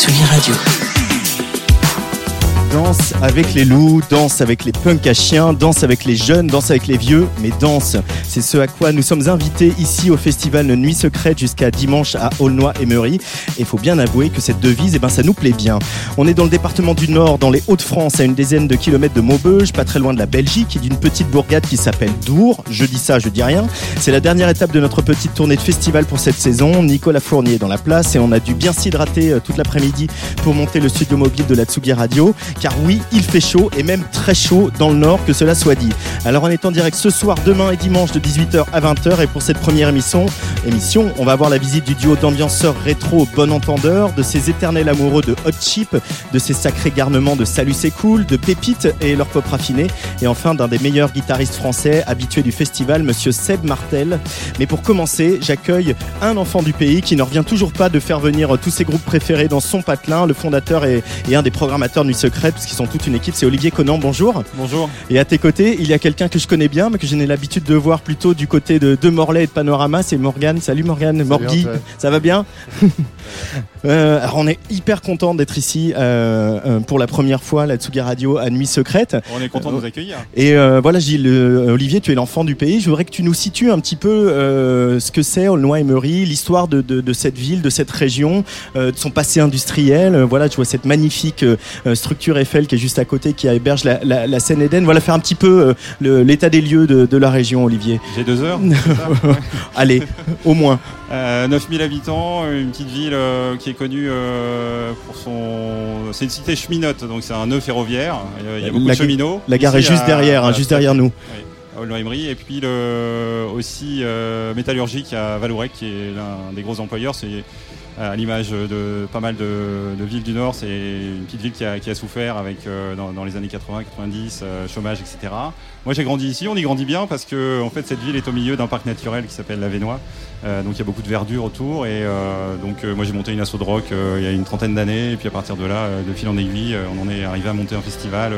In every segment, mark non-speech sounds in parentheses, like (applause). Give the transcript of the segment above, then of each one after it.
Tsugi Radio. Danse avec les loups, danse avec les punks à chiens, danse avec les jeunes, danse avec les vieux, mais danse. C'est ce à quoi nous sommes invités ici au festival Nuit Secrète jusqu'à dimanche à Aulnoy-Emery. Et faut bien avouer que cette devise, eh ben, ça nous plaît bien. On est dans le département du Nord, dans les Hauts-de-France, à une dizaine de kilomètres de Maubeuge, pas très loin de la Belgique, et d'une petite bourgade qui s'appelle Dour. Je dis ça, je dis rien. C'est la dernière étape de notre petite tournée de festival pour cette saison. Nicolas Fournier est dans la place et on a dû bien s'hydrater euh, toute l'après-midi pour monter le studio mobile de la Tsugi Radio car oui, il fait chaud et même très chaud dans le nord, que cela soit dit. Alors on est en direct ce soir, demain et dimanche de 18h à 20h et pour cette première émission, émission, on va avoir la visite du duo d'ambianceurs rétro Bon Entendeur, de ces éternels amoureux de Hot Chip, de ces sacrés garnements de Salut c'est cool, de Pépite et leur pop raffiné et enfin d'un des meilleurs guitaristes français habitués du festival, monsieur Seb Martel. Mais pour commencer, j'accueille un enfant du pays qui ne revient toujours pas de faire venir tous ses groupes préférés dans son patelin, le fondateur et, un des programmateurs de Nuit parce qu'ils sont toute une équipe. C'est Olivier Conan, bonjour. Bonjour. Et à tes côtés, il y a quelqu'un que je connais bien, mais que j'ai l'habitude de voir plutôt du côté de, de Morlaix et de Panorama. C'est Morgane. Salut Morgane. Morgui, ça va bien? (laughs) Euh, Alors on est hyper content d'être ici euh, euh, pour la première fois, la Tsugi Radio à Nuit Secrète. On est content de vous accueillir. Et euh, voilà, Gilles, Olivier, tu es l'enfant du pays. Je voudrais que tu nous situes un petit peu ce que c'est Aulnoy-Emery, l'histoire de, de, de cette ville, de cette région, de son passé industriel. Voilà, tu vois cette magnifique structure Eiffel qui est juste à côté, qui héberge la, la, la scène Eden. Voilà, faire un petit peu euh, l'état des lieux de, de la région, Olivier. J'ai deux heures. (laughs) Allez, au moins. Euh, 9000 habitants, une petite ville euh, qui est connue euh, pour son. C'est une cité cheminote, donc c'est un nœud ferroviaire. Il y a, beaucoup La- de cheminots. La gare est Ici, juste à- derrière, hein, juste derrière nous. Aulnoy-Emery. Et puis le, aussi euh, métallurgique à Valourec, qui est l'un des gros employeurs. C'est à l'image de pas mal de, villes du Nord. C'est une petite ville qui a, souffert avec, euh, dans, dans les années 80, 90, euh, chômage, etc. Moi j'ai grandi ici, on y grandit bien parce que en fait cette ville est au milieu d'un parc naturel qui s'appelle la Vénois. Euh, donc il y a beaucoup de verdure autour et euh, donc euh, moi j'ai monté une asso de rock il y a une trentaine d'années et puis à partir de là, de fil en aiguille, on en est arrivé à monter un festival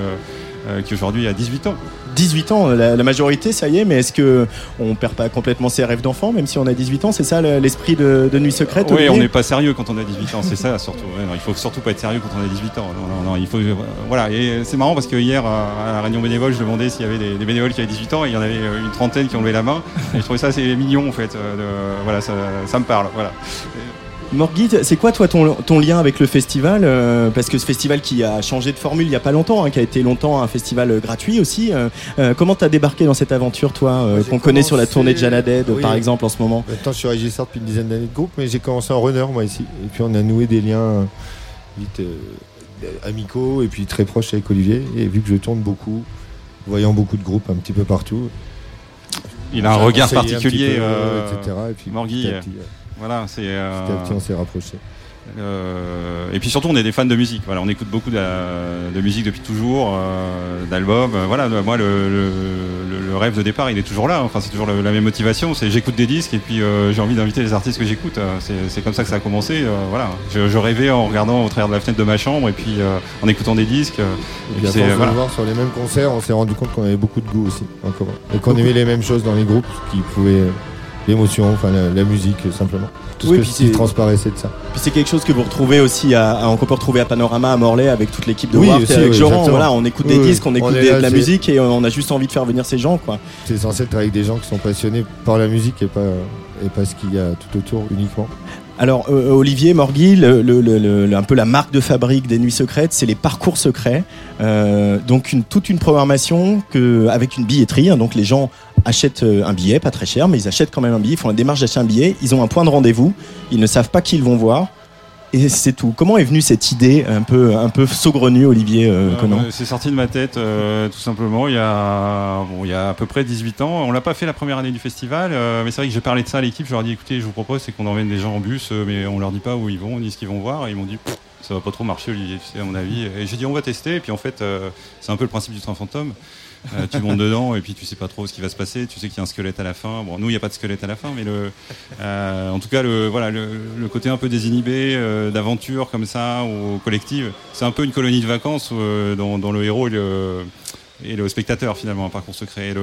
qui aujourd'hui a 18 ans. 18 ans, la, la majorité, ça y est, mais est-ce que on perd pas complètement ses rêves d'enfant, même si on a 18 ans? C'est ça le- l'esprit de, de Nuit Secrète Oui, on n'est pas sérieux quand on a 18 ans, c'est ça surtout. Ouais, non, il faut surtout pas être sérieux quand on a 18 ans. Non, non, non, il faut, voilà, et c'est marrant parce que hier à la réunion bénévole, je demandais s'il y avait des, des bénévoles qui avaient 18 ans et il y en avait une trentaine qui ont levé la main. Et je trouvais ça assez mignon en fait. de- voilà, ça, ça me parle. Voilà. C'est quoi toi ton, ton lien avec le festival euh, Parce que ce festival qui a changé de formule il y a pas longtemps, hein, qui a été longtemps un festival euh, gratuit aussi. euh, euh, comment t'as débarqué dans cette aventure, toi, euh, qu'on connaît sur la tournée de Oui. par exemple, en ce moment? Maintenant, je suis régisseur depuis une dizaine d'années de groupe, mais j'ai commencé en runner, moi, ici. Et puis, on a noué des liens vite euh, amicaux et puis très proches avec Olivier. Et vu que je tourne beaucoup, voyant beaucoup de groupes un petit peu partout. Il a un regard un particulier, peu, euh, etc. Et puis, Morgui, petit euh, petit, Voilà, c'est. euh, petit à petit, on s'est rapprochés. Euh, et puis surtout, on est des fans de musique. Voilà, on écoute beaucoup de, de musique depuis toujours, euh, d'albums. Euh, Voilà, moi, le, le, le- le rêve de départ, il est toujours là. Enfin, c'est toujours la même motivation. C'est j'écoute des disques et puis euh, j'ai envie d'inviter les artistes que j'écoute. C'est, comme ça que ça a commencé. Voilà, je, je rêvais en regardant au travers de la fenêtre de ma chambre et puis en écoutant des disques. Et puis à voilà. voir sur les mêmes concerts, on s'est rendu compte qu'on avait beaucoup de goût aussi en commun. Et qu'on aimait les mêmes choses dans les groupes, qui pouvait. Euh, L'émotion, enfin la, la musique, euh, simplement. Tout Oui, ce qui transparaissait de ça. Puis c'est quelque chose que vous retrouvez aussi à, à- qu'on peut retrouver à Panorama à Morlaix avec toute l'équipe de Oui, Warped aussi, et avec oui, Joran. Voilà, on écoute des disques, on écoute On est des- là, de la musique et on a juste envie de faire venir ces gens, quoi. C'est censé être avec des gens qui sont passionnés par la musique et pas, et pas ce qu'il y a tout autour uniquement. Alors euh, Olivier Morgui, le, le- le- le- un peu la marque de fabrique des Nuits Secrètes, c'est les parcours secrets. Euh, donc une, toute une programmation que, avec une billetterie. hein, donc les gens achètent euh, un billet, pas très cher, mais ils achètent quand même un billet. Ils font la démarche d'acheter un billet. Ils ont un point de rendez-vous. Ils ne savent pas qui ils vont voir. et c'est tout. Comment est venue cette idée un peu, un peu saugrenue, Olivier euh, Conan bah, C'est sorti de ma tête, euh, tout simplement, il y, a, bon, il y a à peu près 18 ans. On l'a pas fait la première année du festival, euh, mais c'est vrai que j'ai parlé de ça à l'équipe. Je leur ai dit, écoutez, je vous propose, c'est qu'on emmène des gens en bus, mais on leur dit pas où ils vont, ni ce qu'ils vont voir. Et ils m'ont dit, ça va pas trop marcher, Olivier, tu sais, à mon avis. Et j'ai dit, on va tester. Et puis en fait, c'est un peu le principe du train fantôme. Euh, tu montes dedans et puis tu sais pas trop ce qui va se passer. Tu sais qu'il y a un squelette à la fin. Bon, nous, il n'y a pas de squelette à la fin, mais le, euh, en tout cas, le, voilà, le, le côté un peu désinhibé, euh, d'aventure comme ça, ou collective, c'est un peu une colonie de vacances euh, dont, le héros est le, et le spectateur finalement un parcours secret. Et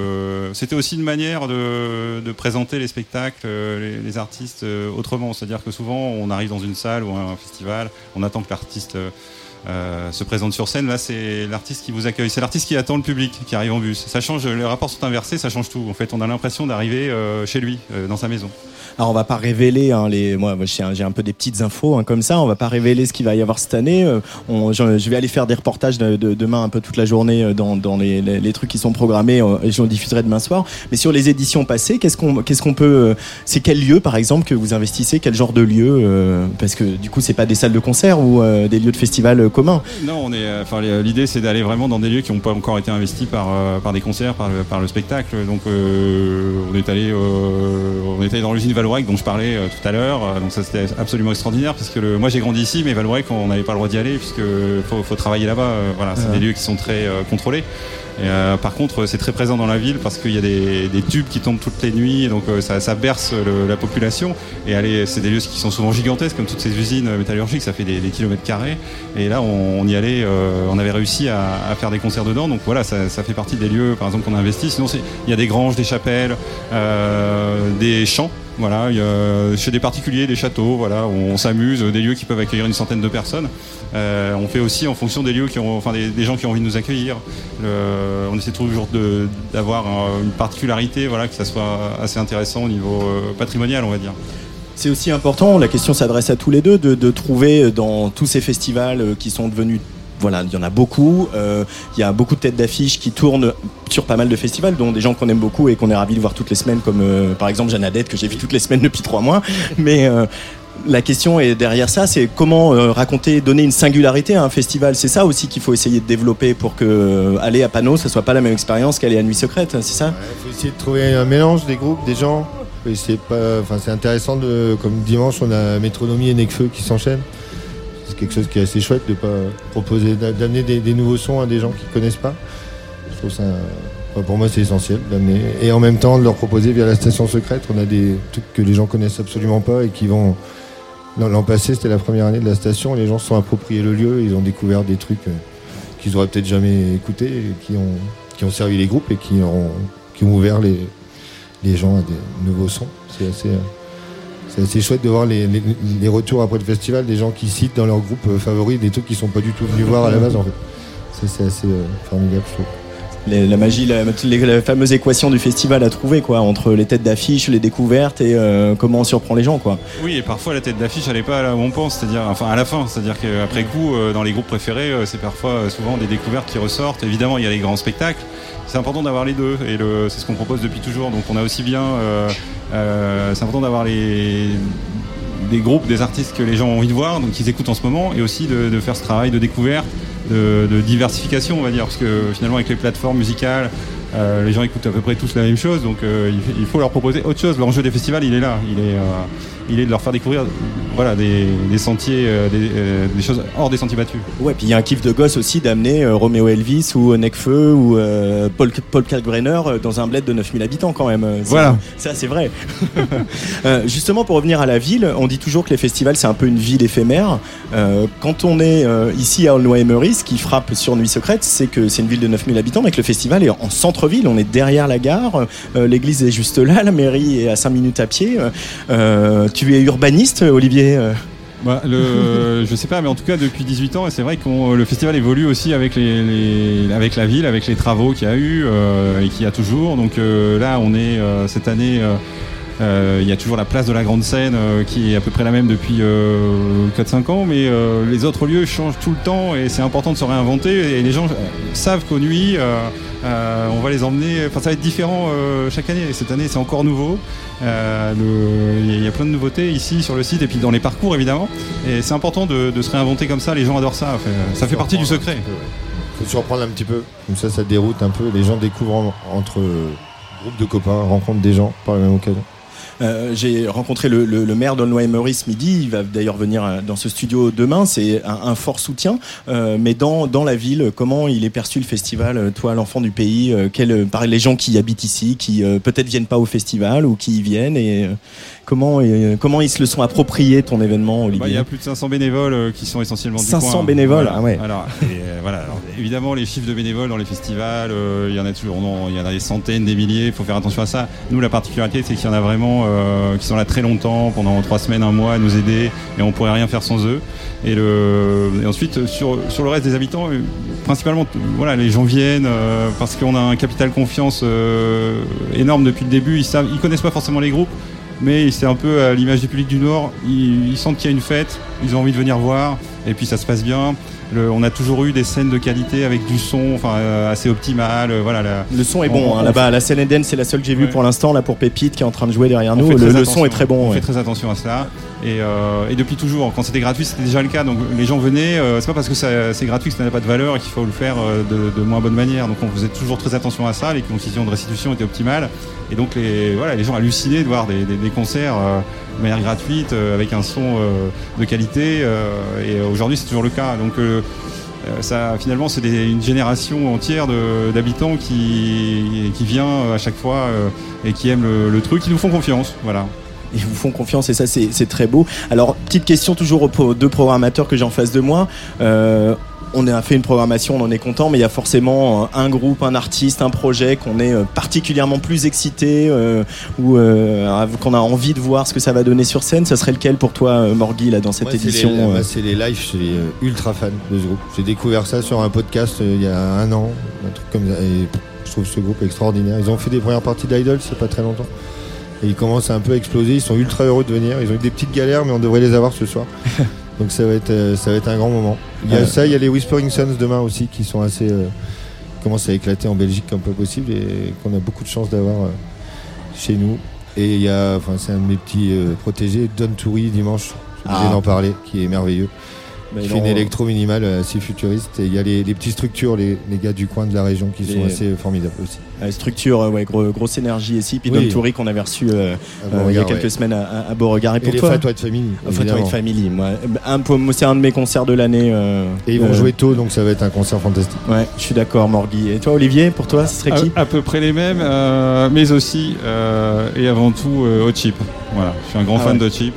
C'était aussi une manière de, de présenter les spectacles, euh, les, les artistes autrement. C'est-à-dire que souvent on arrive dans une salle ou un festival, on attend que l'artiste euh, se présente sur scène. Là, c'est l'artiste qui vous accueille, c'est l'artiste qui attend le public, qui arrive en bus. Ça change, les rapports sont inversés, ça change tout. En fait, on a l'impression d'arriver euh, chez lui, euh, dans sa maison. Alors on va pas révéler hein, les moi j'ai un, peu des petites infos hein, comme ça. On va pas révéler ce qu'il va y avoir cette année. Euh, je, vais aller faire des reportages de, de- demain un peu toute la journée euh, dans, les, trucs qui sont programmés euh, et je le diffuserai demain soir. Mais sur les éditions passées qu'est-ce qu'on peut c'est quel lieu par exemple que vous investissez? Quel genre de lieu parce que du coup c'est pas des salles de concert ou des lieux de festival communs. Non, on l'idée, c'est d'aller vraiment dans des lieux qui n'ont pas encore été investis par des concerts, par le, spectacle. Donc, on est allé, dans l'usine Dont je parlais euh, tout à l'heure. Euh, Donc, ça c'était absolument extraordinaire parce que le, moi, j'ai grandi ici, mais Vallourec, on n'avait pas le droit d'y aller puisque faut, faut travailler là-bas. Euh, Voilà, c'est Ouais. des lieux qui sont très contrôlés. Euh, par contre, c'est très présent dans la ville parce qu'il y a des, tubes qui tombent toutes les nuits, donc euh, ça, berce la population. Et c'est des lieux qui sont souvent gigantesques, comme toutes ces usines euh, métallurgiques, ça fait des, kilomètres carrés. Et là, on, y allait, euh, on avait réussi à, faire des concerts dedans. Donc voilà, ça, fait partie des lieux, par exemple, qu'on a investi. Sinon, il y a des granges, des chapelles, euh, des champs. Voilà, il y a chez des particuliers, des châteaux, voilà, on s'amuse, des lieux qui peuvent accueillir une centaine de personnes. Euh, on fait aussi en fonction des lieux qui ont, enfin des, gens qui ont envie de nous accueillir. On essaie toujours d'avoir un- une particularité, voilà, que ça soit assez intéressant au niveau euh, patrimonial, on va dire. C'est aussi important, la question s'adresse à tous les deux, de, trouver dans tous ces festivals euh, qui sont devenus voilà, il y en a beaucoup. euh, Il y a beaucoup de têtes d'affiches qui tournent sur pas mal de festivals, dont des gens qu'on aime beaucoup et qu'on est ravis de voir toutes les semaines, comme euh, par exemple Jeannadette que j'ai vu toutes les semaines depuis trois mois. (laughs) Mais euh, la question est derrière ça, c'est comment raconter, donner une singularité à un festival. C'est ça aussi qu'il faut essayer de développer pour que aller à Panneau, ce soit pas la même expérience qu'aller à Nuit Secrète, c'est ça? Il faut essayer de trouver un mélange des groupes, des gens. Pas- Enfin, c'est intéressant de, comme dimanche, on a Métronomie et Necfeu qui s'enchaînent. C'est quelque chose qui est assez chouette de pas proposer, d'a- d'amener des, nouveaux sons à des gens qui connaissent pas. Je trouve ça, pour moi, c'est essentiel d'amener. Et en même temps, de leur proposer via la station secrète, on a des trucs que les gens connaissent absolument pas et qui vont. L'an passé, c'était la première année de la station. Les gens se sont appropriés le lieu, ils ont découvert des trucs euh, qu'ils auraient peut-être jamais écoutés, qui ont, qui ont servi les groupes et qui ont, qui ont ouvert les, les gens à des nouveaux sons. C'est assez, euh, c'est chouette de voir les, les- les retours après le festival des gens qui citent dans leur groupe euh, favori des trucs qu'ils sont pas du tout venus voir à la base en fait. C'est- C'est assez euh, formidable, je trouve. Les- la magie, la, les- la fameuse équation du festival à trouver quoi, entre les têtes d'affiche, les découvertes et euh, comment on surprend les gens quoi. Oui, et parfois la tête d'affiche, elle n'est pas là où on pense, c'est-à-dire, enfin à la fin, c'est-à-dire qu'après coup, euh, dans les groupes préférés, euh, c'est parfois euh, souvent des découvertes qui ressortent. Évidemment, il y a les grands spectacles. C'est important d'avoir les deux, et c'est ce qu'on propose depuis toujours. Donc, on a aussi bien, euh, euh, c'est important d'avoir les des groupes, des artistes que les gens ont envie de voir, donc qu'ils écoutent en ce moment, et aussi de, faire ce travail de découverte, de, diversification, on va dire, parce que finalement avec les plateformes musicales, euh, les gens écoutent à peu près tous la même chose, donc il, faut leur proposer autre chose. L'enjeu des festivals, il est là, il est, il est de leur faire découvrir, voilà, des, des sentiers, euh, des, euh, des choses hors des sentiers battus. Ouais, puis il y a un kiff de gosse aussi d'amener euh, Roméo Elvis ou Necfeu ou euh, Paul, Paul Kalkbrenner dans un bled de 9000 habitants quand même. Voilà. Ça, c'est vrai. (laughs) Justement, pour revenir à la ville, on dit toujours que les festivals, c'est un peu une ville éphémère. Quand on est ici à Aulnoy-Emery, ce qui frappe sur Nuit Secrète, c'est que c'est une ville de 9000 habitants, mais que le festival est en centre-ville. On est derrière la gare. L'église est juste là. La mairie est à 5 minutes à pied. Tu es urbaniste, Olivier euh Bah, le, (laughs) je sais pas, mais en tout cas depuis 18 ans, et c'est vrai que le festival évolue aussi avec la ville, avec les travaux qu'il y a eu euh, et qu'il y a toujours. Donc euh, là, on est cette année. Euh, il y a toujours la place de la grande scène qui est à peu près la même depuis 4-5 ans, mais les autres lieux changent tout le temps et c'est important de se réinventer. Et les gens savent qu'aux nuits, on va les emmener. Enfin, ça va être différent chaque année. Et cette année, c'est encore nouveau. Il y a plein de nouveautés ici sur le site et puis dans les parcours évidemment. Et c'est important de, se réinventer comme ça. Les gens adorent ça. ça fait partie du secret. Il faut surprendre un petit peu. Comme ça, ça déroute un peu. Les gens découvrent entre groupes de copains, rencontrent des gens par la même occasion. Euh, j'ai rencontré le, maire d'Aulnoy-Emmery ce midi. Il va d'ailleurs venir euh, dans ce studio demain. C'est un, fort soutien. Euh, mais dans, dans la ville, comment il est perçu le festival Toi, l'enfant du pays, quel, par les gens qui habitent ici, qui peut-être viennent pas au festival ou qui y viennent et Comment, comment ils se le sont appropriés ton événement, Olivier bah, Il y a plus de 500 bénévoles qui sont essentiellement 500 bénévoles, ah ouais. Alors, voilà. évidemment, les chiffres de bénévoles dans les festivals, il y en a toujours, non, il y en a des centaines, des milliers. Il faut faire attention à ça. Nous, la particularité, c'est qu'il y en a vraiment euh, qui sont là très longtemps, pendant trois semaines, un mois, à nous aider, et on pourrait rien faire sans eux. Et, le, et ensuite, sur, sur le reste des habitants, euh, principalement, voilà, les gens viennent euh, parce qu'on a un capital confiance énorme depuis le début. Ils savent, ils connaissent pas forcément les groupes, mais c'est un peu à l'image du public du Nord. Ils, ils sentent qu'il y a une fête, ils ont envie de venir voir, et puis ça se passe bien on a toujours eu des scènes de qualité avec du son enfin, euh, assez optimal. Euh, voilà, le son est bon hein, là-bas. La scène Eden, c'est la seule que j'ai vue pour l'instant là pour Pépite qui est en train de jouer derrière nous. Le, son est très bon. On fait très attention à cela. Euh, et, depuis toujours, quand c'était gratuit, c'était déjà le cas. Donc les gens venaient. c'est pas parce que c'est gratuit que ça n'a pas de valeur et qu'il faut le faire de, moins bonne manière. Donc on faisait toujours très attention à ça. Les conditions de restitution étaient optimales. Et donc les, voilà, les gens hallucinaient de voir des, concerts de manière gratuite, avec un son de qualité. et aujourd'hui, c'est toujours le cas. Donc ça, finalement, c'est une génération entière d'habitants qui, qui vient à chaque fois et qui aiment le, truc, qui nous font confiance. Voilà ils vous font confiance et ça c'est très beau. Alors petite question toujours aux deux programmateurs que j'ai en face de moi. Euh, on a fait une programmation, on en est content, mais il y a forcément euh, un groupe, un artiste, un projet qu'on est euh, particulièrement plus excité euh, ou qu'on a envie de voir ce que ça va donner sur scène. Ça serait lequel pour toi, Morgui, là, dans cette édition C'est les, lives, je suis ultra fan de ce groupe. J'ai découvert ça sur un podcast il y a un an, un truc comme ça, et je trouve ce groupe extraordinaire. Ils ont fait des premières parties d'Idol, c'est pas très longtemps. Et ils commencent un peu à exploser, ils sont ultra heureux de venir. Ils ont eu des petites galères, mais on devrait les avoir ce soir. (laughs) Donc ça va être, euh, ça va être un grand moment. Il y a ça, il y a les Whispering Sons demain aussi qui sont assez. Euh, commencent à éclater en Belgique comme pas possible et qu'on a beaucoup de chance d'avoir euh, chez nous. Et il y a, enfin, c'est un de mes petits protégés, Don Toury dimanche, je ah. d'en parler, qui est merveilleux. Il fait une électro minimale assez futuriste et il y a les, petites structures, les, gars du coin de la région qui sont assez formidables aussi. structure, ouais, grosse énergie ici. Puis oui. Don qu'on avait reçu euh, euh, il y a quelques semaines à, Beauregard. Et, pour les White Family. Fat White Family, moi. c'est un de mes concerts de l'année. Euh, et ils vont jouer tôt, donc ça va être un concert fantastique. Ouais, je suis d'accord, Morgui. Et toi, Olivier, pour toi, ce serait qui à, peu près les mêmes, mais aussi et avant tout Hot Chip. Voilà, je suis un grand ah fan de Chip.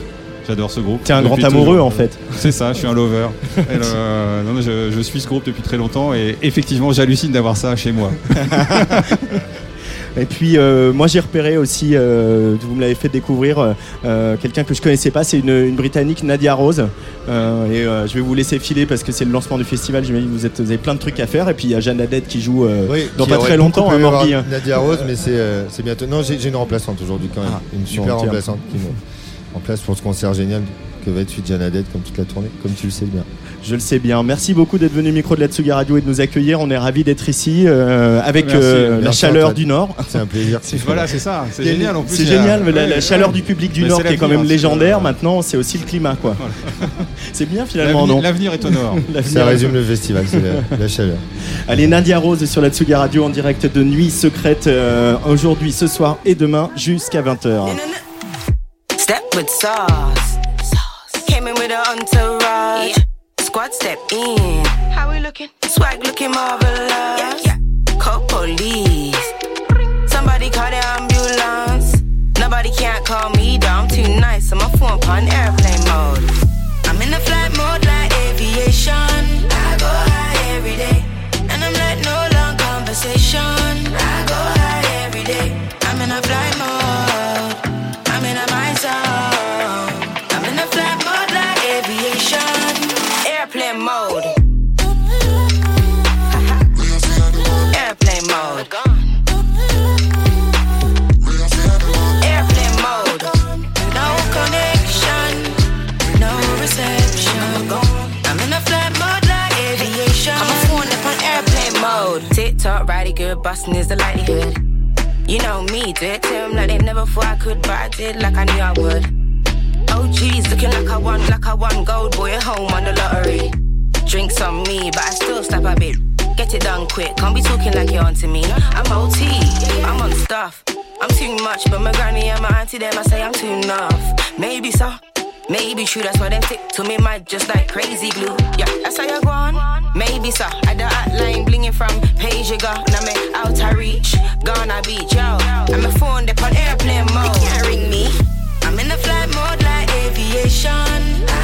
J'adore ce groupe. T'es un grand amoureux en fait. C'est ça, je suis un lover. (laughs) je, suis ce groupe depuis très longtemps et effectivement j'hallucine d'avoir ça chez moi. (laughs) Et puis euh, moi j'ai repéré aussi, euh, vous me l'avez fait découvrir, euh, quelqu'un que je connaissais pas, c'est une, Britannique, Nadia Rose. et je vais vous laisser filer parce que c'est le lancement du festival, j'imagine que vous, êtes, vous avez plein de trucs à faire. Et puis il y a Jeanne Adette qui joue dans pas très longtemps, hein, hein, Nadia Rose, mais c'est bientôt. Non, j'ai une remplaçante aujourd'hui quand même. Ah, une super remplaçante qui en place pour ce concert génial que va être suite Janadette comme toute la tournée, comme tu le sais bien. Je le sais bien. Merci beaucoup d'être venu au micro de la Tsuga Radio et de nous accueillir. On est ravis d'être ici euh, avec euh, la chaleur du Nord. C'est un plaisir. (laughs) voilà, c'est ça. C'est génial en plus. C'est génial, la, chaleur du public du Nord qui est quand même légendaire. Maintenant, c'est aussi le climat, quoi. (laughs) c'est bien finalement, non L'avenir est au Nord. (laughs) ça résume le festival, c'est la, chaleur. Allez, Nadia Rose sur la Tsuga Radio en direct de Nuit Secrète euh, aujourd'hui, ce soir et demain jusqu'à 20h. Step with sauce. sauce. Came in with an entourage. Yeah. Squad step in. How we looking? Swag looking marvelous. Yeah, yeah. Call police. Somebody call the ambulance. Nobody can't call me down. I'm too nice. I'm a phone on airplane mode. Busting is the likelihood. You know me, do it to them like they never thought I could, but I did like I knew I would. Oh geez, looking like I won, like I won gold, boy at home on the lottery. Drinks on me, but I still slap a bit. Get it done quick, can't be talking like you're onto me. I'm OT, I'm on stuff. I'm too much, but my granny and my auntie them I say I'm too enough. Maybe so. Maybe true, that's why them tick to me mad just like crazy glue. Yeah, that's how you go on. Maybe so. I the hotline blinging from page you got. Now me out I reach, gonna beach, yo. I'm a phone dip on airplane mode. You can't ring me. I'm in the flight mode like aviation.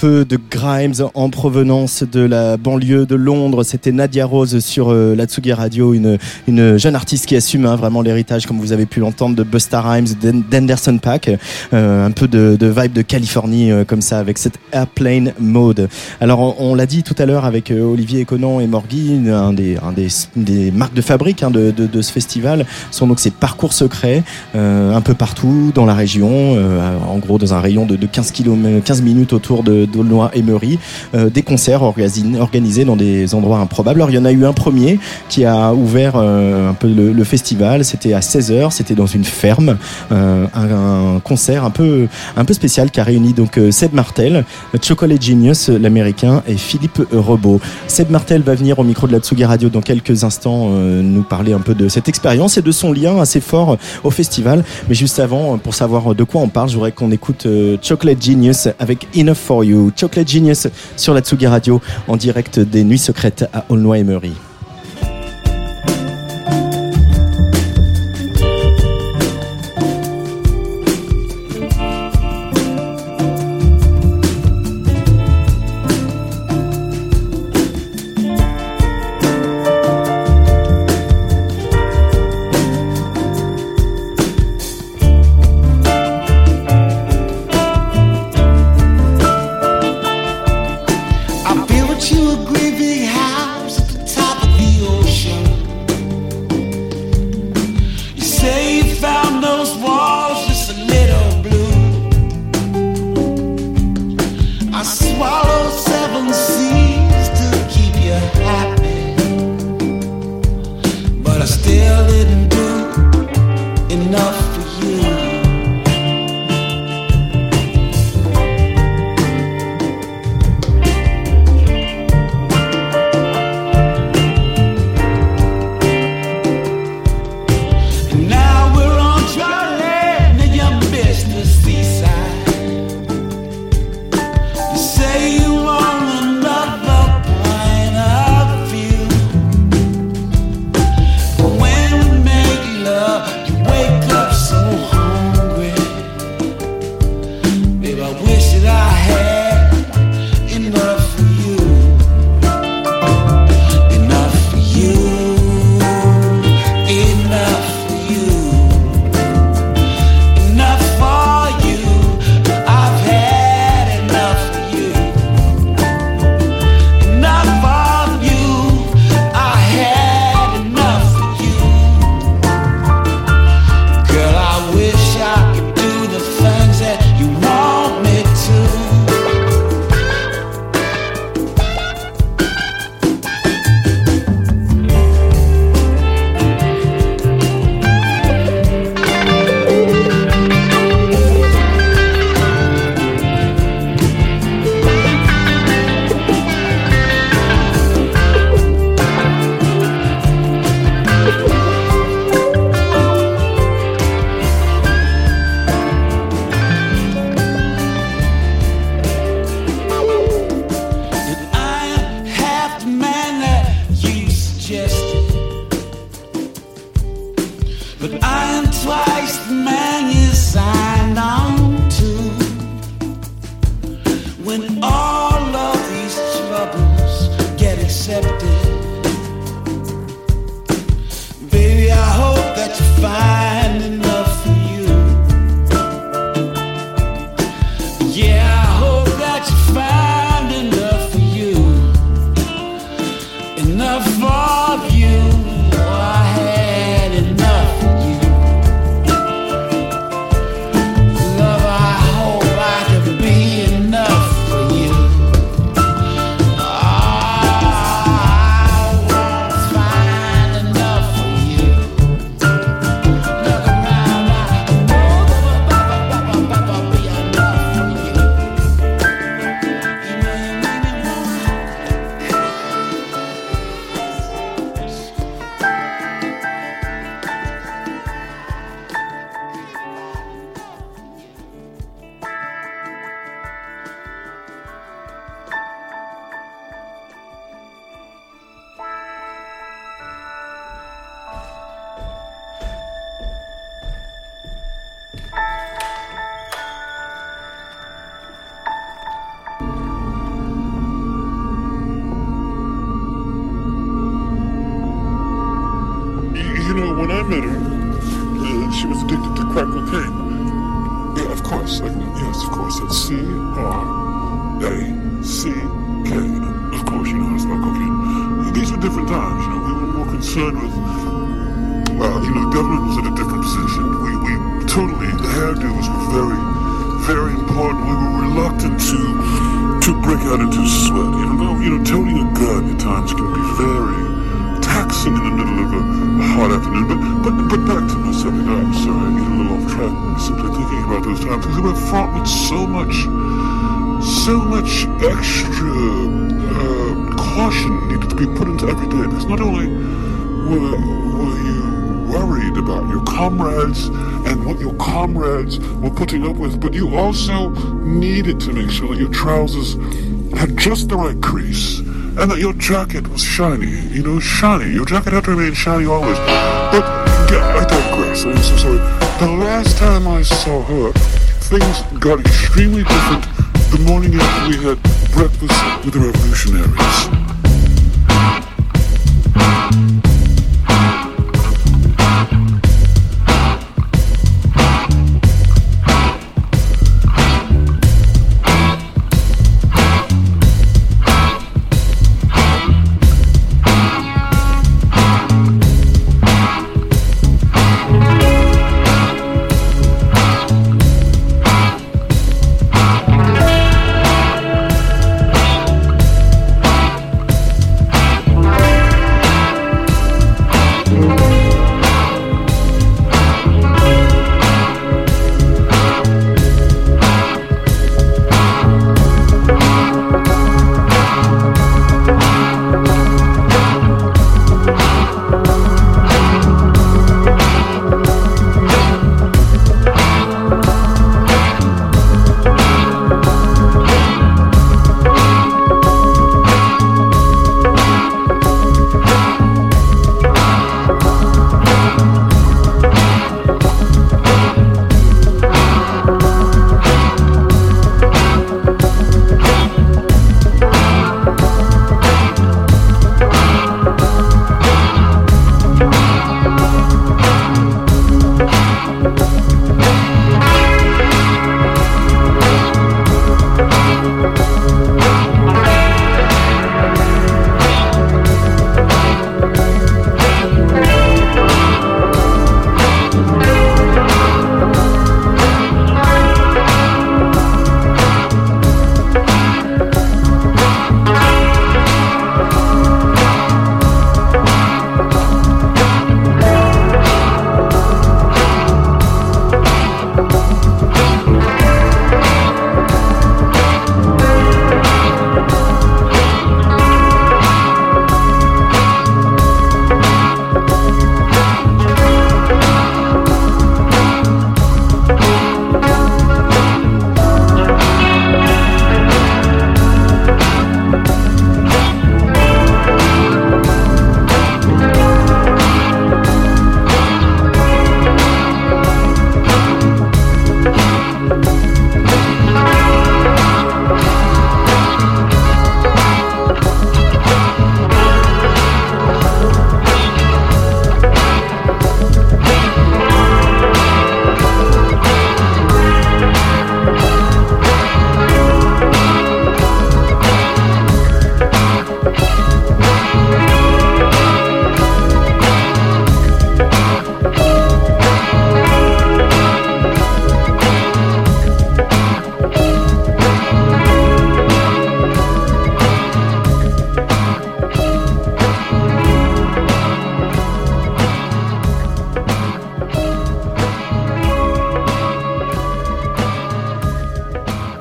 Peu de Grimes en provenance de la banlieue de Londres. C'était Nadia Rose sur euh, la Tsugi Radio, une, une jeune artiste qui assume hein, vraiment l'héritage, comme vous avez pu l'entendre, de Busta Rhymes, d'An- d'Anderson Pack. Euh, un peu de, vibe de Californie euh, comme ça, avec cette Airplane Mode. Alors, on, l'a dit tout à l'heure avec euh, Olivier Conan et Morgui, un des, marques de fabrique hein, de, ce festival sont donc ces parcours secrets un peu partout dans la région, en gros dans un rayon de, de 15, km, 15 minutes autour de d'Aulnoy et Euh, des concerts organi- organisés dans des endroits improbables. Alors il y en a eu un premier qui a ouvert euh, un peu le, festival, c'était à 16h, c'était dans une ferme, euh, un, concert un peu, un peu spécial qui a réuni donc Seb Martel, Chocolate Genius, l'américain, et Philippe Rebaud. Seb Martel va venir au micro de la Tsugi Radio dans quelques instants nous parler un peu de cette expérience et de son lien assez fort au festival. Mais juste avant, pour savoir de quoi on parle, je voudrais qu'on écoute Chocolate Genius avec Enough for You. Chocolate Genius sur la Tsugi Radio en direct des Nuits Secrètes à Aulnoy-et-Meury. also needed to make sure that your trousers had just the right crease and that your jacket was shiny. You know, shiny. Your jacket had to remain shiny always. But yeah, I digress. I'm so sorry. The last time I saw her, things got extremely different the morning after we had breakfast with the revolutionaries.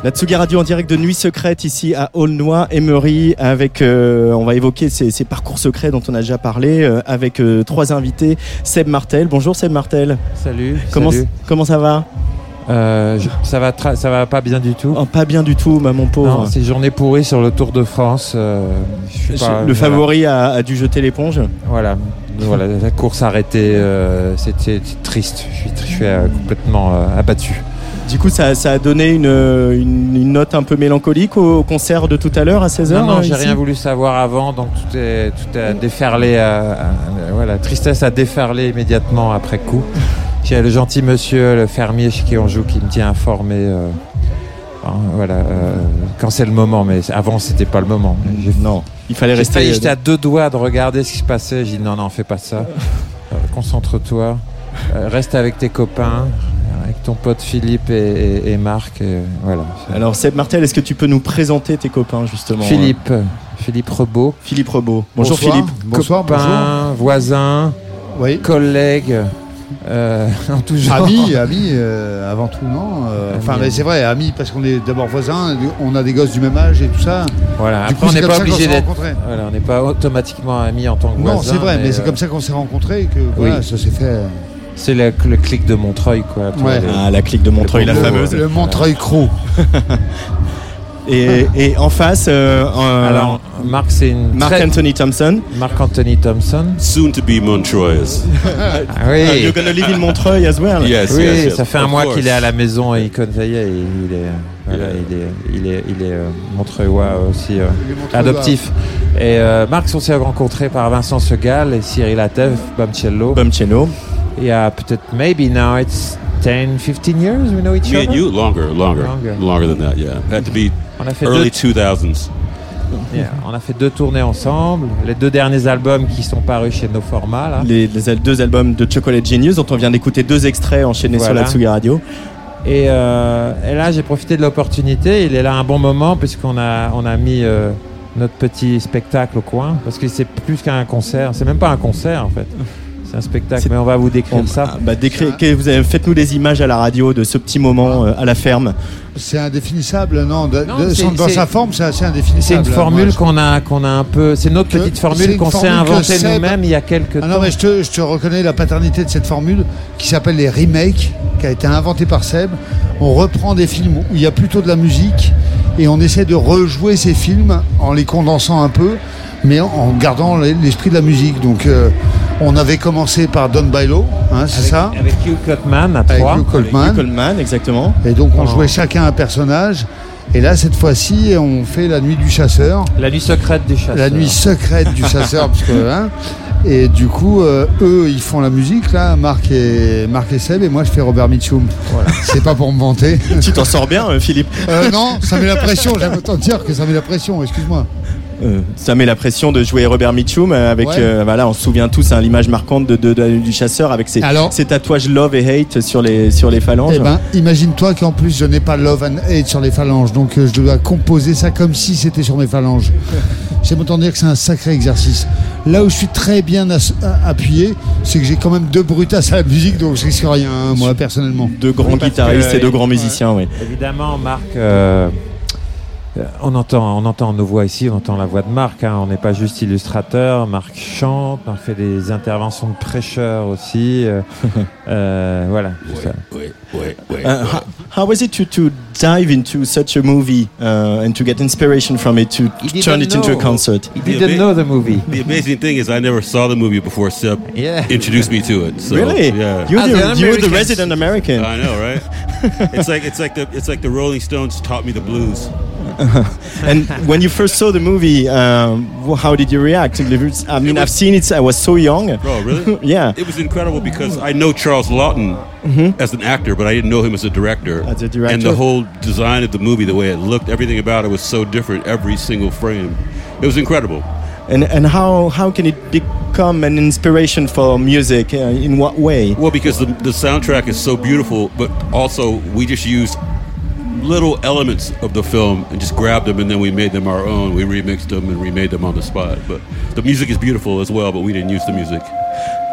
La Tsugi Radio en direct de Nuit Secrète ici à Aulnoy, Emery, avec, euh, on va évoquer ces, ces parcours secrets dont on a déjà parlé, euh, avec euh, trois invités. Seb Martel, bonjour Seb Martel. Salut. Comment, salut. comment ça va? Euh, je- ça va tra- ça va pas bien du tout. Oh, Pas bien du tout, ma mon pauvre. C'est journée pourrie sur le Tour de France. euh, je suis pas- Le voilà. favori a, a dû jeter l'éponge. Voilà. Voilà, la course arrêtée, euh, c'était triste. Je suis, je suis complètement abattu. Du coup, ça, ça a donné une, une, une note un peu mélancolique au, concert de tout à l'heure à 16h Non, non, euh, j'ai rien voulu savoir avant, donc tout est, tout est déferlé. à- à- voilà, tristesse a déferlé immédiatement après coup. (laughs) J'ai le gentil monsieur, le fermier chez qui on joue, qui me tient informé. euh, hein, voilà, euh, quand c'est le moment, mais avant c'était pas le moment. Non, il fallait rester. J'étais à deux doigts de regarder ce qui se passait. J'ai dit non, non, fais pas ça. (laughs) Euh, Concentre-toi. Reste avec tes copains, ton pote Philippe et, et- et Marc. et voilà. Alors Seb Martel, est-ce que tu peux nous présenter tes copains justement Philippe, Philippe Rebaud. Philippe Rebaud. Bonjour Bonsoir. Philippe. Bonsoir, copain, bonjour. voisin, Oui. collègue. euh, (laughs) en tout genre. Amis, amis, euh, avant tout, non euh, Enfin, mais c'est vrai, amis, parce qu'on est d'abord voisins, on a des gosses du même âge et tout ça. Voilà. Du Après, coup, on n'est comme pas obligé s'est d'être. rencontrés. Voilà, on n'est pas automatiquement amis en tant que Non, voisin. c'est vrai, mais, c'est euh, comme ça qu'on s'est rencontrés et que voilà, Oui. ça s'est fait. C'est le, le clic de Montreuil, quoi. Après, Ouais. les- Ah, la clique de Montreuil, la Le- fameuse. Le Montreuil Croc. (laughs) Et, et en face, euh, Alors, Marc, c'est une. Mark très- Anthony Thompson. Marc Anthony Thompson. Soon to be Montreuil. (laughs) Ah Uh, oui. you're gonna live in Montreuil as well. Yes, Oui, yes, yes, ça fait un mois qu'il est à la maison et il connaît, ça y est, il est, voilà, Yeah. il est, il est, il est euh, Montreuillois aussi, euh, adoptif. Et euh, Marc, on s'est rencontré par Vincent Segal et Cyril Atev, Bamcello. Bumcello. Il y a peut-être, maybe now it's 10, 15 years we know each Me other? and you, longer, longer, Longer. longer than that. Yeah, had to be On a fait early deux, 2000s. yeah, on a fait deux tournées ensemble. Les deux derniers albums qui sont parus chez nos formats là. Les, deux albums de Chocolate Genius dont on vient d'écouter deux extraits enchaînés sur la Tsugi Radio. Et, euh, et là, j'ai profité de l'opportunité. Il est là un bon moment puisqu'on a, on a mis euh, notre petit spectacle au coin. Parce que c'est plus qu'un concert. C'est même pas un concert en fait. C'est un spectacle. Mais on va vous décrire ça. ah, bah, décri- que vous avez- Faites-nous des images à la radio de ce petit moment euh, à la ferme. C'est indéfinissable, non, de- Non, de- c'est- sans- Dans sa forme, c'est assez indéfinissable. C'est une formule qu'on a, qu'on a un peu. C'est notre petite formule qu'on s'est inventée Seb- nous-mêmes il y a quelques Ah temps. non, mais je te, je te reconnais la paternité de cette formule qui s'appelle les remakes, qui a été inventée par Seb. On reprend des films où il y a plutôt de la musique et on essaie de rejouer ces films en les condensant un peu, mais en, en gardant l'esprit de la musique. Donc, euh, on avait commencé par Don Bailo, hein, c'est avec, ça Avec Hugh Cutman à Avec. Hugh Coltman. Hugh Coleman, exactement. Et donc, on Oh. jouait chacun un personnage. Et là, cette fois-ci, on fait la nuit du chasseur. La nuit secrète du chasseur. La nuit secrète du chasseur, (laughs) parce que, hein, et du coup, euh, eux, ils font la musique, là, Marc et, Marc et Seb, et moi, je fais Robert Mitchum. Voilà. (laughs) C'est pas pour me vanter. (laughs) tu t'en sors bien, euh, Philippe. Euh, non, ça met la pression, j'aime autant dire que ça met la pression, excuse-moi. Euh, ça met la pression de jouer Robert Mitchum euh, avec, Ouais. euh, voilà, on se souvient tous hein, l'image marquante de, de- de- du chasseur avec ses, Alors- ses tatouages love et hate sur les, sur les phalanges. Eh ben, imagine-toi qu'en plus, je n'ai pas love and hate sur les phalanges, donc euh, je dois composer ça comme si c'était sur mes phalanges. (laughs) J'aime autant dire que c'est un sacré exercice. Là où je suis très bien appuyé, c'est que j'ai quand même deux brutasses à la musique, donc je risque rien, hein, moi, personnellement. Deux grands Oui, guitaristes que, et deux grands musiciens, oui. Évidemment, Marc, on, entend, on entend nos voix ici, on entend la voix de Marc. hein. On n'est pas juste illustrateur. Marc chante, Marc fait des interventions de prêcheur aussi. euh, (laughs) euh, voilà. Wait, wait, wait. Uh, how, how was it to, to dive into such a movie uh, and to get inspiration from it to turn it into a know. concert? He didn't know the movie. The amazing thing is, I never saw the movie before Seb Yeah. introduced me to it. So, really? Yeah. You're, the, you're the resident American. I know, right? (laughs) it's like it's like the it's like the Rolling Stones taught me the blues. (laughs) and when you first saw the movie, um, how did you react? I mean, I've seen it. I was so young. Oh, really? (laughs) Yeah. It was incredible because I know Charles Lawton as an actor, but I didn't know him as a director. As a director. And the whole design of the movie, the way it looked, everything about it was so different. Every single frame, it was incredible. And and how how can it become an inspiration for music? Uh, in what way? Well, because the, the soundtrack is so beautiful, but also we just used little elements of the film and just grabbed them and then we made them our own. We remixed them and remade them on the spot. But the music is beautiful as well, but we didn't use the music.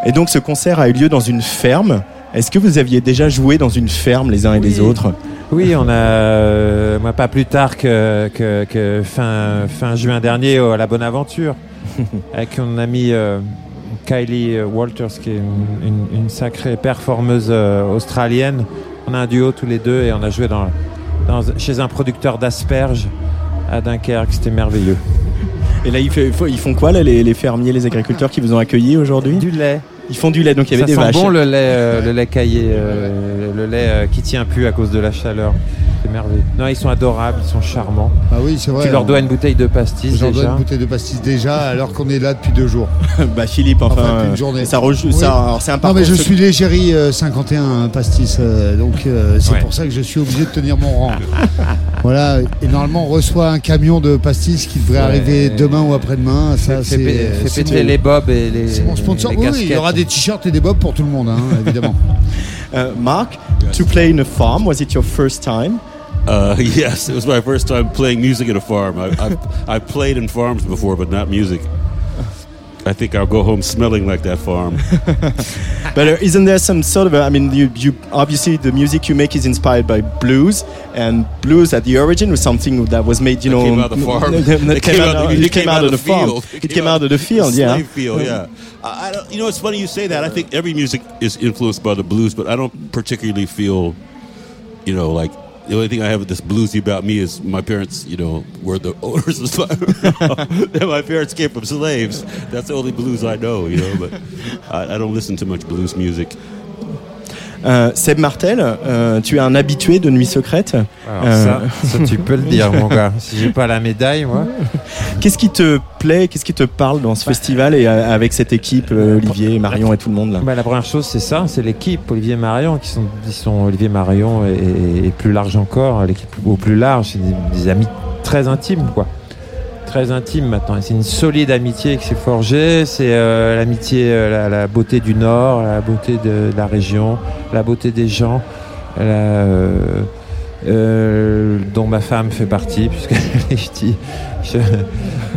Et donc ce concert a eu lieu dans une ferme. Est-ce que vous aviez déjà joué dans une ferme les uns et les autres? Oui, on a, euh, moi, pas plus tard que, que, que fin, fin juin dernier à la Bonne Aventure, (laughs) avec mon ami euh, Kylie Walters, qui est une, une- une sacrée performeuse euh, australienne. On a un duo tous les deux et on a joué dans, dans- chez un producteur d'asperges à Dunkerque. C'était merveilleux. Et là, ils, fait- ils font quoi, là, les, les fermiers, les agriculteurs qui vous ont accueillis aujourd'hui? Du lait. Ils font du lait, donc il y avait Ça des sent vaches. bon le lait, euh, le lait caillé, euh, le lait euh, qui tient plus à cause de la chaleur. Merveilleux. Non, ils sont adorables, ils sont charmants. Ah oui, c'est vrai. Tu leur on- dois une bouteille de pastis J'en dois déjà. une bouteille de pastis déjà, alors qu'on est là depuis deux jours. (laughs) bah Philippe, enfin, Enfin, depuis une euh, journée. ça rejoue. Oui. Ça, alors, c'est un Non, mais je suis l'égérie euh, 51 hein, pastis, euh, donc euh, c'est Ouais. pour ça que je suis obligé de tenir mon rang. (laughs) voilà, et normalement on reçoit un camion de pastis qui devrait Ouais. arriver demain ou après-demain. Ça, c'est fais- péter mon- les bobs et les, c'est mon sponsor. Oui, il y aura des t-shirts et des bobs pour tout le monde, hein, évidemment. (laughs) Uh, Mark, to play in a farm, was it your first time? Uh, (laughs) yes, it was my first time playing music at a farm. I, I've, (laughs) I've played in farms before, but not music. I think I'll go home smelling like that farm. (laughs) But uh, isn't there some sort of, a, I mean, you, you obviously the music you make is inspired by blues, and blues at the origin was something that was made, you know, came out of the farm. That came out, it it came out of the farm. field. It came out of the field, yeah. Slave field, yeah. I, I don't, you know, it's funny you say that. I think every music is influenced by the blues, but I don't particularly feel, you know, like the only thing I have that's bluesy about me is my parents, you know, were the owners of (laughs) my parents came from slaves. That's the only blues I know, you know, but I, I don't listen to much blues music. Euh, Seb Martel, euh, tu es un habitué de Nuit Secrète? Alors Euh, ça, ça, tu peux le dire, mon gars. Si j'ai pas la médaille, moi. (laughs) Qu'est-ce qui te plaît, qu'est-ce qui te parle dans ce festival et euh, avec cette équipe, Olivier, Marion et tout le monde là? Bah, la première chose, c'est ça, c'est l'équipe Olivier Marion, qui sont, Olivier Marion et, et plus large encore, l'équipe au plus large, c'est des, des amis très intimes, quoi. Très intimes maintenant. C'est une solide amitié qui s'est forgée. C'est euh, l'amitié, euh, la, beauté du Nord, la beauté de, la région, la beauté des gens, euh, dont ma femme fait partie, (laughs) puisque je dis.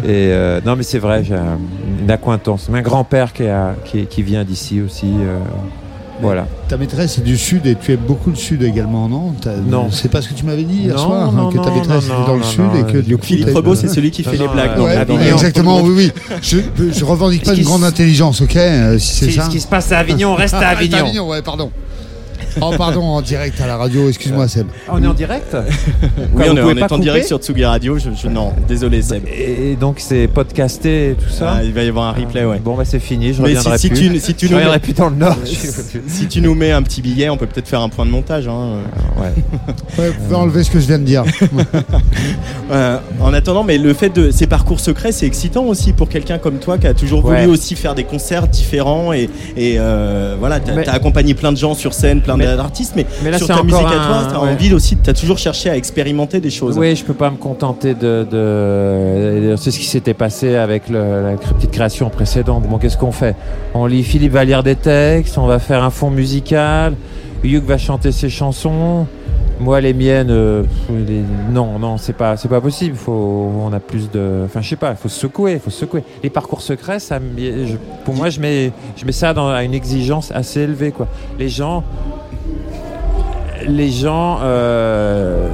et non, mais c'est vrai, j'ai un- une accointance. Un grand-père qui, qui, qui vient d'ici aussi. Voilà. Ta maîtresse est du Sud et tu aimes beaucoup le Sud également, non Non. C'est pas ce que tu m'avais dit hier Non, soir, non, hein, que ta non, maîtresse non, était dans le non, Sud non, et que du coup. Philippe Rebaud, c'est celui qui Non, fait non, les blagues. donc, Ouais, Avignon. exactement, oui, oui. Je, je revendique pas Ce une grande intelligence, ok euh, Si c'est Ce ça. qui se passe à Avignon reste à Ah, Avignon. ouais, pardon. (laughs) Oh, pardon, en direct à la radio, excuse-moi, Seb. Ah, on est en direct (laughs) Oui, Quoi, on est, on en direct sur Tsugi Radio. Je, je- non, désolé Seb. Et donc c'est podcasté et tout ça Ah, il va y avoir un replay, ouais. Bon bah c'est fini, je Mais reviendrai si, si plus. tu, si tu je nous reviendrai mets, plus dans le Nord. (laughs) si tu nous mets un petit billet, on peut peut-être faire un point de montage. hein. ouais. Ouais, vous pouvez enlever ce que je viens de dire. Euh, en attendant, mais le fait de ces parcours secrets, c'est excitant aussi pour quelqu'un comme toi qui a toujours voulu Ouais. aussi faire des concerts différents et, et euh, voilà, t'as Mais- accompagné plein de gens sur scène, plein Mais- mais, mais là, sur c'est ta musique à toi, t'as ouais. envie aussi, t'as toujours cherché à expérimenter des choses. Oui, je peux pas me contenter de. de... C'est ce qui s'était passé avec le- la petite création précédente. Bon, qu'est-ce qu'on fait? On lit Philippe va lire des textes, on va faire un fond musical, Hugh va chanter ses chansons. Moi, les miennes, euh, les- non, non, c'est pas, c'est pas possible. Faut, on a plus de, enfin, je sais pas, il faut se secouer, il faut se secouer. Les parcours secrets, ça, me- je- pour moi, je mets, je mets ça dans à une exigence assez élevée, quoi. Les gens, les gens, euh,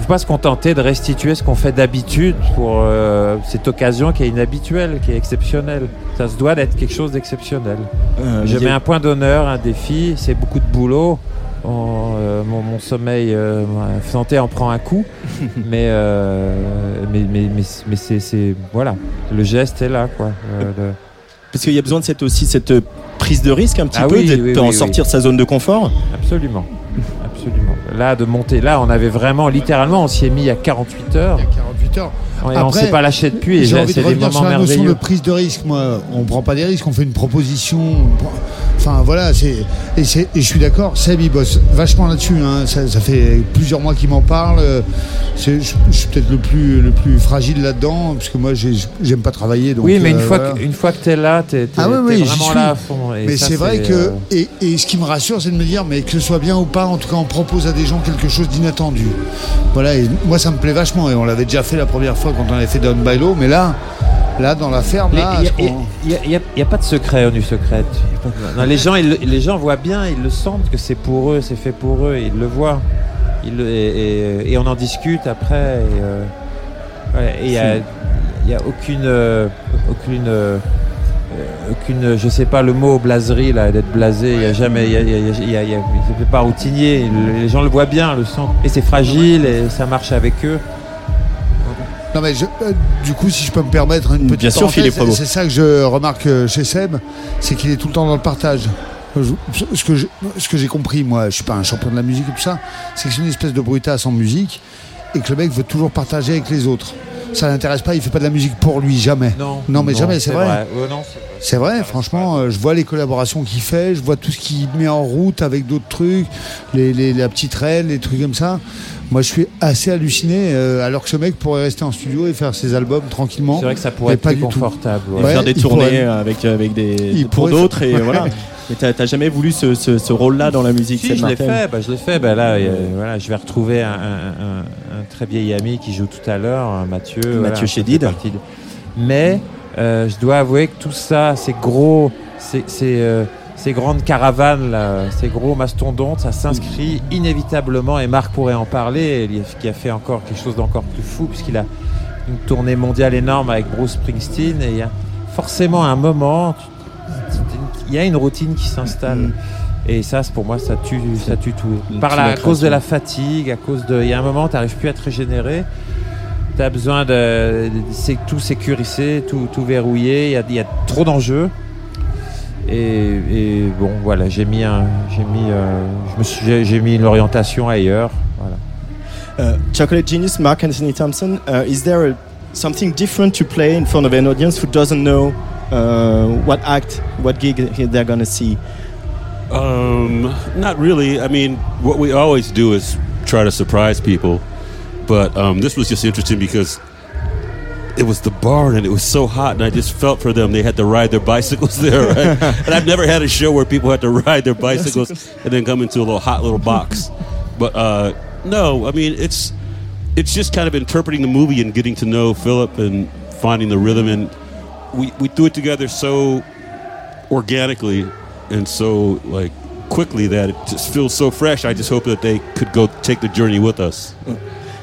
faut pas se contenter de restituer ce qu'on fait d'habitude pour euh, cette occasion qui est inhabituelle, qui est exceptionnelle. Ça se doit d'être quelque chose d'exceptionnel. Euh, Je mets un point d'honneur, un défi, c'est beaucoup de boulot. On, euh, mon, mon sommeil, euh, ma santé en prend un coup, (laughs) mais, euh, mais, mais, mais, mais c'est, c'est- voilà, le geste est là, quoi. Euh, le- Parce qu'il y a besoin de cette, aussi cette prise de risque un petit Ah peu, oui, d'être- oui, en oui, sortir de sa zone de confort. absolument, absolument. Là, de monter, là, on avait vraiment, littéralement, on s'y est mis à 48 heures. Il y a 48 heures. Et on Après, s'est pas lâché depuis. Et J'ai envie de revenir sur la notion de prise de risque. Moi, on prend pas des risques, on fait une proposition. on prend- Enfin voilà, c'est et, je suis d'accord. Seb il bosse vachement là-dessus. hein. Ça, ça fait plusieurs mois qu'il m'en parle. C'est- Je, je suis peut-être le plus le plus fragile là-dedans parce que moi j'ai- j'aime pas travailler. Donc, oui, mais une euh, fois voilà. que, une fois que t'es là, t'es, t'es, Ah oui, oui, vraiment là à fond. Et Mais c'est vrai que euh, et, et ce qui me rassure, c'est de me dire mais que ce soit bien ou pas, en tout cas on propose à des gens quelque chose d'inattendu. Voilà, et moi ça me plaît vachement et on l'avait déjà fait la première fois quand on avait fait Down by mais là, là dans la ferme, Il n'y a, pas de secret au Nu Secrète. Non, les, gens, ils, les gens voient bien, ils le sentent que c'est pour eux, c'est fait pour eux, ils le voient. Et, et- et on en discute après. Et euh, ouais, il y a, aucune, euh, aucune, euh, aucune, je sais pas le mot blaserie là, d'être blasé. Il y a jamais, il y a, pas routinier. Le- Les gens le voient bien, le son. Et c'est fragile et ça marche avec eux. Non mais je- euh, du coup, si je peux me permettre une petite Bien sûr, parenthèse, Philippe c'est- ça que je remarque euh, chez Seb, c'est qu'il est tout le temps dans le partage. Je- Ce que je- ce que j'ai compris, moi, je suis pas un champion de la musique et tout ça, c'est que c'est une espèce de brutasse en musique et que le mec veut toujours partager avec les autres. Ça l'intéresse pas, il fait pas de la musique pour lui, jamais. Non, non mais jamais, c'est vrai. Ouais, non, c'est vrai. Franchement, euh, je vois les collaborations qu'il fait, je vois tout ce qu'il met en route avec d'autres trucs, les, les- la petite reine, les trucs comme ça. Moi, je suis assez halluciné, euh, alors que ce mec pourrait rester en studio et faire ses albums tranquillement. C'est vrai que ça pourrait être pas plus du tout. confortable. ouais. Ouais, faire des tournées pourrait- avec, avec des Il pour pourrait d'autres faire- et voilà. (laughs) Mais t'as t'as jamais voulu ce, ce, ce rôle-là dans la musique, Si, Seb je l'ai fait, bah, je l'ai fait. Bah, là, euh, voilà, je vais retrouver un, un- un- un très vieil ami qui joue tout à l'heure, Mathieu. voilà, fait Chédid. de- Mais euh, je dois avouer que tout ça, ces gros, ces, ces, euh, ces grandes caravanes, là, ces gros mastodontes, ça s'inscrit inévitablement, et Marc pourrait en parler, qui a fait encore quelque chose d'encore plus fou, puisqu'il a une tournée mondiale énorme avec Bruce Springsteen, et il y a forcément un moment, tu- il y a une routine qui s'installe. Et ça, pour moi, ça tue, ça tue tout. Par la, à cause de la fatigue, à cause de. Il y a un moment, tu n'arrives plus à te régénérer. Tu as besoin de, c'est tout sécuriser, tout, tout verrouiller. Il y a, il y a trop d'enjeux. Et, et bon, voilà, j'ai mis un, j'ai mis, euh, je me suis, j'ai- mis une orientation ailleurs. Voilà. Uh, Chocolate Genius, Mark Anthony Thompson, uh, is there a, something different to play in front of an audience who doesn't know what act, what gig they're going to see? Um, not really. I mean, what we always do is try to surprise people, but um, this was just interesting because it was the barn and it was so hot, and I just felt for them. They had to ride their bicycles (laughs) there, right? and I've never had a show where people had to ride their bicycles and then come into a little hot little box. But uh, no, I mean it's it's just kind of interpreting the movie and getting to know Philip and finding the rhythm, and we we do it together so organically and so like quickly that it just feels so fresh. I just hope that they could go take the journey with us.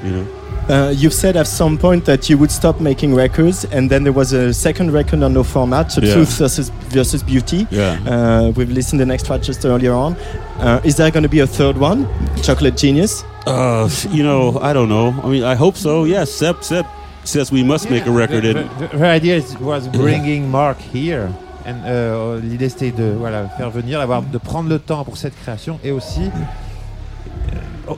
You know. Uh, you've said at some point that you would stop making records, and then there was a second record on no format, so Yeah. Truth versus, versus Beauty. Yeah. Uh, we've listened to the next track just earlier on. Uh, is there going to be a third one, Chocolate Genius? Uh, you know, I don't know. I mean, I hope so. Yes, Seb, Seb says we must make a record. The, and the- the idea was bringing Mark here. And, euh, L'idée c'était de voilà, faire venir, avoir, de prendre le temps pour cette création et aussi. euh, oh,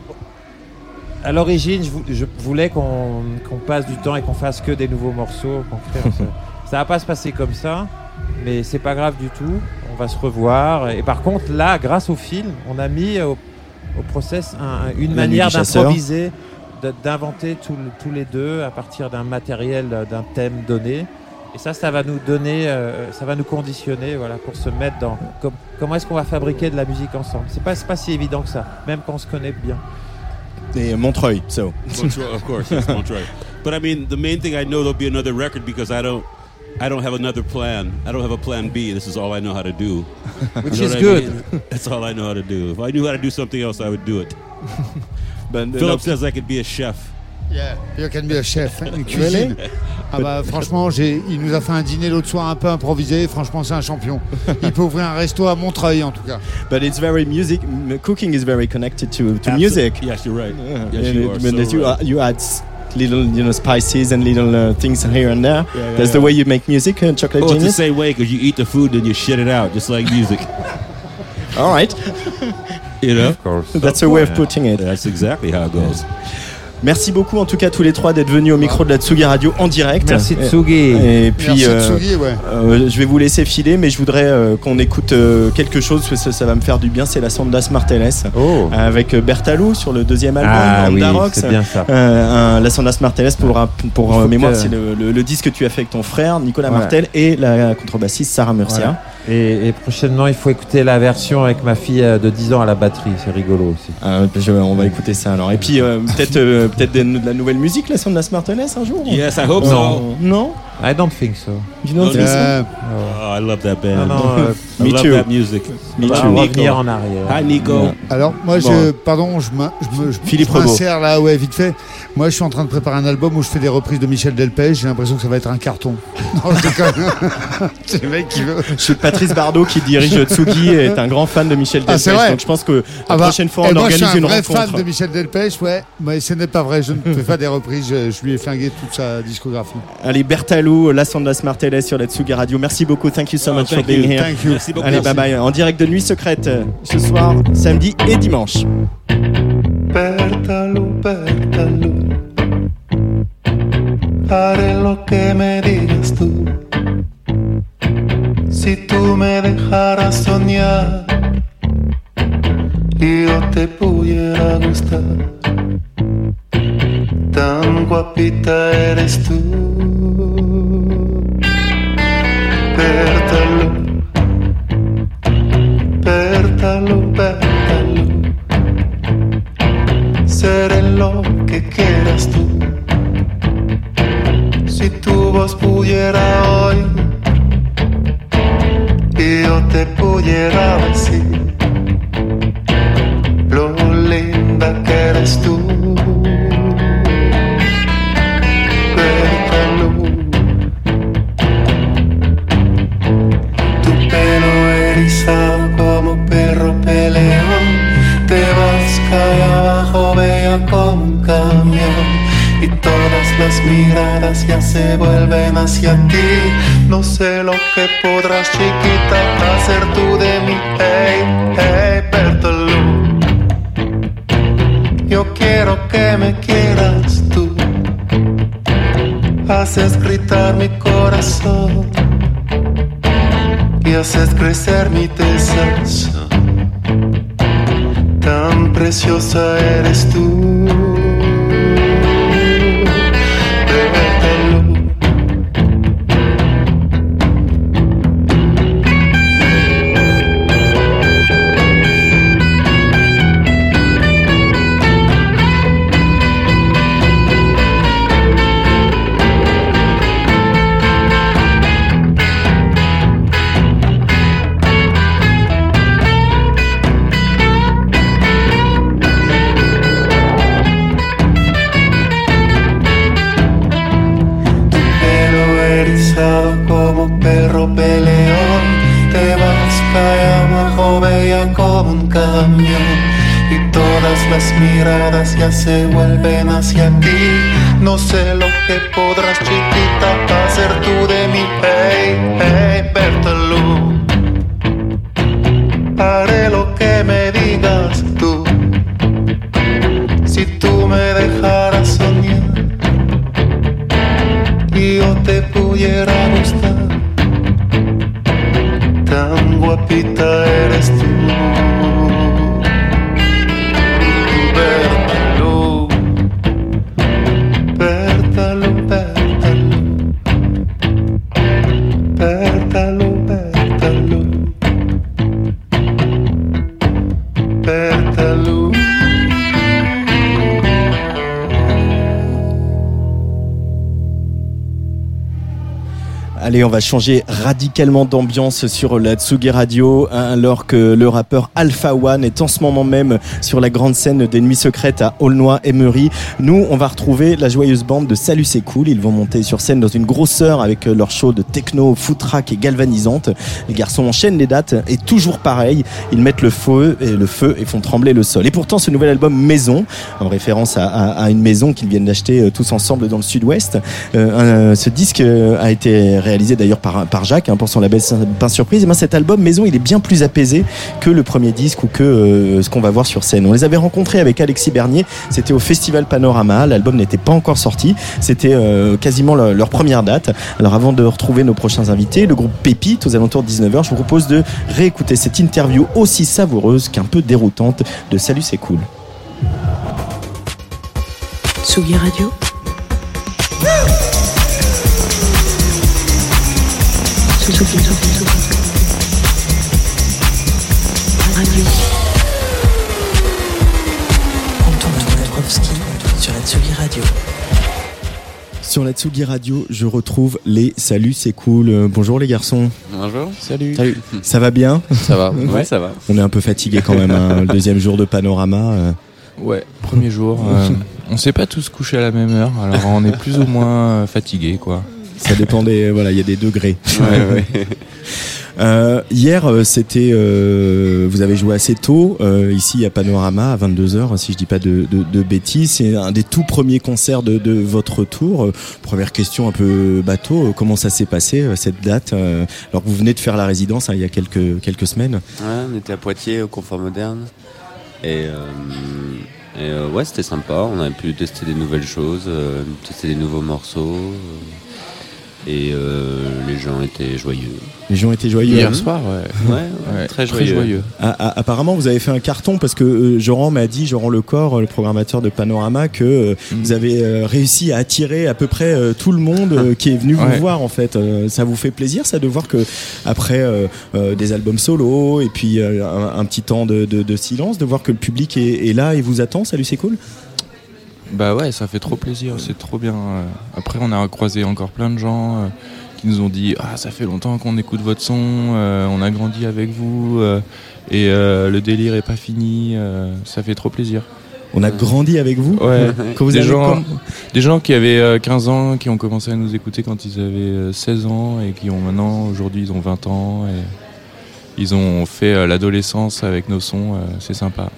à l'origine, je, vou- je voulais qu'on qu'on passe du temps et qu'on fasse que des nouveaux morceaux. qu'on crée. (laughs) ça, va pas se passer comme ça, mais c'est pas grave du tout. On va se revoir. Et par contre, là, grâce au film, on a mis au, au process un- une manière d'improviser, d'inventer tout tous les deux à partir d'un matériel, euh, d'un thème donné. Et ça, ça va nous donner, euh, ça va nous conditionner, voilà, pour se mettre dans com- comment est-ce qu'on va fabriquer de la musique ensemble. C'est pas, c'est pas si évident que ça, même quand on se connaît bien. Et Montreuil, so. Montreux, of course, yes, Montreux. But I mean, the main thing I know there'll be another record because I don't, I don't have another plan. I don't have a plan B. This is all I know how to do. Which You know is what I good. mean? That's all I know how to do. If I knew how to do something else, I would do it. (laughs) But, uh, Philip says I could be a chef. Yeah, you can be a chef, (laughs) une cuisine. Ah bah franchement, j'ai, il nous a fait un dîner l'autre soir un peu improvisé. Franchement, c'est un champion. Il peut ouvrir un resto à Montreuil en tout cas. But it's very music. Cooking is very connected to, to music. Yes, you're right. Yeah. Yes, And you are. so you, right. uh, you add little, you know, spices and little uh, things here and there. Yeah, yeah, That's the way you make music, uh, Chocolate Oh, it's the Genius. same way because you eat the food and you shit it out, just like music. (laughs) All right, You know? Of course. that's a way of putting it. That's exactly how it goes. Merci beaucoup en tout cas tous les trois d'être venus au micro de la Tsugi Radio en direct. Merci Et- Tsugi. Et puis Merci euh, Tsugi, ouais. euh, je vais vous laisser filer, mais je voudrais euh, qu'on écoute euh, quelque chose parce que ça, ça va me faire du bien. C'est la Sandas Marteles Oh. avec Bertalou sur le deuxième album. Ah oui, c'est bien ça. Euh, un- la Sandas Marteles pour, pour euh, mémoire, que- c'est le, le- le disque que tu as fait avec ton frère Nicolas Ouais. Martel et la contrebassiste Sarah Murcia. Voilà. Et, et prochainement, il faut écouter la version avec ma fille euh, de 10 ans à la batterie. C'est rigolo aussi. Euh, je- on va écouter ça alors. Et puis euh, (laughs) peut-être euh, peut-être de, de la nouvelle musique, la Sandas Marteles un jour. Yes, I hope Non. so. Non. I don't think so. You don't think so? Euh, Oh, I love that band. Non, non, (laughs) euh, I Me love too. that music. Me too. Nico. revenir en arrière. Hi, Nico. Alors, moi, Bon. je, pardon, je m'insère là, ouais, vite fait. Moi, je suis en train de préparer un album où je fais des reprises de Michel Delpech. J'ai l'impression que ça va être un carton. (laughs) Non, je déconne. C'est le mec qui veut. Je- Patrice Bardot qui dirige Tsugi est un grand fan de Michel Ah, Delpech. c'est vrai donc je pense que la Ah bah, prochaine fois et on moi, organise je suis un une vrai rencontre. fan de Michel Delpech, ouais. Mais ce n'est pas vrai. Je ne fais pas des reprises. Je, je lui ai flingué toute sa discographie. Allez, Bertalou, Las Ondas Marteles sur la Tsugi Radio. Merci beaucoup. Thank you so Oh, much for being you. here. Thank you. Merci beaucoup. Allez, bye bye. En direct de Nuit Secrète euh, ce soir, samedi et dimanche. Pértalo, pértalo. Haré lo que me digas tú. Si tú me dejaras soñar y yo te pudiera gustar, tan guapita eres tú. Pértalo, pértalo, pértalo seré lo que quieras tú. Si tu voz pudiera hoy y yo te pudiera decir lo linda que eres tú. Tu pelo erizado como perro peleón. Te vas calle abajo, bella como un camión. Y todas las miradas ya se vuelven hacia ti No sé lo que podrás chiquita hacer tú de mí Hey, hey, Bertolú Yo quiero que me quieras tú Haces gritar mi corazón y haces crecer mi deseo. Tan preciosa eres tú. Se vuelven hacia ti. No sé lo que podrás, chiquita, on va changer radicalement d'ambiance sur la Tsugi Radio, hein, alors que le rappeur Alpha One est en ce moment même sur la grande scène des Nuits Secrètes à Aulnoy-Emery. Nous, on va retrouver la joyeuse bande de Salut c'est cool. Ils vont monter sur scène dans une grosseur avec euh, leur show de techno, footrack et galvanisante. Les garçons enchaînent les dates et toujours pareil, ils mettent le feu et le feu et font trembler le sol. Et pourtant, ce nouvel album Maison, en référence à, une maison qu'ils viennent d'acheter euh, tous ensemble dans le sud-ouest, euh, ce disque euh, a été réalisé d'ailleurs par, par Jacques hein, pour son label Pain Surprise. Et ben cet album Maison, il est bien plus apaisé que le premier disque ou que euh, ce qu'on va voir sur scène. On les avait rencontrés avec Alexis Bernier. C'était au Festival Panorama. L'album n'était pas encore sorti. C'était euh, quasiment leur, première date. Alors avant de retrouver nos prochains invités, le groupe Pépite aux alentours de 19h, je vous propose de réécouter cette interview aussi savoureuse qu'un peu déroutante de Salut c'est cool. Radio. Sur la Tsugi Radio. Sur la Tsugi Radio, je retrouve les Salut, c'est cool. Euh, bonjour les garçons. Bonjour. Salut. Salut. (laughs) Ça va bien Ça va. Ouais, ça va. On est un peu fatigué quand même. hein, le deuxième jour de panorama. euh. Ouais, premier jour. euh, (laughs) on s'est pas tous couchés à la même heure, alors on est plus ou moins fatigués, quoi. Ça dépend des. Voilà, il y a des degrés. Ouais, ouais. (laughs) Euh, hier, euh, c'était. euh, vous avez joué assez tôt, euh, ici à Panorama, à 22h, si je dis pas de, de, de bêtises. C'est un des tout premiers concerts de, de votre tour. Première question un peu bateau, comment ça s'est passé cette date Alors que vous venez de faire la résidence hein, il y a quelques, quelques semaines. Ouais, on était à Poitiers au Confort Moderne. Et, et, ouais, c'était sympa. On a pu tester des nouvelles choses, tester des nouveaux morceaux. Euh, et euh, les gens étaient joyeux. Les gens étaient joyeux. Hier soir, ouais. Ouais, ouais, très joyeux. Ah, ah, apparemment, vous avez fait un carton parce que euh, Joran m'a dit, Joran Lecor, le programmateur de Panorama, que euh, Mm. vous avez euh, réussi à attirer à peu près euh, tout le monde euh, qui est venu Ouais. vous voir. En fait, Euh, ça vous fait plaisir, ça, de voir que après euh, euh, des albums solo et puis euh, un, un petit temps de, de- de silence, de voir que le public est, est là et vous attend. Salut, c'est cool. Bah ouais, ça fait trop plaisir, c'est trop bien. Après, on a croisé encore plein de gens euh, qui nous ont dit Ah, ça fait longtemps qu'on écoute votre son, euh, on a grandi avec vous, euh, et le délire est pas fini, ça fait trop plaisir. On a grandi avec vous. Ouais, (laughs) Quand vous des, avez gens, comme- des gens qui avaient euh, 15 ans, qui ont commencé à nous écouter quand ils avaient euh, 16 ans, et qui ont maintenant, aujourd'hui, ils ont 20 ans, et ils ont fait l'adolescence avec nos sons, c'est sympa.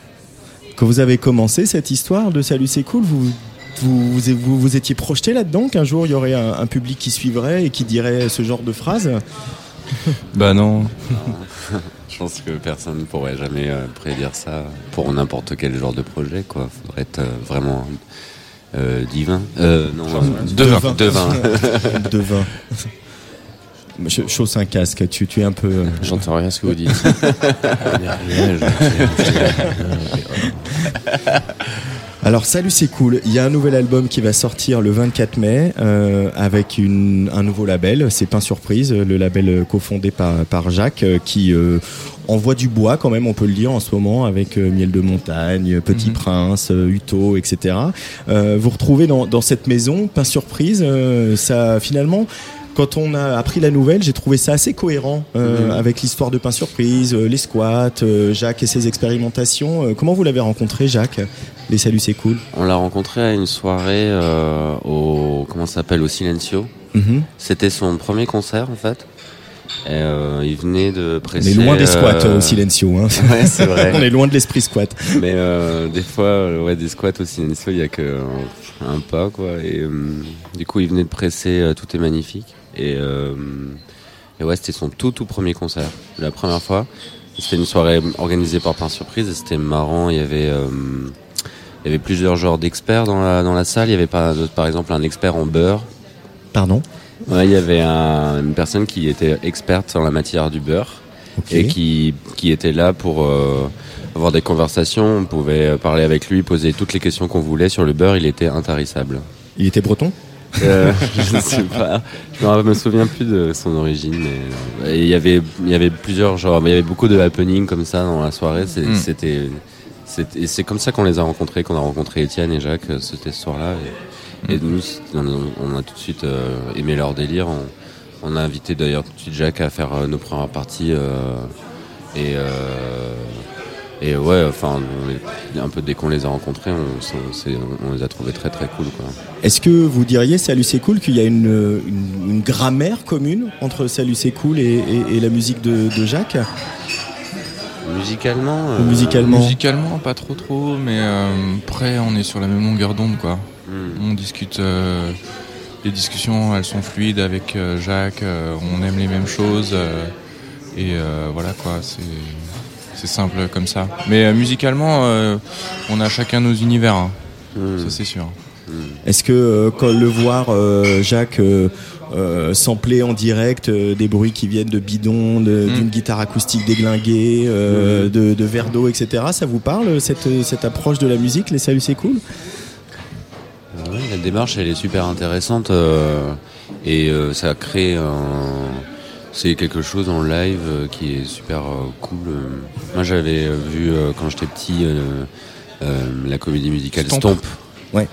Quand vous avez commencé cette histoire de Salut, c'est cool, vous. Vous, vous, vous, vous étiez projeté là-dedans qu'un jour il y aurait un, un public qui suivrait et qui dirait ce genre de phrase (laughs) Bah non. (laughs) Je pense que personne ne pourrait jamais euh, prédire ça pour n'importe quel genre de projet. Quoi, faudrait être euh, vraiment euh, divin. Euh, non, euh, Devin. devin. Devin. (laughs) Ch- Chausse un casque, tu, tu es un peu. euh, J'entends rien ce que vous dites. (laughs) Alors salut c'est cool, il y a un nouvel album qui va sortir le 24 mai euh, avec une, un nouveau label, c'est Pain Surprise, le label euh, cofondé par, par Jacques euh, qui euh, envoie du bois quand même on peut le dire en ce moment avec Miel de Montagne, Petit Mhm. Prince, Uto, etc. Euh, vous retrouvez dans, dans cette maison Pain Surprise, euh, ça finalement quand on a appris la nouvelle, j'ai trouvé ça assez cohérent euh, Mhm. avec l'histoire de Pain Surprise, euh, les squats, euh, Jacques et ses expérimentations. Comment vous l'avez rencontré, Jacques? Les saluts, c'est cool. On l'a rencontré à une soirée au comment ça s'appelle au Silencio. Mhm. C'était son premier concert en fait. Et, euh, il venait de On presser. est loin des squats euh, au Silencio. Hein. (laughs) Ouais, c'est vrai. (laughs) on est loin de l'esprit squat. Mais euh, des fois, ouais, des squats au Silencio, il y a que euh, un pas quoi. Et du coup, il venait de presser Tout est magnifique. Et, euh, et ouais, c'était son tout tout premier concert, la première fois. C'était une soirée organisée par Pain Surprise et c'était marrant. Il y avait euh, il y avait plusieurs genres d'experts dans la dans la salle. Il y avait par, par exemple un expert en beurre. Pardon? Ouais, il y avait un- une personne qui était experte en la matière du beurre et qui, qui était là pour euh, avoir des conversations. On pouvait parler avec lui, poser toutes les questions qu'on voulait sur le beurre. Il était intarissable. Il était breton? Euh, (laughs) je ne sais pas. Je me, me souviens plus de son origine. Mais, euh, et il y avait, il y avait plusieurs genres. Il y avait beaucoup de happenings comme ça dans la soirée. C'est- Mm. C'était, c'est comme ça qu'on les a rencontrés, qu'on a rencontré Étienne et Jacques. euh, ce soir-là. Et, et nous, on, on a tout de suite euh, aimé leur délire. On, on a invité d'ailleurs tout de suite Jacques à faire nos premières parties. euh, et euh, et ouais, enfin, on un peu dès qu'on les a rencontrés, on, les a trouvés très très cool. Est-ce que vous diriez, Salut c'est cool, qu'il y a une, une, une grammaire commune entre Salut c'est cool et, et- et la musique de, de Jacques? Musicalement, euh, musicalement? Musicalement, pas trop trop, mais euh, après, on est sur la même longueur d'onde, quoi. Hmm. On discute, euh, les discussions, elles sont fluides avec euh, Jacques, euh, on aime les mêmes choses, euh, et euh, voilà, quoi, c'est c'est simple comme ça. Mais euh, musicalement, euh, on a chacun nos univers, hein. Hmm. ça c'est sûr. Est-ce que euh, quand le voir, euh, Jacques, euh, euh, sampler en direct euh, des bruits qui viennent de bidons, de- Mm. d'une guitare acoustique déglinguée, euh, de, de verre d'eau, etc., ça vous parle, cette, cette approche de la musique, les Salut c'est cool? Ouais, la démarche, elle est super intéressante euh, et euh, ça crée un... C'est quelque chose en live euh, qui est super euh, cool. euh. Moi, j'avais vu quand j'étais petit la comédie musicale Stomp. Stomp. Ouais.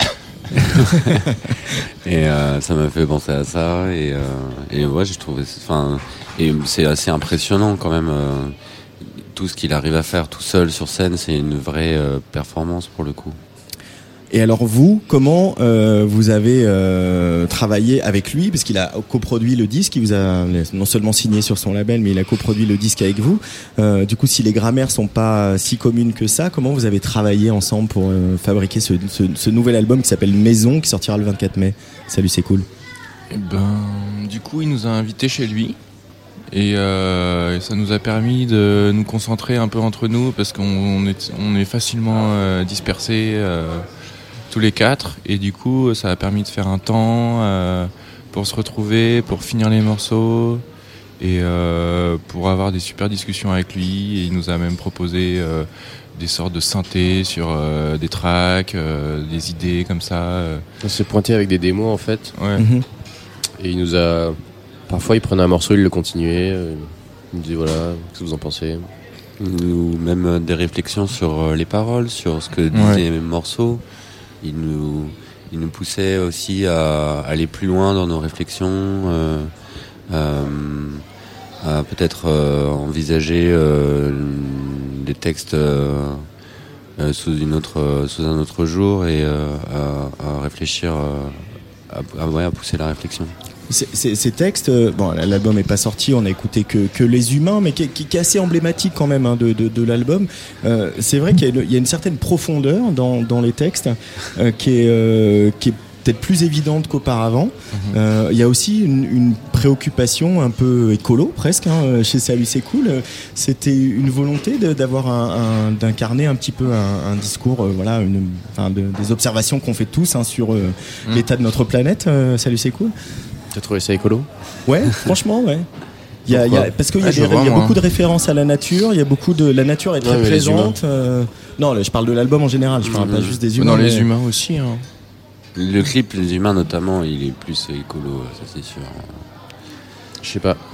(laughs) et ça m'a fait penser à ça. Et, et ouais, j'ai trouvé. Enfin, et c'est assez impressionnant quand même. tout ce qu'il arrive à faire tout seul sur scène, c'est une vraie performance pour le coup. Et alors vous, comment euh, vous avez euh, travaillé avec lui? Parce qu'il a coproduit le disque, il vous a non seulement signé sur son label, mais il a coproduit le disque avec vous. Euh, du coup, si les grammaires sont pas si communes que ça, comment vous avez travaillé ensemble pour fabriquer ce, nouvel album qui s'appelle Maison, qui sortira le 24 mai? Salut, c'est cool. Eh ben, du coup, il nous a invités chez lui. Et ça nous a permis de nous concentrer un peu entre nous parce qu'on on est, on est facilement dispersés tous les quatre. Et du coup, ça a permis de faire un temps euh, pour se retrouver, pour finir les morceaux et euh, pour avoir des super discussions avec lui. Et il nous a même proposé euh, des sortes de synthés sur euh, des tracks, euh, des idées comme ça. On s'est pointé avec des démos en fait. Ouais. Mhm. Et il nous a. Parfois, il prenait un morceau, il le continuait. Il nous disait voilà, qu'est-ce que vous en pensez? Ou même des réflexions sur les paroles, sur ce que disaient les morceaux. Il nous, il nous poussait aussi à aller plus loin dans nos réflexions, euh, euh, à peut-être euh, envisager des textes sous, une autre, sous un autre jour et à, réfléchir, à pousser la réflexion. Ces- textes, euh, bon, l'album n'est pas sorti, on a écouté que, que les humains, mais qui, qui- qui est assez emblématique quand même hein, de, de, de l'album. Euh, c'est vrai qu'il y, a une- il y a une certaine profondeur dans, dans les textes euh, qui est, euh, qui est peut-être plus évidente qu'auparavant. Euh, Il y a aussi une, une préoccupation un peu écolo presque hein, chez Salut c'est cool. C'était une volonté d'avoir un, un- d'incarner un petit peu un, un discours, euh, voilà, une, enfin, de- des observations qu'on fait tous hein, sur euh, Mm. l'état de notre planète. Salut c'est cool. T'as trouvé ça écolo Ouais, franchement, ouais. Il y a, il y a- parce qu'il y a, Ouais, je des- vois, il y a beaucoup de références à la nature, il y a beaucoup de la nature est très Ouais, présente. euh, non, je parle de l'album en général, je parle pas juste des humains. Dans les mais- humains aussi. Hein. Le clip, les humains notamment, il est plus écolo, ça c'est sûr. Je sais pas. (laughs)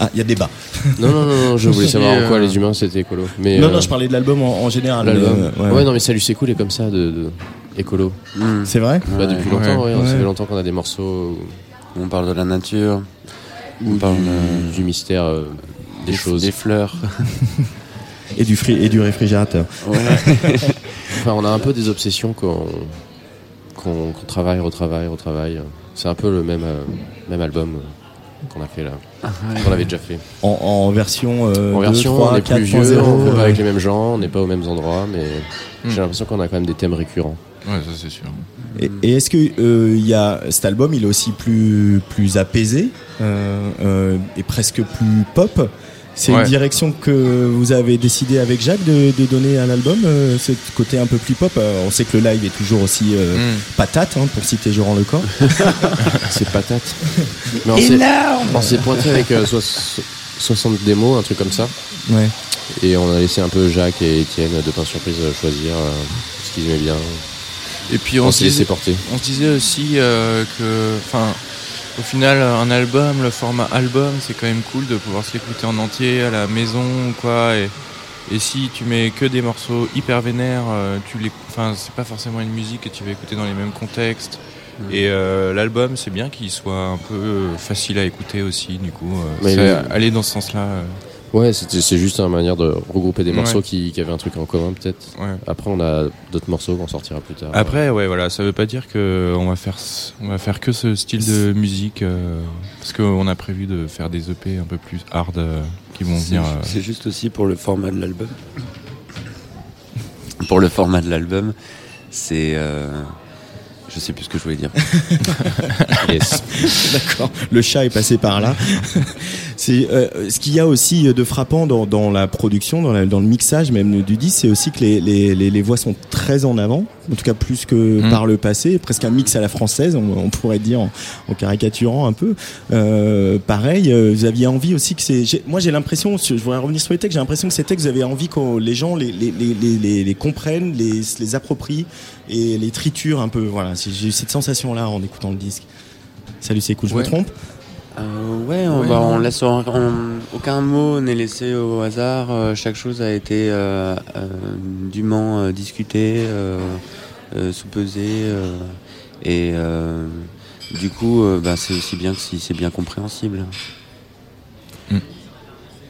Ah, il y a débat. Non, non, non, non, je voulais savoir en quoi euh, les humains c'était écolo. Mais, non, euh, non, je parlais de l'album en, en général. Mais, euh, ouais. non, mais Salut, c'est cool, et comme ça, de, de- écolo. C'est vrai Bah, Depuis Ouais. longtemps, ouais, Ouais. ça fait longtemps qu'on a des morceaux. où On parle de la nature, Ou on parle du, de- du mystère euh, des, des- choses. des fleurs. (laughs) Et du, fri- et du réfrigérateur. (laughs) enfin, on a un peu des obsessions qu'on travaille, retravaille, retravaille. C'est un peu le même, euh, même album euh, qu'on a fait là. qu'on avait déjà fait. En, en version. euh, en 2, version, 3, on est plus 4.0, vieux, on pas euh, avec les mêmes gens, on n'est pas aux mêmes endroits, mais Hmm. j'ai l'impression qu'on a quand même des thèmes récurrents. Ouais, ça c'est sûr. Et, et est-ce que euh, il y a cet album, il est aussi plus plus apaisé euh, euh, et presque plus pop? C'est Ouais. une direction que vous avez décidé avec Jacques de, de donner à l'album, euh, ce côté un peu plus pop? Euh, on sait que le live est toujours aussi euh, Mm. patate, hein, pour citer Joran Lecor. (laughs) C'est patate. Mais on s'est- on s'est pointé avec euh, soix- 60 démos, un truc comme ça. Ouais. Et on a laissé un peu Jacques et Étienne de Pain Surprise euh, choisir euh, ce qu'ils aimaient bien. Et puis on, On se disait, porter. on se disait aussi euh, que, enfin, au final, un album, le format album, c'est quand même cool de pouvoir se l'écouter en entier à la maison ou quoi. Et, et si tu mets que des morceaux hyper vénères, euh, tu les, enfin, c'est pas forcément une musique que tu vas écouter dans les mêmes contextes. Et euh, l'album, c'est bien qu'il soit un peu euh, facile à écouter aussi. Du coup, euh, aller dans ce sens-là. euh. Ouais, c'était- c'est juste une manière de regrouper des Ouais. morceaux qui, qui avaient un truc en commun peut-être. Ouais. Après, on a d'autres morceaux qu'on sortira plus tard. Après, ouais, voilà, ça veut pas dire que on va faire, on va faire que ce style de musique, euh, parce qu'on a prévu de faire des EP un peu plus hard euh, qui vont C'est venir. euh, C'est juste aussi pour le format de l'album. (laughs) pour le format de l'album, c'est. Je sais plus ce que je voulais dire. (laughs) Yes. D'accord. Le chat est passé par là. (laughs) c'est euh, ce qu'il y a aussi de frappant dans, dans la production, dans, la- dans le mixage même du disque, c'est aussi que les, les, les, les voix sont très en avant, en tout cas plus que Mm. par le passé, presque un mix à la française, on, on pourrait dire en, en caricaturant un peu. Euh, pareil, euh, vous aviez envie aussi que c'est. Moi, j'ai l'impression, je voudrais revenir sur les textes, j'ai l'impression que ces textes, vous avez envie que les gens les, les, les, les, comprennent, les, les approprient et les triturent un peu. Voilà, j'ai eu cette sensation-là en écoutant le disque. Salut, c'est cool, je Ouais. me trompe? Euh, ouais, on, Ouais, bah, on laisse on- on- aucun mot n'est laissé au hasard. euh, chaque chose a été euh, euh, dûment euh, discutée. euh, euh, sous-pesé. euh, et euh, du coup, bah, c'est aussi bien que si c'est bien compréhensible.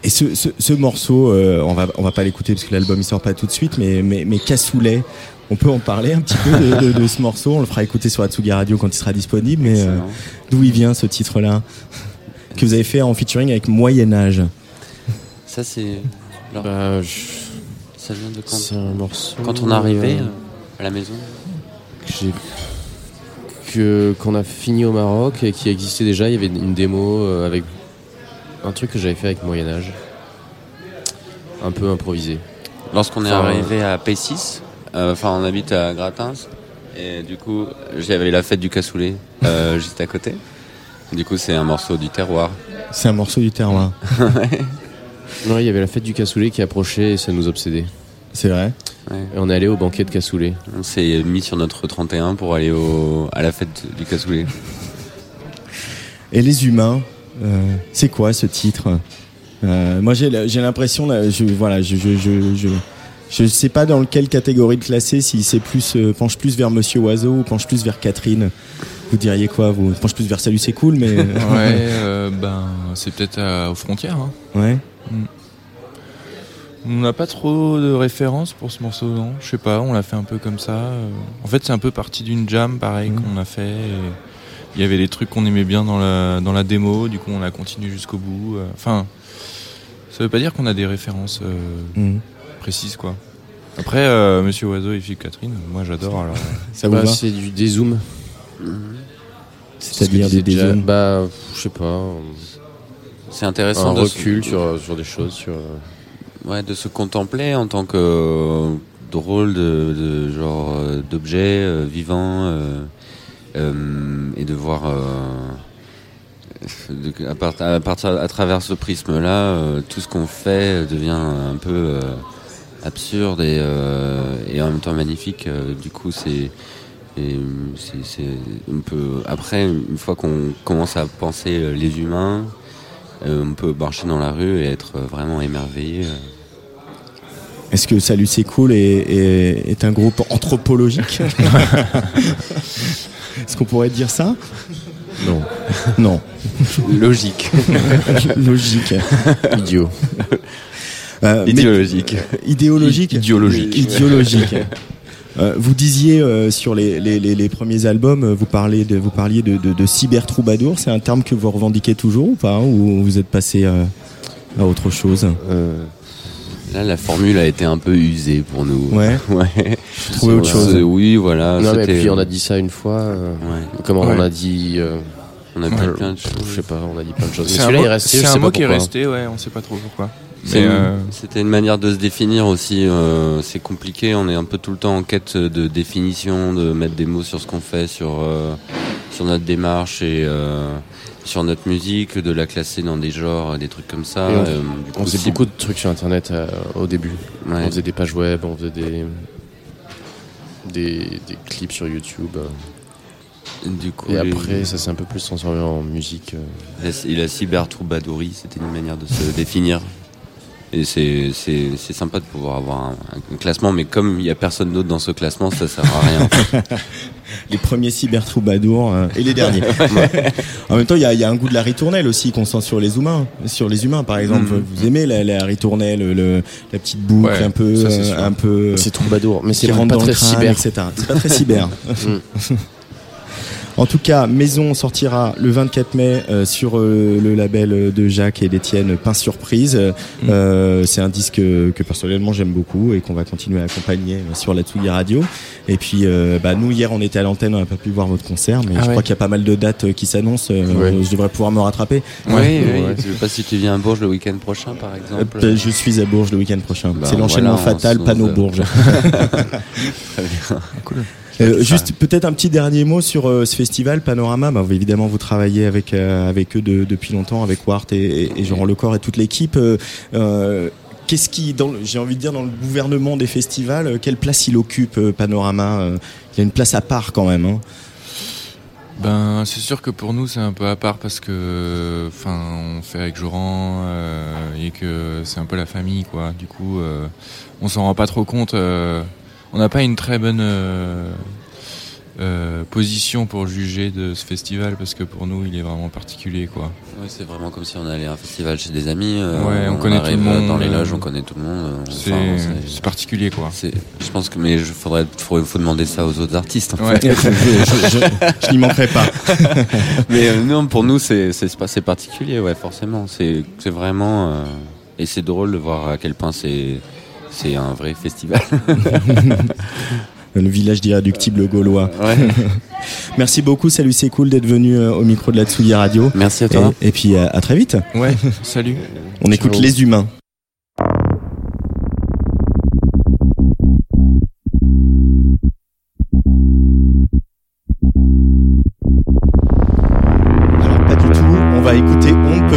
Et ce, ce, ce morceau, euh, on va on va pas l'écouter parce que l'album il sort pas tout de suite, mais mais, mais Cassoulet, on peut en parler un petit peu de, de- de ce morceau. On le fera écouter sur Atsugi Radio quand il sera disponible. Mais euh, d'où il vient ce titre-là que vous avez fait en featuring avec Moyen Âge Ça, c'est. alors, Bah, ça vient de quand? C'est un morceau. Quand on est arrivé euh, euh, à la maison? que j'ai que qu'on a fini au Maroc et qui existait déjà. Il y avait une démo avec un truc que j'avais fait avec Moyen Âge, un peu improvisé. Lorsqu'on est Enfin, arrivé à P6, euh, enfin on habite à Gratins, et du coup j'avais la fête du cassoulet euh, (laughs) juste à côté. Du coup c'est un morceau du terroir. C'est un morceau du terroir. (laughs) Non, il y avait la fête du cassoulet qui approchait et ça nous obsédait. C'est vrai. Et on est allé au banquet de cassoulet. On s'est mis sur notre 31 pour aller au, à la fête du cassoulet. Et les humains, euh, c'est quoi ce titre? Euh, Moi, j'ai j'ai l'impression, là, je voilà, je je je je je sais pas dans quelle catégorie de classer, si c'est plus euh, penche plus vers Monsieur Oiseau ou penche plus vers Catherine. Vous diriez quoi Vous? Penche plus vers Salut, c'est cool, mais Ouais, (laughs) euh, ben, c'est peut-être aux frontières. hein. ouais. Mm. On n'a pas trop de références pour ce morceau, non? Je sais pas, on l'a fait un peu comme ça. euh. En fait, c'est un peu parti d'une jam, pareil, qu'on a fait. Il y avait des trucs qu'on aimait bien dans la, dans la démo, du coup, on a continué jusqu'au bout. euh. Enfin, ça veut pas dire qu'on a des références euh, Mhm. Précises, quoi. Après, euh, Monsieur Oiseau et Philippe Catherine, moi j'adore. Alors, Ça vous Bah, va C'est du dézoom. C'est-à-dire des dézooms. Bah, je sais pas. C'est intéressant Un de recul se- sur, sur des choses. Sur, euh, Ouais, de se contempler en tant que euh, drôle de, de genre euh, d'objet euh, vivant euh, euh, et de voir euh, de- à, part- à partir à travers ce prisme là tout ce qu'on fait devient un peu euh, absurde et, euh, et en même temps magnifique Euh, du coup c'est et c'est un peu après une fois qu'on commence à penser euh, les humains euh, on peut marcher dans la rue et être vraiment émerveillé. Est-ce que Salut, c'est cool est, est, est un groupe anthropologique? (laughs) Est-ce qu'on pourrait dire ça? Non. Non. Logique. (laughs) Logique. Idiot. Euh, (laughs) Idéologique. idéologique. Idéologique. Idéologique. Euh, vous disiez euh, sur les, les, les, les premiers albums, euh, vous, parlez de, vous parliez de, de, de cyber troubadour. C'est un terme que vous revendiquez toujours ou pas Ou vous êtes passé euh, à autre chose? Là, la formule a été un peu usée pour nous. Ouais. (laughs) ouais. Trouver autre chose. Oui, voilà. non, mais puis on a dit ça une fois. euh, Ouais. Comment on Ouais. a dit. euh, On a dit ouais, plein de choses. Je sais pas, on a dit plein de choses. C'est un celui-là mot, est resté. c'est je un mot qui est resté, ouais, on sait pas trop pourquoi. Euh, C'était une manière de se définir aussi. euh, c'est compliqué. On est un peu tout le temps en quête de définition, de mettre des mots sur ce qu'on fait, sur euh, sur notre démarche et sur notre musique, de la classer dans des genres, des trucs comme ça. Et on, Euh, faisait beaucoup de trucs sur internet euh, au début. Ouais. On faisait des pages web, on faisait des, des, des clips sur YouTube. euh. Du coup, Et après, ça s'est un peu plus transformé en musique. La, et la cyber-troubadourie, c'était une manière de se définir. Et c'est, c'est, c'est sympa de pouvoir avoir un, un classement, mais comme il n'y a personne d'autre dans ce classement, ça sert à rien. (laughs) Les premiers cyber troubadours euh, et les derniers. (laughs) En même temps, il y a, il y a un goût de la ritournelle aussi qu'on sent sur les humains. Sur les humains, par exemple, Mhm. vous aimez la, la ritournelle, le, la petite boucle Ouais, un peu, ça, euh, un peu. C'est troubadour, mais c'est pas très crâne, cyber. etc. C'est pas très cyber. (laughs) Mm. En tout cas, Maison sortira le 24 mai euh, sur euh, le label de Jacques et d'Étienne Pain Surprise. Euh, c'est un disque que, que personnellement j'aime beaucoup et qu'on va continuer à accompagner euh, sur la Tsugi Radio. Et puis, euh, bah, nous hier on était à l'antenne, on n'a pas pu voir votre concert, mais Ah je ouais. crois qu'il y a pas mal de dates euh, qui s'annoncent. euh, Ouais. Je devrais pouvoir me rattraper. oui, Ouais. Je sais pas si tu viens à Bourges le week-end prochain, par exemple. Euh, je suis à Bourges le week-end prochain. Bah, c'est l'enchaînement voilà, fatal, panneau Bourges. (laughs) (laughs) Très bien. cool. Euh, juste peut-être un petit dernier mot sur euh, ce festival Panorama. Bah, évidemment, vous travaillez avec euh, avec eux de- depuis longtemps, avec Wart et, et, et Jean Lecor et toute l'équipe. Qu'est-ce qui, dans le- j'ai envie de dire, dans le gouvernement des festivals, quelle place il occupe Panorama Il y a une place à part quand même. Hein. Ben, c'est sûr que pour nous, c'est un peu à part parce que, enfin, on fait avec Joran et que c'est un peu la famille, quoi. Du coup, on s'en rend pas trop compte on n'a pas une très bonne euh, euh, position pour juger de ce festival parce que pour nous il est vraiment particulier quoi. C'est vraiment comme si on allait à un festival chez des amis. Euh, ouais, on, connaît tout le monde. Dans les loges, on connaît tout le monde. C'est particulier quoi. Je pense que mais je faudrait demander ça aux autres artistes. (laughs) Je, je, je, je n'y manquerai pas. (laughs) mais non, pour nous c'est c'est particulier ouais forcément. C'est c'est vraiment et c'est drôle de voir à quel point c'est c'est un vrai festival. (laughs) le village d'irréductibles gaulois. (laughs) Merci beaucoup, salut, c'est cool d'être venu euh, au micro de la Tsugi Radio. Merci à toi. Et, puis euh, à, très vite. Ouais, (laughs) salut. On écoute les humains.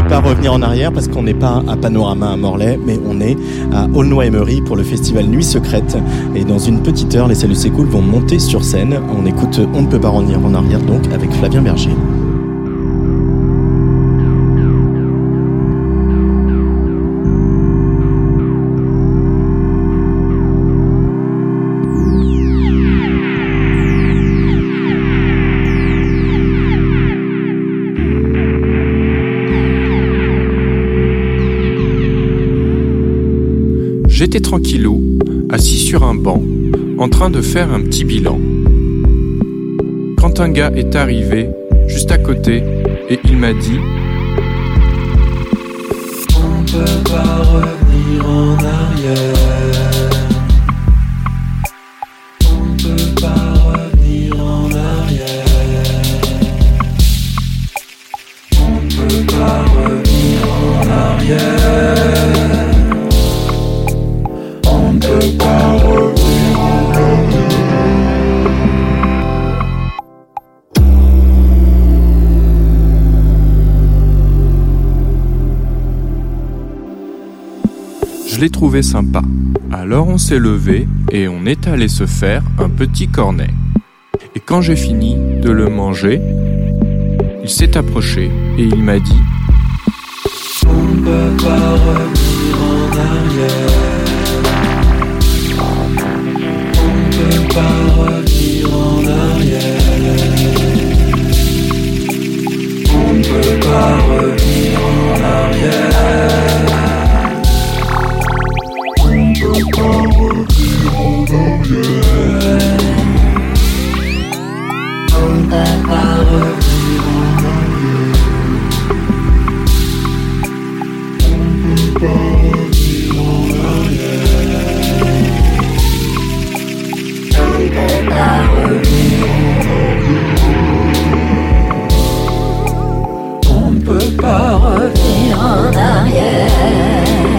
On ne peut pas revenir en arrière parce qu'on n'est pas à Panorama à Morlaix, mais on est à Aulnoy-Emery pour le festival Nuit Secrète. Et dans une petite heure, les Salut C'est vont monter sur scène. On écoute On ne peut pas revenir en arrière donc avec Flavien Berger. tranquillou, assis sur un banc, en train de faire un petit bilan. Quand un gars est arrivé, juste à côté, et il m'a dit On peut pas revenir en arrière. Je l'ai trouvé sympa. Alors on s'est levé et on est allé se faire un petit cornet. Et quand j'ai fini de le manger, il s'est approché et il m'a dit On ne peut pas revenir en arrière. On ne peut pas revenir en arrière. On ne peut pas revenir en arrière. On ne peut pas revenir en arrière.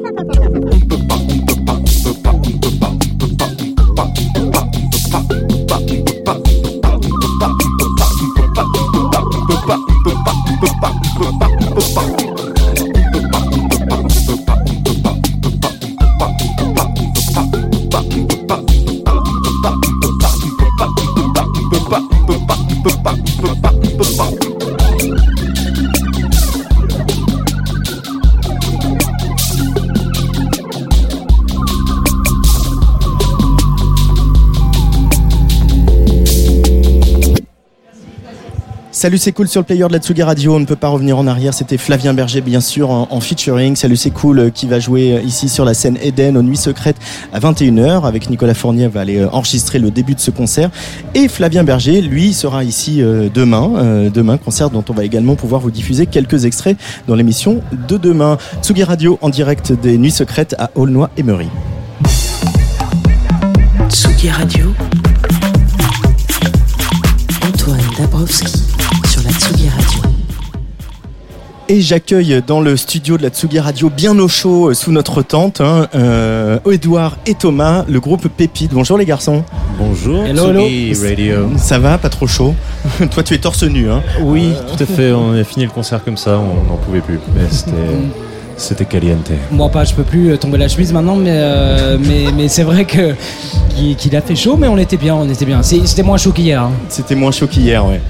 Salut, c'est cool sur le player de la Tsugi Radio. On ne peut pas revenir en arrière. C'était Flavien Berger, bien sûr, en, featuring. Salut, c'est cool, euh, qui va jouer euh, ici sur la scène Eden aux Nuits Secrètes à 21h. Avec Nicolas Fournier, va aller euh, enregistrer le début de ce concert. Et Flavien Berger, lui, sera ici demain. demain, concert dont on va également pouvoir vous diffuser quelques extraits dans l'émission de demain. Tsugi Radio en direct des Nuits Secrètes à Aulnoy-Emery. Tsugi Radio. Antoine Dabrowski Et j'accueille dans le studio de la Tsugi Radio, bien au chaud, euh, sous notre tente, hein, euh, Edouard et Thomas, le groupe Pépite. Bonjour les garçons. Bonjour, Hello, Radio. Ça va, pas trop chaud (laughs) Toi, tu es torse nu, hein Oui, tout à fait. On a fini le concert comme ça, on n'en pouvait plus. Mais c'était, c'était caliente. Moi pas, je peux plus euh, tomber la chemise maintenant, mais, euh, mais, mais c'est vrai que qu'il a fait chaud, mais on était bien, on était bien. C'était moins chaud qu'hier. hein. C'était moins chaud qu'hier, ouais.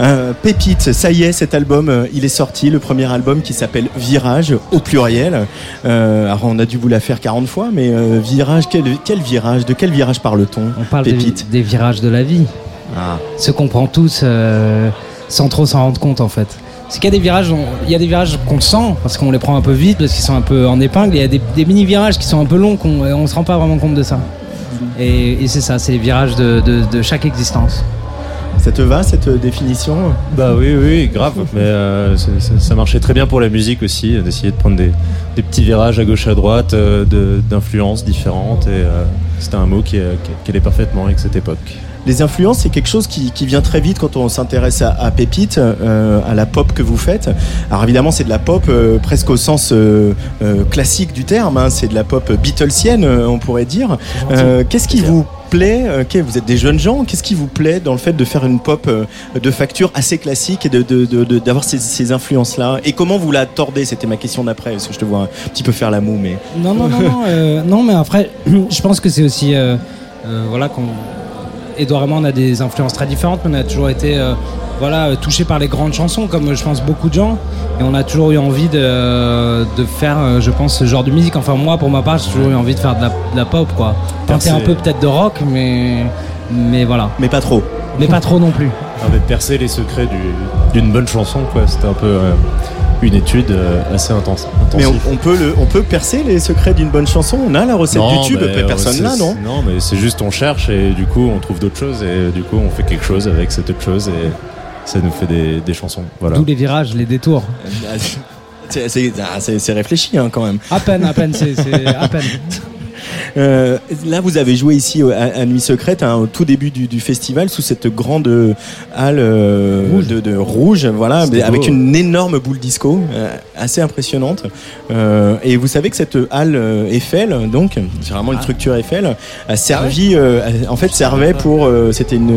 Euh, Pépite, ça y est, cet album, euh, il est sorti, le premier album qui s'appelle Virage, au pluriel. Euh, alors on a dû vous la faire 40 fois, mais euh, Virage, quel, quel virage De quel virage parle-t-on On parle des, Pépite. des virages de la vie. Ah. Ce qu'on prend tous sans trop s'en rendre compte en fait. C'est qu'il y a des virages, il y a des virages qu'on sent parce qu'on les prend un peu vite parce qu'ils sont un peu en épingle. et Il y a des, des mini virages qui sont un peu longs qu'on on se rend pas vraiment compte de ça. Et, et c'est ça, c'est les virages de, de- de chaque existence. Ça te va cette définition Bah oui, oui, grave. (laughs) Mais euh, ça marchait très bien pour la musique aussi, d'essayer de prendre des, des petits virages à gauche à droite, euh, d'influences différentes. Et euh, c'était un mot qui, qui- allait parfaitement avec cette époque. Les influences, c'est quelque chose qui, qui vient très vite quand on s'intéresse à, à Pépite, à la pop que vous faites. Alors évidemment, c'est de la pop presque au sens classique du terme. hein. C'est de la pop Beatlesienne, on pourrait dire. Qu'est-ce qui vous euh, Vous êtes des jeunes gens. Qu'est-ce qui vous plaît dans le fait de faire une pop euh, de facture assez classique et de- de- d'avoir ces, ces influences-là Et comment vous la tordez C'était ma question d'après, parce que je te vois un petit peu faire la moue, mais Non, non, non, non, euh, mais après, (clears throat) je pense que c'est aussi, voilà, Edouard et moi, on a des influences très différentes, mais on a toujours été, euh, voilà, touchés par les grandes chansons, comme euh, je pense beaucoup de gens, et on a toujours eu envie de, euh, de faire, je pense, ce genre de musique. Enfin, moi, pour ma part, j'ai toujours eu envie de faire de la, de la pop, quoi. Tenter un peu peut-être de rock, mais, mais voilà. Mais pas trop. Mais pas trop non plus. Avait percer les secrets du- d'une bonne chanson, quoi. C'était un peu euh, une étude euh, assez intense. mais on, peut le, on peut percer les secrets d'une bonne chanson. On a la recette Non, du tube. mais, Personne euh, là, non Non, mais c'est juste on cherche et du coup on trouve d'autres choses et du coup on fait quelque chose avec cette autre chose et ça nous fait des, des chansons. Voilà. D'où les virages, les détours. (laughs) C'est- C'est ah, c'est- réfléchi hein, quand même. À peine, à peine, c'est, c'est à peine. (laughs) Euh, là, vous avez joué ici au- à, à Nuit Secrète, hein, au tout début du, du festival, sous cette grande euh, halle euh, De, de rouge, voilà, avec beau. une énorme boule disco, euh, assez impressionnante. Euh, et vous savez que cette halle euh, Eiffel, donc, c'est vraiment une Ah. structure Eiffel, a servi, euh, a- en fait, servait pour, euh, c'était une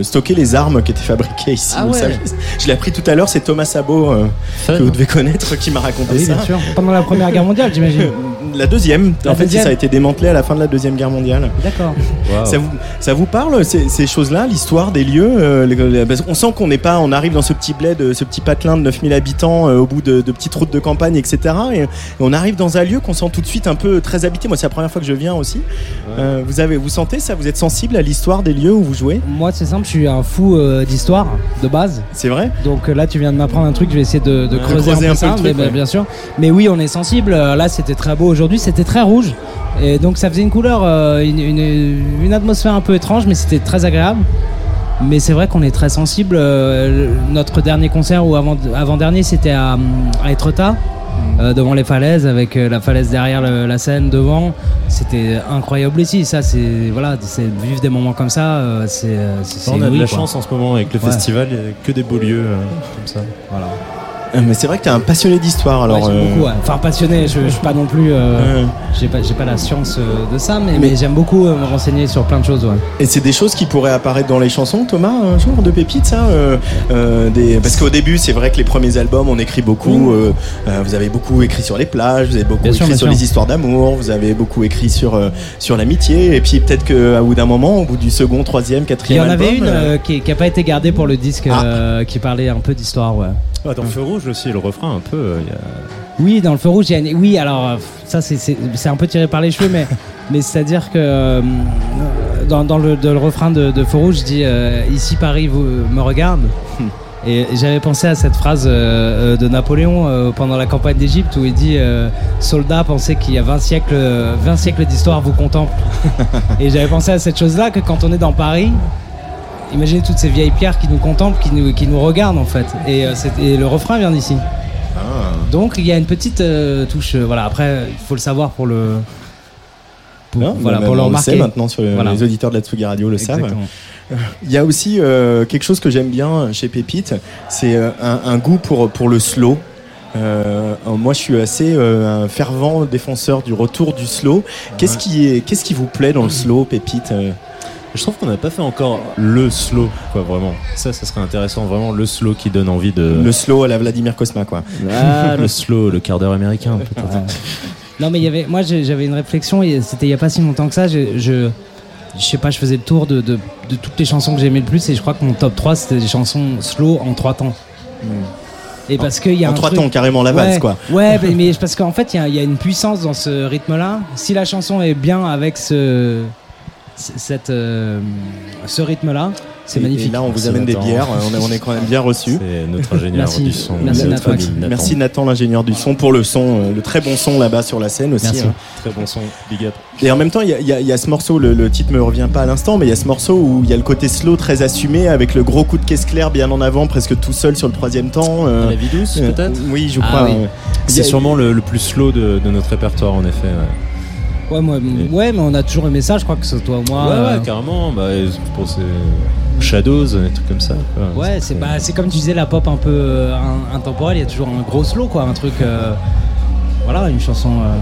euh, stocker les armes qui étaient fabriquées ici. Ah ouais. Je l'ai appris tout à l'heure, c'est Thomas Sabot euh, que vous devez connaître qui m'a raconté Oui, ça. bien sûr. Pendant la Première Guerre mondiale, j'imagine. La deuxième. La en fait, deuxième. ça a été démantelé à la fin de la deuxième guerre mondiale. D'accord. (laughs) Ça vous, ça vous parle ces, ces choses-là, l'histoire des lieux euh, les- les- parce qu'on sent qu'on n'est pas, on arrive dans ce petit bled, euh, ce petit patelin de 9000 habitants euh, au bout de, de petites routes de campagne, etc. Et, et on arrive dans un lieu qu'on sent tout de suite un peu très habité. Moi, c'est la première fois que je viens aussi. Euh, vous avez, vous sentez ça? Vous êtes sensible à l'histoire des lieux où vous jouez? Moi, c'est simple, je suis un fou euh, d'histoire de base. C'est vrai? Donc là, tu viens de m'apprendre un truc, je vais essayer de, de Ouais, creuser, creuser un un peu peu ça, le truc, mais, ouais. bien sûr. Mais oui, on est sensible. Là, c'était très beau aujourd'hui, c'était très rouge. Et donc, ça faisait une couleur, euh, une, une- une atmosphère un peu étrange, mais c'était très agréable. Mais c'est vrai qu'on est très sensible. Euh, notre dernier concert ou avant, avant-dernier, c'était à, à Etretat. euh, devant les falaises, avec euh, la falaise derrière le- la scène devant, c'était incroyable aussi. Ça, c'est voilà, c'est vivre des moments comme ça, euh, c'est on a de la quoi. chance en ce moment avec le Ouais. festival, il n'y a que des beaux lieux euh, comme ça. Voilà. Euh, Mais c'est vrai que tu es un passionné d'histoire. Alors, Ouais, j'aime euh, beaucoup, ouais. Enfin, passionné, je, je suis pas non plus. euh, J'ai pas, j'ai pas la science euh, de ça, mais, mais j'aime beaucoup me renseigner sur plein de choses, ouais. Et c'est des choses qui pourraient apparaître dans les chansons, Thomas, un jour de pépites, ça euh, euh, des... Parce qu'au début, c'est vrai que les premiers albums, on écrit beaucoup. euh, vous avez beaucoup écrit sur les plages, vous avez beaucoup Bien écrit sur sûr. les histoires d'amour, vous avez beaucoup écrit sur, sur l'amitié. Et puis peut-être qu'à bout d'un moment, au bout du second, troisième, Il y quatrième en avait album, une euh, euh, qui, qui a pas été gardée pour le disque, euh, qui parlait un peu d'histoire, ouais. Ah, dans Feu Rouge aussi, le refrain un peu. euh, il y a- Oui, dans le feu rouge, il y a une- oui, alors euh, ça c'est- un peu tiré par les cheveux, mais, (laughs) mais c'est-à-dire que euh, dans, dans le, refrain de, de feu rouge, je dis euh, Ici Paris vous, me regarde. Et j'avais pensé à cette phrase euh, de Napoléon pendant la campagne d'Égypte où il dit Soldats, pensez qu'il y a 20 siècles, euh, 20 siècles d'histoire vous contemplent. (laughs) Et j'avais pensé à cette chose-là que quand on est dans Paris, imaginez toutes ces vieilles pierres qui nous contemplent, qui nous, qui nous regardent en fait. Et, euh, et le refrain vient d'ici. Donc il y a une petite euh, touche. euh, voilà, après, il faut le savoir pour le. Pour, Non, voilà, pour le on remarquer. sait maintenant, sur le- Voilà. les auditeurs de la Tsugi Radio le savent. Exactement. Il y a aussi euh, quelque chose que j'aime bien chez Pépite, c'est un, un goût pour, pour le slow. Euh, moi, je suis assez euh, un fervent défenseur du retour du slow. Qu'est-ce qui est, qu'est-ce qui vous plaît dans le (clears throat) slow, Pépite Je trouve qu'on n'a pas fait encore le slow, quoi, vraiment. Ça, ça serait intéressant, vraiment le slow qui donne envie de. Le slow à la Vladimir Kosma, quoi. Ah, (laughs) le slow, le quart d'heure américain, peut-être. (laughs) Non, mais il y avait, moi j'avais une réflexion, et c'était il n'y a pas si longtemps que ça. Je, je, je sais pas, je faisais le tour de, de, de toutes les chansons que j'aimais le plus, et je crois que mon top 3 c'était des chansons slow en trois temps. Et parce qu'il y a En un trois truc- temps, carrément la valse, Ouais, quoi. Ouais, (laughs) mais, mais parce qu'en fait, il y a- il y, a une puissance dans ce rythme-là. Si la chanson est bien avec ce, cette, euh, ce rythme-là, c'est magnifique. Et là, on vous amène des bières. On est, on est quand même bien reçus. C'est notre ingénieur Merci. du son. Merci, notre Nathan. ami Nathan. Merci Nathan, l'ingénieur du son, pour le son, euh, le très bon son là-bas sur la scène aussi. Merci. hein. Très bon son, big up. Et en même temps, il y, a- y y ce morceau, le, le titre me revient pas à l'instant, mais il y a ce morceau où il y a le côté slow très assumé, avec le gros coup de caisse claire bien en avant, presque tout seul sur le troisième temps. euh, La vie douce, euh, peut-être? Oui, je Ah crois. oui. euh, C'est sûrement le, le plus slow de, de notre répertoire, en effet. Ouais, Ouais, moi, ouais, mais on a toujours aimé ça, je crois que ce toi ou moi. ouais, euh, ouais, carrément. Bah, je c'est Shadows, des trucs comme ça. quoi. Ouais, c'est bah, c'est comme tu disais, la pop un peu euh, in- intemporelle, il y a toujours un gros slow, quoi, un truc. euh, voilà, une chanson. euh,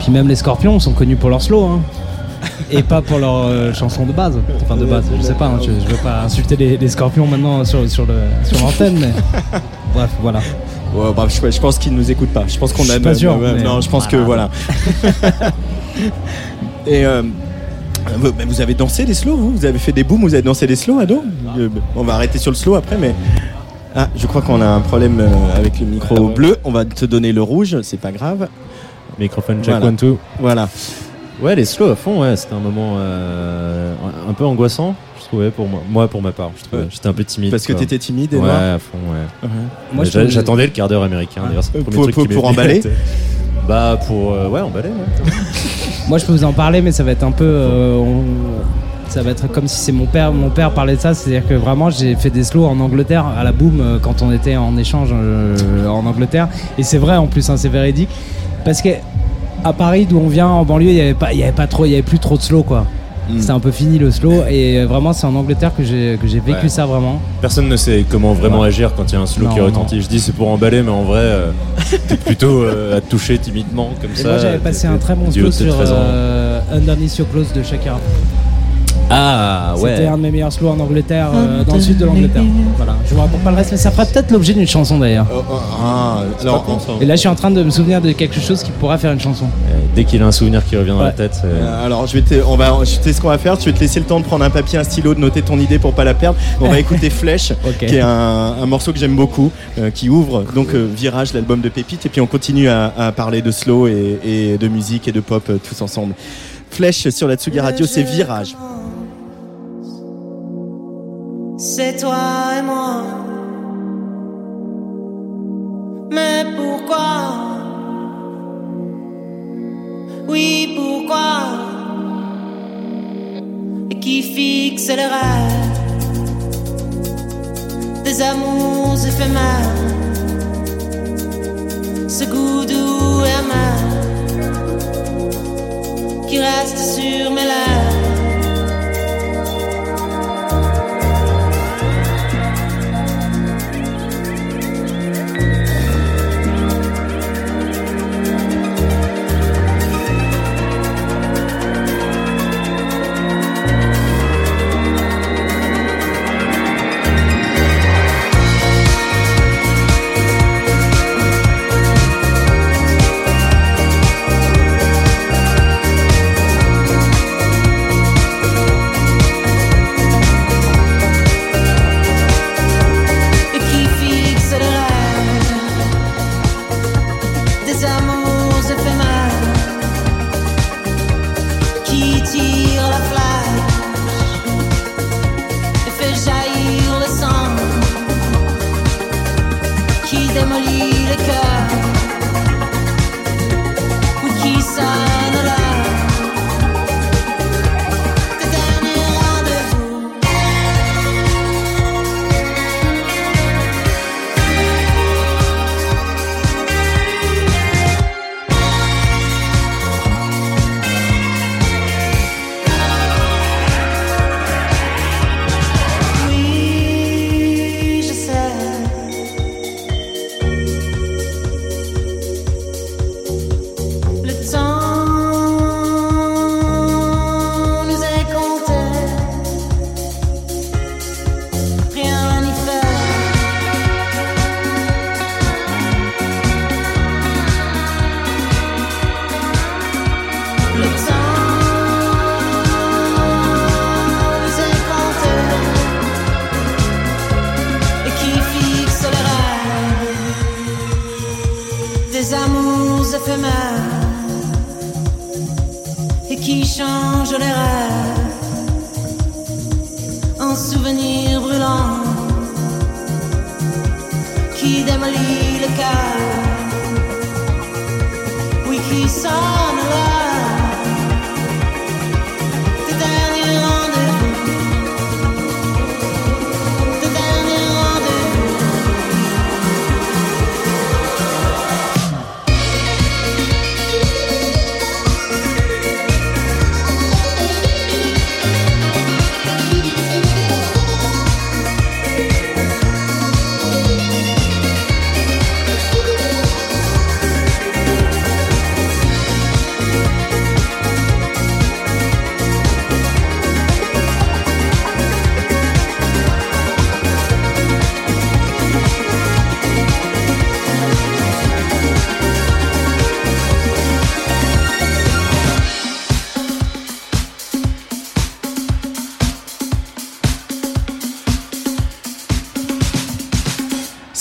Puis même les Scorpions sont connus pour leur slow, hein. (laughs) Et pas pour leur chanson de base. Enfin, de base, je sais pas, hein, je, je veux pas insulter les, les Scorpions maintenant sur, sur l'antenne, mais. (laughs) Bref, voilà. Ouais, bah, je, je pense qu'ils nous écoutent pas. Je pense qu'on a. pas sûr, mais non, je pense que voilà. (laughs) Et euh, vous, avez dansé des slows, vous? Vous avez fait des booms Vous avez dansé des slows, ado? Euh, On va arrêter sur le slow après, mais. Ah, je crois qu'on a un problème euh, avec le micro bleu. On va te donner le rouge, c'est pas grave. Microphone check Voilà. one two. Voilà. Ouais, les slow à fond, ouais, c'était un moment euh, un peu angoissant, trouvais pour moi, moi pour ma part. Je trouvais. Ouais. J'étais un peu timide. Parce que quoi. t'étais timide et Ouais, à fond, ouais. Ouais. Moi, je J'a- trouve- J'attendais le quart d'heure américain. D'ailleurs, c'est le premier pour- truc pour- qui m'est pour venu à la emballer. Bah pour euh, ouais emballer. Ouais. (laughs) Moi, je peux vous en parler, mais ça va être un peu. euh, on- Ça va être comme si c'est mon père. Mon père parlait de ça, c'est-à-dire que vraiment, j'ai fait des slows en Angleterre à la boom euh, quand on était en échange euh, en Angleterre. Et c'est vrai en plus, hein, c'est véridique, parce que à Paris, d'où on vient, en banlieue, il y avait pas, il y avait pas trop, il y avait plus trop de slow, quoi. Mm. C'était un peu fini le slow, et vraiment, c'est en Angleterre que j'ai que j'ai vécu Ouais. ça vraiment. Personne ne sait comment vraiment Ouais. agir quand il y a un slow Non, qui non. retentit. Je dis c'est pour emballer, mais en vrai, euh, t'es (laughs) plutôt euh, à toucher timidement comme Et ça. moi, j'avais passé un très bon slow sur 13 ans. euh, Underneath Your Clothes de Shakira. Ah C'était ouais. un de mes meilleurs slows en Angleterre, euh, dans le sud de l'Angleterre. Voilà, je vous raconte pas le reste, mais ça fera peut-être l'objet d'une chanson d'ailleurs. Ah, alors, Et là, je suis en train de me souvenir de quelque chose qui pourra faire une chanson. Euh, Dès qu'il a un souvenir qui revient dans la tête, Euh, alors, je vais te, on va, je sais ce qu'on va faire. Je vais te laisser le temps de prendre un papier, un stylo, de noter ton idée pour pas la perdre. On va (laughs) écouter Flèche, qui est un, un morceau que j'aime beaucoup, euh, qui ouvre donc euh, Virage, l'album de Pépite, et puis on continue à, à parler de slow et, et de musique et de pop euh, tous ensemble. Flèche sur la Tsugi Radio, c'est Virage. C'est toi et moi. Mais pourquoi? Oui, pourquoi? Et qui fixe les rêves Des amours éphémères? Ce goût doux et amer Qui reste sur mes lèvres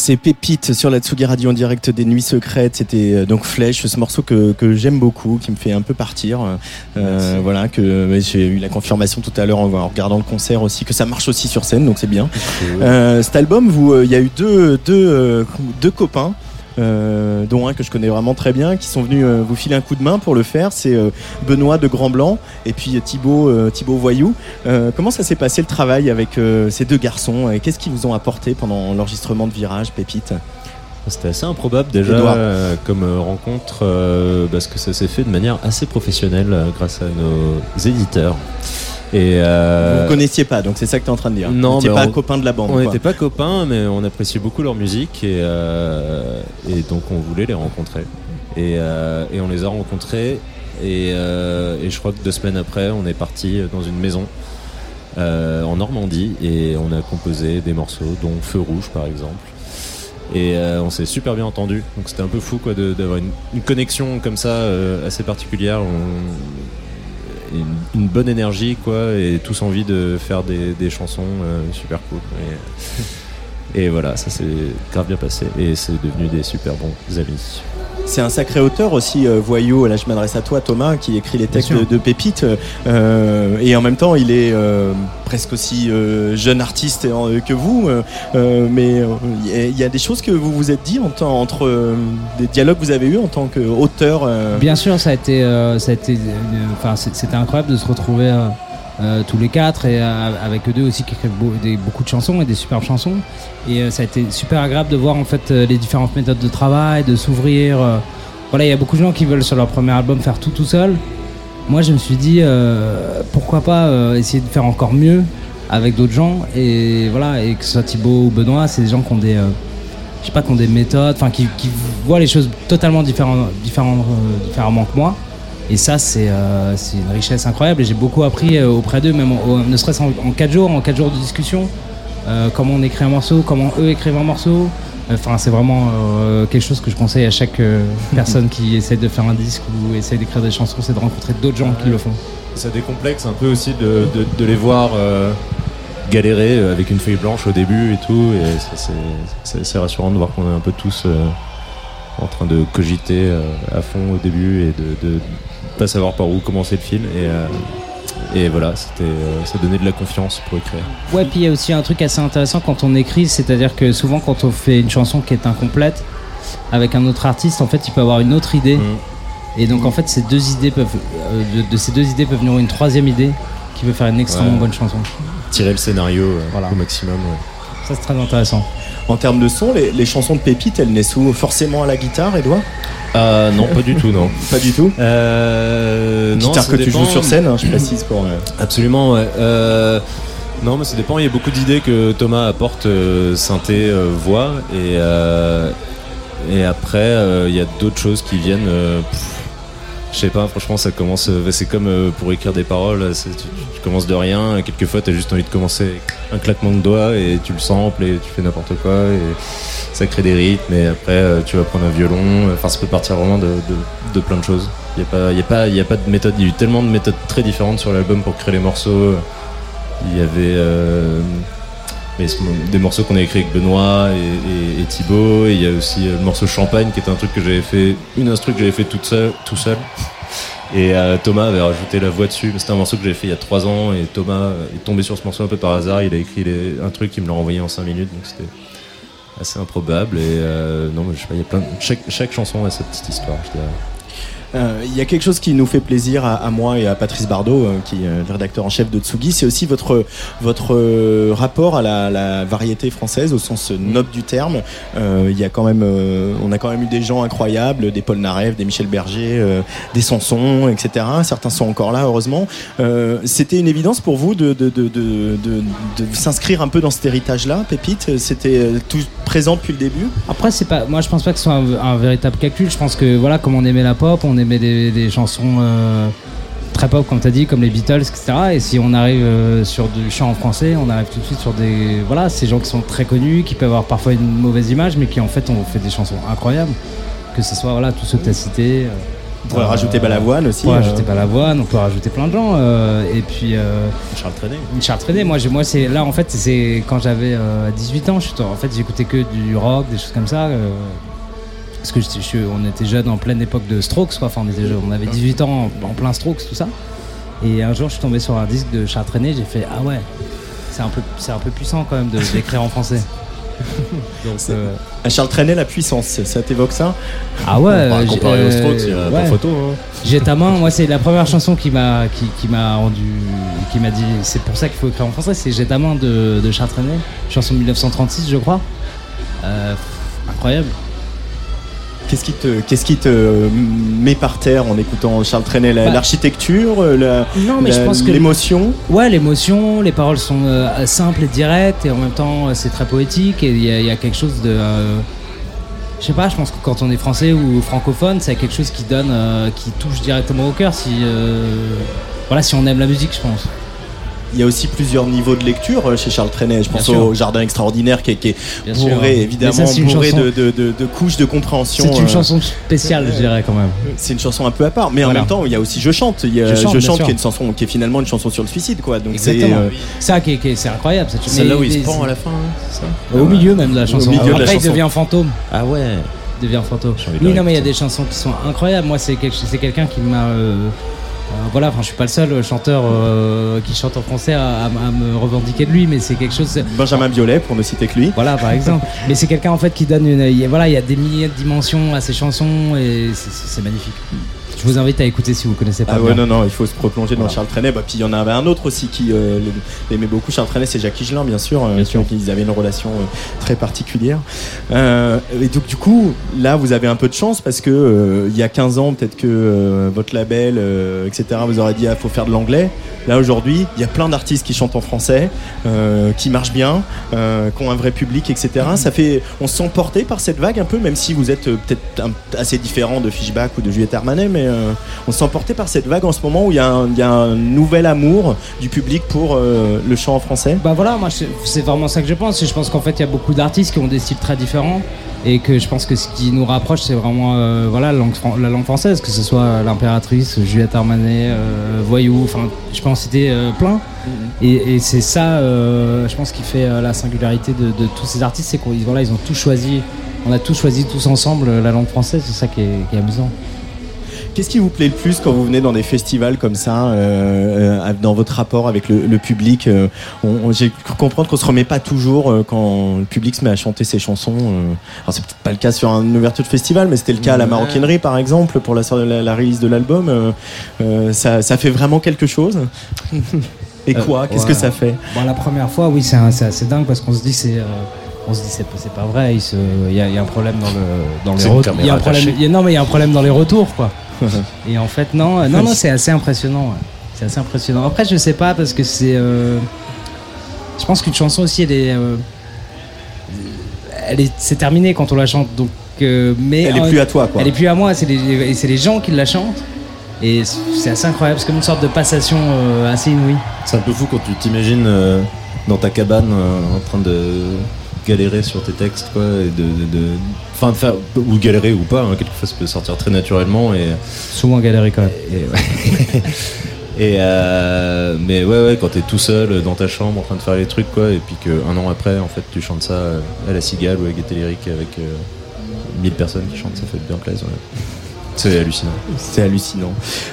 C'est Pépite sur la Tsugi Radio en direct des Nuits Secrètes. C'était euh, donc Flèche, ce morceau que, que j'aime beaucoup, qui me fait un peu partir. Euh, voilà, que j'ai eu la confirmation tout à l'heure en, en regardant le concert aussi, que ça marche aussi sur scène, donc c'est bien. Euh, cet album, il y a eu deux, deux, deux copains. Euh, dont un que je connais vraiment très bien, qui sont venus euh, vous filer un coup de main pour le faire. C'est euh, Benoît de Grand Blanc et puis Thibaut, Thibaut Voyou. Comment ça s'est passé le travail avec ces deux garçons et qu'est-ce qu'ils vous ont apporté pendant l'enregistrement de Virage, Pépite? C'était assez improbable déjà euh, comme rencontre euh, parce que ça s'est fait de manière assez professionnelle euh, grâce à nos éditeurs. Et euh, Vous ne connaissiez pas, donc c'est ça que tu es en train de dire. Non, vous mais pas on- copain de la bande. On n'était pas copains, mais on appréciait beaucoup leur musique et, euh, et donc on voulait les rencontrer. Et, euh, et on les a rencontrés et, euh, et je crois que deux semaines après, on est parti dans une maison euh, en Normandie et on a composé des morceaux, dont Feu Rouge par exemple. Et euh, on s'est super bien entendu. Donc c'était un peu fou quoi d'avoir une, une connexion comme ça euh, assez particulière. On- une, une bonne énergie quoi et tous envie de faire des, des chansons euh, super cool. Et, (laughs) et voilà, ça s'est grave bien passé et c'est devenu des super bons amis. C'est un sacré auteur aussi, euh, Voyou. Là, je m'adresse à toi, Thomas, qui écrit les textes de, Pépite. euh, et en même temps, il est euh, presque aussi euh, jeune artiste euh, que vous. euh, euh, mais euh, il y a- des choses que vous vous êtes dit en temps- entre euh, des dialogues que vous avez eus en tant qu'auteur. euh, Bien sûr, ça a été, euh, ça a été, euh, enfin, c'était incroyable de se retrouver euh, tous les quatre et euh, avec eux deux aussi qui écrivent beaucoup de chansons et des superbes chansons. Et euh, ça a été super agréable de voir en fait les différentes méthodes de travail, de s'ouvrir. voilà, il y a beaucoup de gens qui veulent sur leur premier album faire tout tout seul. Moi, je me suis dit pourquoi pas essayer de faire encore mieux avec d'autres gens et voilà et que ce soit Thibaut ou Benoît, c'est des gens qui ont des je sais pas, qui ont des méthodes, enfin qui, voient les choses totalement différentes, différemment que moi. Et ça, c'est euh, c'est une richesse incroyable. Et j'ai beaucoup appris euh, auprès d'eux, même en- ne serait-ce en, en 4 jours, en 4 jours de discussion, euh, comment on écrit un morceau, comment eux écrivent un morceau. Enfin, c'est vraiment euh, quelque chose que je conseille à chaque (laughs) personne qui essaie de faire un disque ou essaie d'écrire des chansons, c'est de rencontrer d'autres gens qui le font. Ça décomplexe un peu aussi de, de- de les voir galérer avec une feuille blanche au début et tout. Et c'est- rassurant de voir qu'on est un peu tous en train de cogiter à fond au début et de, de pas savoir par où commencer le fil. Et, euh, et voilà, c'était, euh, ça donnait de la confiance pour écrire. Ouais, puis il y a aussi un truc assez intéressant quand on écrit, c'est-à-dire que souvent quand on fait une chanson qui est incomplète avec un autre artiste, en fait, il peut avoir une autre idée. Et donc en fait, ces deux idées peuvent, euh, de, de ces deux idées peuvent venir une troisième idée qui peut faire une extrêmement Ouais. bonne chanson. Tirer le scénario euh, au maximum. ouais. Ça c'est très intéressant. En termes de son, les, les chansons de Pépite, elles naissent où Forcément à la guitare, Edouard Euh, non, pas du tout, non. (laughs) Pas du tout Euh, non, Guitare ça que tu joues sur scène, hein, je précise pour. euh, Absolument, ouais. Euh, non, mais ça dépend. Il y a beaucoup d'idées que Thomas apporte, synthé, voix, et, et après, il y a d'autres choses qui viennent. pff, je sais pas, franchement, ça commence. euh, c'est comme euh, pour écrire des paroles, c'est- tu, commences de rien, et quelquefois, t'as juste envie de commencer un claquement de doigts, et tu le samples, et tu fais n'importe quoi, et ça crée des rythmes, et après, euh, tu vas prendre un violon. Enfin, ça peut partir vraiment de, de- plein de choses. Il n'y a, pas- a, a pas de méthode, il y a eu tellement de méthodes très différentes sur l'album pour créer les morceaux. Il y avait. euh, mais des morceaux qu'on a écrit avec Benoît et, Thibaut. Et il y a aussi euh, le morceau Champagne qui était un truc que j'avais fait, une instru que j'avais fait toute seule, tout seul. (laughs) Et euh, Thomas avait rajouté la voix dessus. C'était un morceau que j'avais fait il y a trois ans et Thomas est tombé sur ce morceau un peu par hasard. Il a écrit un truc, il me l'a envoyé en cinq minutes, donc c'était assez improbable. Et euh, non, mais je sais pas, il y a plein. de- Chaque, chaque chanson a sa petite histoire. Je dirais. Euh, Il y a quelque chose qui nous fait plaisir à, moi et à Patrice Bardot, euh, qui est le rédacteur en chef de Tsugi, c'est aussi votre, votre euh, rapport à la, variété française au sens noble du terme. Il y a quand même, on a quand même eu des gens incroyables, des Paul Naref, des Michel Berger, des Sanson, etc. Certains sont encore là, heureusement. C'était une évidence pour vous de, s'inscrire un peu dans cet héritage-là, Pépite? C'était tout présent depuis le début? Après, c'est pas, moi je pense pas que ce soit un, un véritable calcul. Je pense que voilà, comme on aimait la pop, on aimait des, des chansons euh, très pop, comme tu as dit, comme les Beatles, etc. Et si on arrive euh, sur du chant en français, on arrive tout de suite sur des. Voilà, ces gens qui sont très connus, qui peuvent avoir parfois une mauvaise image, mais qui en fait ont fait des chansons incroyables. Que ce soit voilà, tous ceux que tu as cités. euh, On pourrait rajouter Balavoine aussi, On pourrait rajouter Balavoine, on peut rajouter plein de gens. et puis. euh, Charles Trenet. Charles Trenet, moi, j'ai- moi c'est là en fait, c'est quand j'avais euh, 18 ans, je, en fait, j'écoutais que du rock, des choses comme ça. Parce que je- je- on était jeunes en pleine époque de Strokes, quoi. Enfin, on, était jeunes, on avait 18 ans en, en plein Strokes, tout ça. Et un jour, je suis tombé sur un disque de Charles Trenet, j'ai fait ah ouais, c'est un peu, c'est un peu puissant quand même de (laughs) d'écrire en français. (laughs) Donc, euh, Un Charles Trenet, la puissance, ça t'évoque ça? Ah ouais, Bah, j'ai- comparé aux euh, Strokes, il y a pas ouais. photo. hein. J'ai ta main, moi c'est la première (laughs) chanson qui m'a qui, qui m'a rendu qui m'a dit c'est pour ça qu'il faut écrire en français, c'est J'ai ta main de, de Charles Trenet, chanson de 1936 je crois. Euh, incroyable. Qu'est-ce qui te, qu'est-ce qui te met par terre en écoutant Charles Trenet La- L'architecture, euh, la, la- l'émotion? Ouais, l'émotion, les paroles sont euh, simples et directes et en même temps euh, c'est très poétique et il y, a- il y a quelque chose de euh, je sais pas, je pense que quand on est français ou francophone, c'est quelque chose qui donne, euh, qui touche directement au cœur. Si euh, voilà, si on aime la musique, je pense. Il y a aussi plusieurs niveaux de lecture euh, chez Charles Trenet. Je pense au Jardin extraordinaire qui est, qui est Bien sûr. bourré, évidemment, ça, bourré de, de- de- de couches de compréhension. C'est une euh, chanson spéciale, je dirais quand même. C'est une chanson un peu à part, mais en même temps, il y a aussi Je chante. Il y a Je Je chante, qui est une chanson qui est finalement une chanson sur le suicide, quoi. Donc c'est euh, Ça qui est, qui est- c'est incroyable. cette chanson. Celle-là Mais- où il se pend c'est- à la fin, hein, c'est ça Au milieu même de la chanson. Au milieu de la Après, il chanson. devient fantôme. Ah ouais. Il devient fantôme. Oui, non, mais il y a des chansons qui sont incroyables. Moi, c'est quelqu'un qui m'a. Euh, euh, voilà, enfin, je suis pas le seul chanteur euh, qui chante en français à, à- à me revendiquer de lui, mais c'est quelque chose. Benjamin Biolay, pour ne citer que lui. Voilà, par (laughs) exemple. mais c'est quelqu'un en fait qui donne une. Voilà, il y a des milliers de dimensions à ses chansons et c'est magnifique. Je vous invite à écouter si vous connaissez pas. Ah ouais, bien. non, non, il faut se replonger dans. Charles Trenet. Bah, puis il y en avait un autre aussi qui euh, l'aimait beaucoup. Charles Trenet, c'est Jacques Higelin, bien sûr. euh, qui- Ils avaient une relation euh, très particulière. Euh, et donc, du coup, là, vous avez un peu de chance parce que il y a 15 ans, peut-être que votre label, etc., vous aurait dit, il faut faire de l'anglais. Là, aujourd'hui, il y a plein d'artistes qui chantent en français, qui marchent bien, qui ont un vrai public, etc. Ça fait, on se sent porté par cette vague un peu, même si vous êtes peut-être assez différent de Fishback ou de Juliette Armanet, mais euh, on se sent porté par cette vague en ce moment où il y, a un- il y a un nouvel amour du public pour euh, le chant en français. Bah voilà, moi c'est- vraiment ça que je pense. Je pense qu'en fait il y a beaucoup d'artistes qui ont des styles très différents et que je pense que ce qui nous rapproche c'est vraiment euh, voilà la langue, fran- la langue française, que ce soit l'impératrice, Juliette Armanet, Voyou, enfin je peux en citer plein. Et, et c'est ça, je pense, qui fait la singularité de, de tous ces artistes, c'est qu'ils voilà, ils ont tous choisi, on a tous choisi tous ensemble la langue française. C'est ça qui est, qui est amusant. Qu'est-ce qui vous plaît le plus quand vous venez dans des festivals comme ça, euh, euh, dans votre rapport avec le, le public euh, on- on- J'ai cru comprendre qu'on se remet pas toujours quand le public se met à chanter ses chansons. Alors c'est peut-être pas le cas sur une ouverture de festival, mais c'était le cas à la maroquinerie par exemple pour la, la, la release de l'album. euh, ça, ça fait vraiment quelque chose? Et quoi? Euh, Qu'est-ce ouais. que ça fait? Bon, la première fois, oui, c'est un- c'est assez dingue parce qu'on se dit c'est. euh, on se dit c'est c'est pas vrai, il se- il y, a, il y a un problème dans le dans les retours. Il y a un caméra problème. cachée. il y a- non mais il y a un problème dans les retours quoi. Et en fait non, euh, non non c'est assez impressionnant. ouais. C'est assez impressionnant. Après je sais pas parce que c'est. euh, je pense qu'une chanson aussi elle est. euh, elle est c'est terminé quand on la chante donc. euh, mais Elle est plus à toi, quoi. Elle est plus à moi, c'est les, et c'est les gens qui la chantent. Et c'est assez incroyable, c'est comme une sorte de passation euh, assez inouïe. C'est un peu fou quand tu t'imagines euh, dans ta cabane euh, en train de galérer sur tes textes, quoi, et de, de, de- enfin, de faire ou galérer ou pas. hein, quelquefois, ça peut sortir très naturellement et souvent galérer quand même. Et, ouais. (laughs) Et euh, mais ouais, ouais, quand t'es tout seul dans ta chambre en train de faire les trucs, quoi, et puis qu'un an après, en fait, tu chantes ça à la cigale ou à Gaieté Lyrique avec euh, 1000 personnes qui chantent, ça fait bien plaisir. ouais. C'est hallucinant. C'est hallucinant.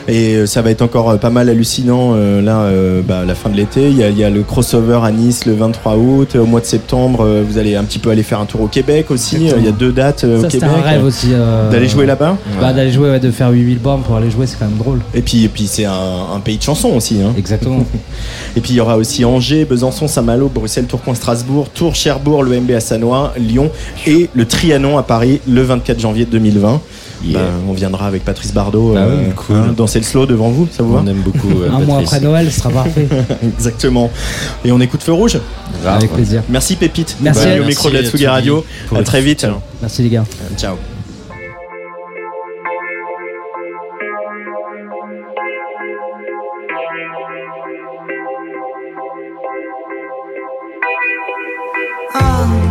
Et euh, ça va être encore euh, pas mal hallucinant euh, là, euh, bah, la fin de l'été. Il y, a, il y a le crossover à Nice le 23 août. Au mois de septembre, euh, vous allez un petit peu aller faire un tour au Québec aussi. Exactement. Il y a deux dates euh, Ça, au c'était Québec. un rêve aussi. euh, D'aller jouer là-bas Bah, d'aller jouer, ouais, de faire 8000 bornes pour aller jouer, c'est quand même drôle. Et puis, et puis c'est un, un pays de chansons aussi. Hein. Exactement. (laughs) et puis il y aura aussi Angers, Besançon, Saint-Malo, Bruxelles, Tourcoing, Strasbourg, Tours, Cherbourg, le MB à Sanois, Lyon et le Trianon à Paris le 24 janvier 2020. Ben, on viendra avec Patrice Bardot Bah euh, cool. hein, danser le slow devant vous, ça vous va On aime beaucoup. euh, Un mois après Noël, ce sera parfait. (laughs) Exactement. Et on écoute Feu Rouge Avec plaisir. Merci Pépite. Merci. Bienvenue au Merci micro de la à Tsugi Radio. À très vite. Merci les gars. Ciao. Il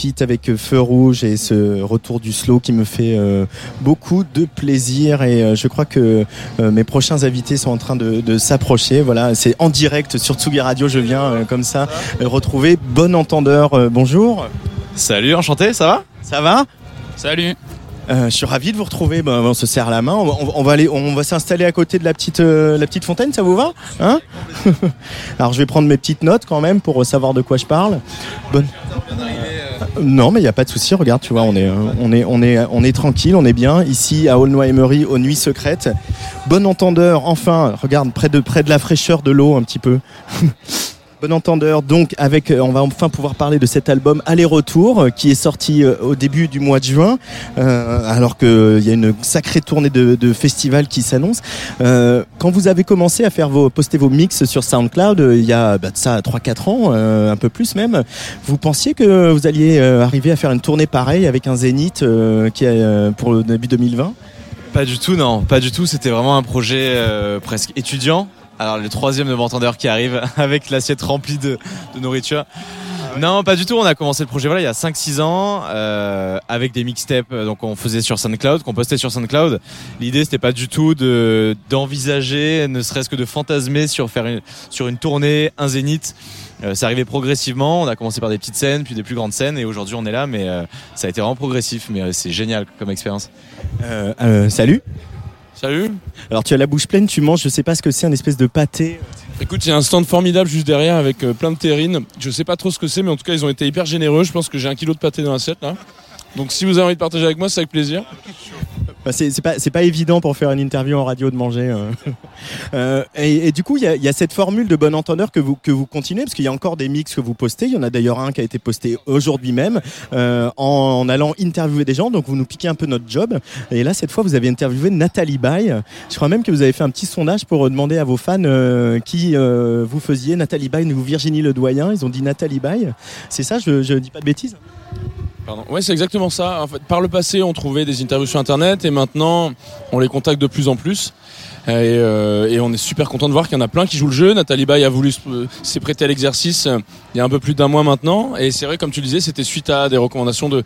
Pépite avec Feu Rouge et ce retour du slow qui me fait euh, beaucoup de plaisir et euh, je crois que euh, mes prochains invités sont en train de, de s'approcher. Voilà, c'est en direct sur Tsugi Radio. Je viens euh, comme ça euh, retrouver Bon Entendeur. Euh, bonjour. Salut, enchanté, ça va? Ça va? Salut. Euh, je suis ravi de vous retrouver. Ben, on se serre la main. On, va- s'installer à côté de la petite, euh, fontaine. Ça vous va hein (laughs) Alors je vais prendre mes petites notes quand même pour savoir de quoi je parle. Non, mais il n'y a pas de souci. Regarde, tu vois, on est, euh, tranquille, on est bien ici à Aulnoy-Emery, aux Nuits Secrètes. Bon entendeur. Enfin, regarde près de, près de la fraîcheur de l'eau un petit peu. (laughs) Bon entendeur, donc avec, euh, on va enfin pouvoir parler de cet album Aller-Retour euh, qui est sorti euh, au début du mois de juin, alors qu'il y a une sacrée tournée de, de festivals qui s'annonce. Quand vous avez commencé à faire vos, poster vos mix sur SoundCloud, il y a bah, ça 3-4 ans, un peu plus même, vous pensiez que vous alliez arriver à faire une tournée pareille avec un Zénith pour le début 2020 Pas du tout, non, pas du tout. C'était vraiment un projet presque étudiant. Alors le troisième de Entendeur qui arrive (laughs) avec l'assiette remplie de, de nourriture. Non, pas du tout. On a commencé le projet voilà il y a 5-6 ans euh, avec des mixtapes euh, donc on faisait sur SoundCloud, qu'on postait sur SoundCloud. L'idée c'était pas du tout de d'envisager, ne serait-ce que de fantasmer sur faire une, sur une tournée, un zénith. Euh, ça arrivait progressivement. On a commencé par des petites scènes, puis des plus grandes scènes, et aujourd'hui on est là. Mais euh, ça a été vraiment progressif. Mais euh, c'est génial comme expérience. Euh, euh, salut. Salut. Alors tu as la bouche pleine, tu manges, je sais pas ce que c'est, un espèce de pâté. Écoute, il y a un stand formidable juste derrière avec euh, plein de terrines. Je sais pas trop ce que c'est, mais en tout cas, ils ont été hyper généreux. Je pense que j'ai un kilo de pâté dans l'assiette là. Donc si vous avez envie de partager avec moi, c'est avec plaisir. Bah, c'est pas, pas évident pour faire une interview en radio de manger. euh. (laughs) Euh, et, du coup, il y a, cette formule de bon entendeur que vous, que vous continuez, parce qu'il y a encore des mix que vous postez. Il y en a d'ailleurs un qui a été posté aujourd'hui même, euh, en, allant interviewer des gens. Donc vous nous piquez un peu notre job. Et là, cette fois, vous avez interviewé Nathalie Baye. Je crois même que vous avez fait un petit sondage pour demander à vos fans qui vous faisiez Nathalie Baye ou Virginie Ledoyen. Ils ont dit Nathalie Baye. C'est ça, je, je dis pas de bêtises? Pardon. Ouais, c'est exactement ça. En fait, par le passé, on trouvait des interviews sur Internet et maintenant, on les contacte de plus en plus. Et, euh, et on est super content de voir qu'il y en a plein qui jouent le jeu. Nathalie Baye a voulu se- euh, s'est prêtée à l'exercice euh, il y a un peu plus d'un mois maintenant. Et c'est vrai, comme tu le disais, c'était suite à des recommandations de,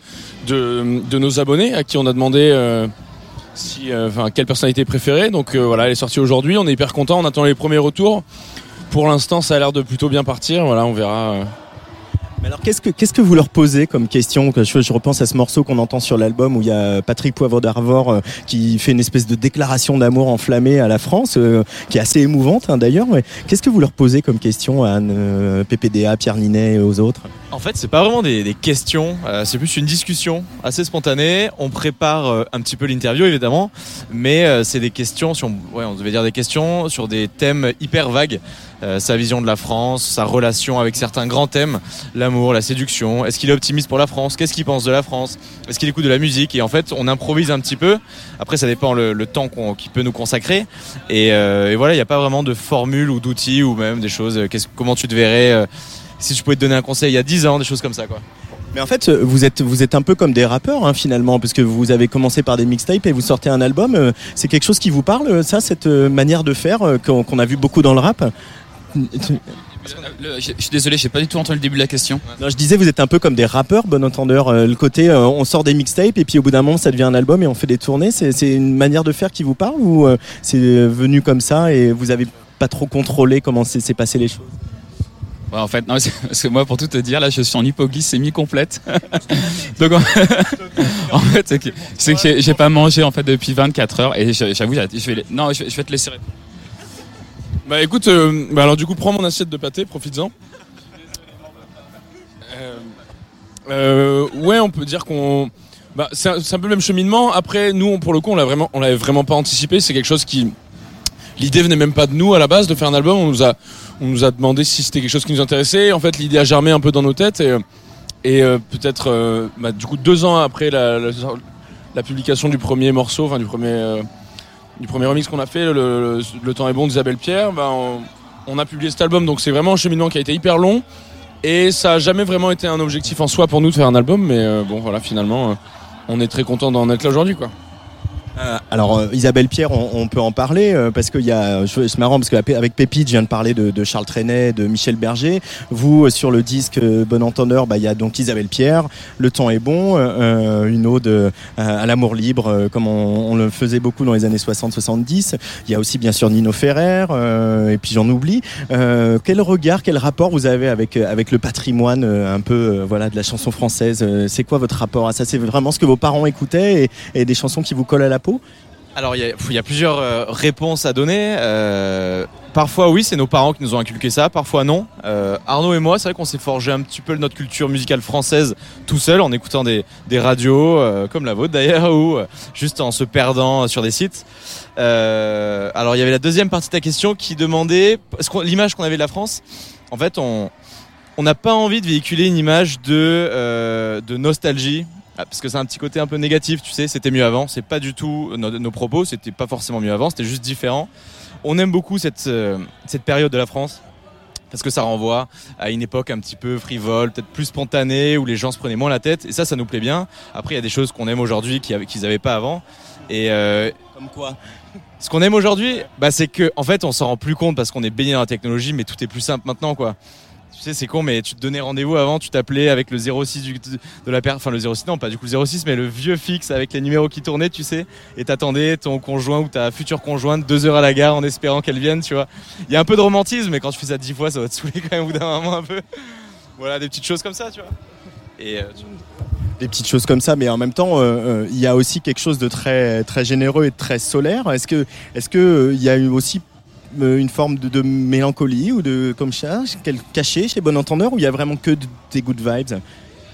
de, de nos abonnés à qui on a demandé euh, si, enfin, quelle personnalité préférée. Donc voilà, elle est sortie aujourd'hui. On est hyper content. On attend les premiers retours. Pour l'instant, ça a l'air de plutôt bien partir. Voilà, on verra. Alors, qu'est-ce que, qu'est-ce que vous leur posez comme question Que je, je repense à ce morceau qu'on entend sur l'album où il y a Patrick Poivre d'Arvor euh, qui fait une espèce de déclaration d'amour enflammée à la France, euh, qui est assez émouvante hein, d'ailleurs. Qu'est-ce que vous leur posez comme question à Anne, euh, PPDA, Pierre Ninet et aux autres En fait, c'est pas vraiment des, questions, c'est plus une discussion assez spontanée. On prépare un petit peu l'interview évidemment, mais c'est des questions, on devait dire des questions sur des thèmes hyper vagues. Euh, sa vision de la France, sa relation avec certains grands thèmes, l'amour, la séduction. Est-ce qu'il est optimiste pour la France? Qu'est-ce qu'il pense de la France? Est-ce qu'il écoute de la musique? Et en fait, on improvise un petit peu. Après, ça dépend le, temps qu'il peut nous consacrer. Et, euh, voilà, il n'y a pas vraiment de formule ou d'outils ou même des choses. euh, comment tu te verrais si je pouvais te donner un conseil il y a 10 ans, des choses comme ça quoi. Mais en fait, vous êtes, vous êtes un peu comme des rappeurs hein, finalement, parce que vous avez commencé par des mixtapes et vous sortez un album. C'est quelque chose qui vous parle, ça, cette manière de faire qu'on a vu beaucoup dans le rap? Le- Je je suis désolé, j'ai pas du tout entendu le début de la question. Non, je disais, vous êtes un peu comme des rappeurs, bon entendeur. Euh, le côté, euh, on sort des mixtapes et puis au bout d'un moment, ça devient un album et on fait des tournées. C'est une manière de faire qui vous parle ou euh, c'est venu comme ça et vous avez pas trop contrôlé comment s'est passé les choses? Ouais, en fait, non, (laughs) parce que moi, pour tout te dire, là, je suis en hypoglycémie complète. (laughs) Donc, en, (laughs) en fait, c'est que, que j'ai- pas mangé en fait depuis 24 heures et j'avoue, je vais, non, je vais te laisser. répondre. Bah écoute, euh, bah alors du coup prends mon assiette de pâté, profites-en. Euh, euh, ouais, on peut dire qu'on, bah c'est un, peu le même cheminement. Après, nous, on- pour le coup, on l'a vraiment, on l'avait vraiment pas anticipé. C'est quelque chose qui, l'idée venait même pas de nous à la base de faire un album. On nous a, on nous a demandé si c'était quelque chose qui nous intéressait. En fait, l'idée a germé un peu dans nos têtes et, et euh, peut-être, euh, bah, du coup, deux ans après la publication du premier morceau, enfin du premier. euh, du premier remix qu'on a fait, le, temps est bon d'Isabelle Pierre, ben, on, a publié cet album, donc c'est vraiment un cheminement qui a été hyper long. Et ça a jamais vraiment été un objectif en soi pour nous de faire un album, mais euh, bon voilà, finalement, euh, on est très content d'en être là aujourd'hui, quoi. Euh, alors euh, Isabelle Pierre, on, on peut en parler euh, parce qu'il y a, c'est marrant parce qu'avec Pépite, je viens de parler de, de Charles Trenet, de Michel Berger. Vous euh, sur le disque Bon Entendeur, bah, il y a donc Isabelle Pierre. Le temps est bon, une ode à l'amour libre, comme on, on le faisait beaucoup dans les années 60-70. Il y a aussi bien sûr Nino Ferrer et puis j'en oublie. Quel regard, quel rapport vous avez avec avec le patrimoine un peu voilà de la chanson française C'est quoi votre rapport à ça? C'est vraiment ce que vos parents écoutaient et, et des chansons qui vous collent à la Alors il y a, plusieurs euh, réponses à donner. Euh, parfois oui, c'est nos parents qui nous ont inculqué ça, parfois non. Euh, Arnaud et moi, c'est vrai qu'on s'est forgé un petit peu notre culture musicale française tout seul en écoutant des, radios, comme la vôtre d'ailleurs, ou juste en se perdant sur des sites. Alors il y avait la deuxième partie de ta question qui demandait l'image qu'on avait de la France. En fait, on n'a pas envie de véhiculer une image de nostalgie. Ah, Parce que c'est un petit côté un peu négatif, tu sais, c'était mieux avant. C'est pas du tout nos, nos propos, c'était pas forcément mieux avant, c'était juste différent. On aime beaucoup cette, euh, cette période de la France parce que ça renvoie à une époque un petit peu frivole, peut-être plus spontanée, où les gens se prenaient moins la tête. Et ça, ça nous plaît bien. Après, il y a des choses qu'on aime aujourd'hui qu'ils avaient, qu'ils avaient pas avant. Et euh, Comme quoi ce qu'on aime aujourd'hui, bah, c'est que en fait, on s'en rend plus compte parce qu'on est baigné dans la technologie, mais tout est plus simple maintenant, quoi. Tu sais, c'est con, mais tu te donnais rendez-vous avant, tu t'appelais avec le 06 du- de la paire, enfin le 06, non, pas du coup le 06, mais le vieux fixe avec les numéros qui tournaient, tu sais, et t'attendais ton conjoint ou ta future conjointe deux heures à la gare en espérant qu'elle vienne, tu vois. Il y a un peu de romantisme, mais quand tu fais ça dix fois, ça va te saouler quand même au bout d'un moment un peu. Voilà, des petites choses comme ça, tu vois. Et euh, des petites choses comme ça, mais en même temps, euh, euh, il y a aussi quelque chose de très, très généreux et de très solaire. Est-ce que, il y a eu aussi une forme de, mélancolie ou de comme ça, quel caché chez Bon Entendeur, ou il y a vraiment que de- des good vibes?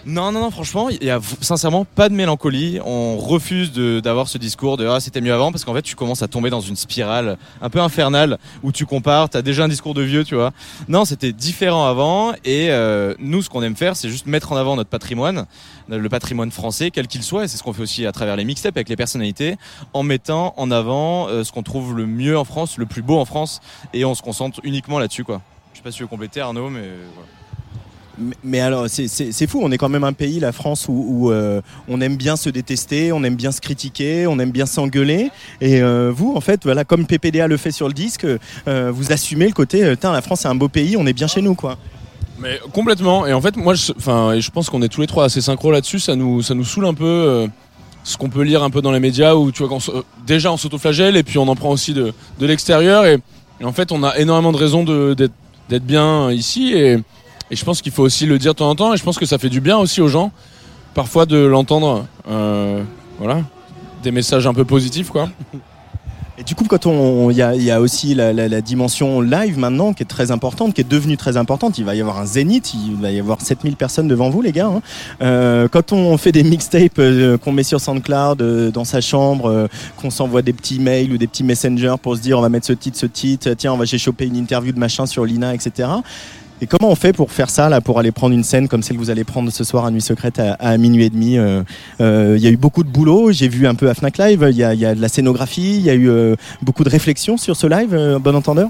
Non, non, non, franchement, il y a sincèrement pas de mélancolie. On refuse d'avoir ce discours de ah, c'était mieux avant parce qu'en fait, tu commences à tomber dans une spirale un peu infernale où tu compares, tu as déjà un discours de vieux, tu vois. Non, c'était différent avant et euh, nous, ce qu'on aime faire, c'est juste mettre en avant notre patrimoine, le patrimoine français, quel qu'il soit, et c'est ce qu'on fait aussi à travers les mixtapes avec les personnalités, en mettant en avant euh, ce qu'on trouve le mieux en France, le plus beau en France, et on se concentre uniquement là-dessus, quoi. Je sais pas si tu veux compléter, Arnaud, mais euh. Mais- alors, c'est- fou, on est quand même un pays, la France, où, euh, on aime bien se détester, on aime bien se critiquer, on aime bien s'engueuler. Et euh, vous, en fait, voilà, comme PPDA le fait sur le disque, euh, vous assumez le côté, Tain, la France c'est un beau pays, on est bien chez nous, quoi. Mais complètement. Et en fait, moi, je, je pense qu'on est tous les trois assez synchro là-dessus. Ça nous, ça nous saoule un peu ce qu'on peut lire un peu dans les médias où tu vois, euh, déjà on s'autoflagelle et puis on en prend aussi de, de l'extérieur. Et, en fait, on a énormément de raisons d'être bien ici. Et, et je pense qu'il faut aussi le dire de temps en temps. Et je pense que ça fait du bien aussi aux gens, parfois de l'entendre. euh, voilà, des messages un peu positifs, quoi. (laughs) Et du coup, quand on, il y y a aussi la, la- la dimension live maintenant qui est très importante, qui est devenue très importante. Il va y avoir un zénith, il va y avoir 7000 personnes devant vous, les gars. hein. Euh, quand on fait des mixtapes euh, qu'on met sur SoundCloud euh, dans sa chambre, euh, qu'on s'envoie des petits mails ou des petits messengers pour se dire on va mettre ce titre, ce titre, tiens, on va j'ai chopé une interview de machin sur Lina, etc. Et comment on fait pour faire ça, là, pour aller prendre une scène comme celle que vous allez prendre ce soir à Nuit Secrète à, minuit et demi euh, euh, Il y a eu beaucoup de boulot, j'ai vu un peu à Fnac Live, il y y a de la scénographie, il y a eu euh, beaucoup de réflexions sur ce live, bon entendeur?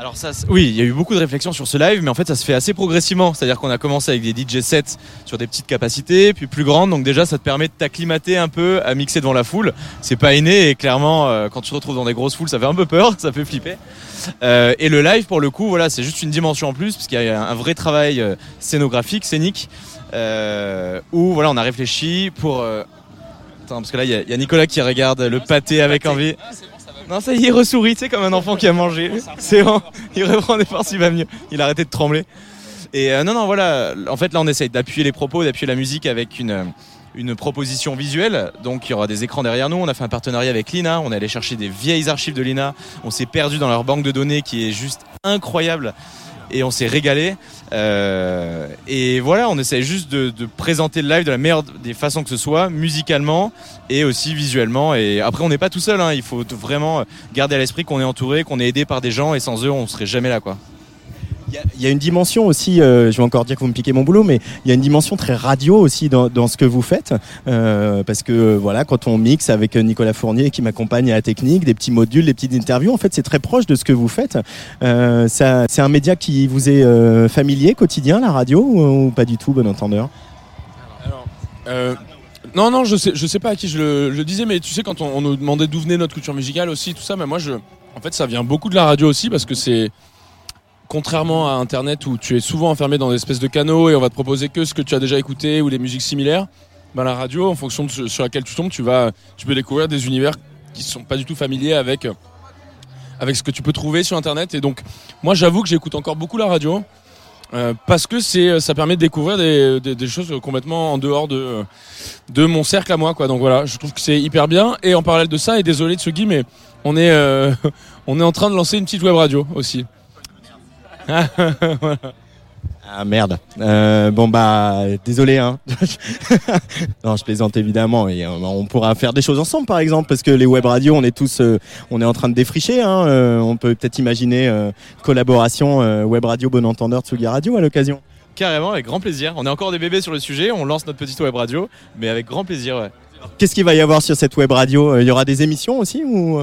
Alors ça, oui, il y a eu beaucoup de réflexions sur ce live, mais en fait ça se fait assez progressivement. C'est-à-dire qu'on a commencé avec des DJ sets sur des petites capacités, puis plus grandes. Donc déjà, ça te permet de t'acclimater un peu à mixer devant la foule. C'est pas inné et clairement, euh, quand tu te retrouves dans des grosses foules, ça fait un peu peur, (laughs) ça fait flipper. Euh, et le live, pour le coup, voilà, c'est juste une dimension en plus, parce qu'il y a un vrai travail euh, scénographique, scénique, où voilà, on a réfléchi pour. Attends, parce que là, il y, a- il y a Nicolas qui regarde le pâté avec envie. Non, ça y est, il ressourit, tu sais, comme un enfant qui a mangé. C'est bon, il reprend des forces, il va mieux. Il a arrêté de trembler. Et euh, non, non, voilà, en fait, là, on essaye d'appuyer les propos, d'appuyer la musique avec une, euh, une proposition visuelle. Donc, il y aura des écrans derrière nous. On a fait un partenariat avec Lina. On est allé chercher des vieilles archives de Lina. On s'est perdu dans leur banque de données qui est juste incroyable. Et on s'est régalé. Euh, et voilà, on essaye juste de, de présenter le live de la meilleure des façons que ce soit, musicalement et aussi visuellement. Et après, on n'est pas tout seul. hein. Il faut vraiment garder à l'esprit qu'on est entouré, qu'on est aidé par des gens. Et sans eux, on serait jamais là, quoi. Il y a une dimension aussi, euh, je vais encore dire que vous me piquez mon boulot, mais il y a une dimension très radio aussi dans, ce que vous faites. Euh, parce que euh, voilà, quand on mixe avec Nicolas Fournier qui m'accompagne à la technique, des petits modules, des petites interviews, en fait c'est très proche de ce que vous faites. C'est un média qui vous est familier, quotidien, la radio, ou, pas du tout, bon entendeur? Non, non, je sais, je sais pas à qui je le, disais, mais tu sais, quand on, on nous demandait d'où venait notre culture musicale aussi, tout ça, mais moi, je, en fait, ça vient beaucoup de la radio aussi parce que c'est, contrairement à Internet où tu es souvent enfermé dans des espèces de canaux et on va te proposer que ce que tu as déjà écouté ou des musiques similaires, ben la radio, en fonction de ce- sur laquelle tu tombes, tu vas, tu peux découvrir des univers qui sont pas du tout familiers avec, euh, avec ce que tu peux trouver sur Internet. Et donc, moi, j'avoue que j'écoute encore beaucoup la radio. euh, parce que c'est, ça permet de découvrir des, des- des choses complètement en dehors de, de mon cercle à moi, quoi. Donc voilà, je trouve que c'est hyper bien. Et en parallèle de ça, et désolé de ce Guy, mais on est, euh, (laughs) on est en train de lancer une petite web radio aussi. Voilà. Ah merde. Euh, bon bah désolé hein. (laughs) non je plaisante évidemment et euh, on pourra faire des choses ensemble par exemple parce que les web radios on est tous euh, on est en train de défricher hein. Euh, on peut peut-être imaginer collaboration web radio bon entendeur Tsugi Radio à l'occasion. Carrément, avec grand plaisir. On est encore des bébés sur le sujet, on lance notre petite web radio, mais avec grand plaisir, ouais. Qu'est-ce qu'il va y avoir sur cette web radio? Il y aura des émissions aussi ou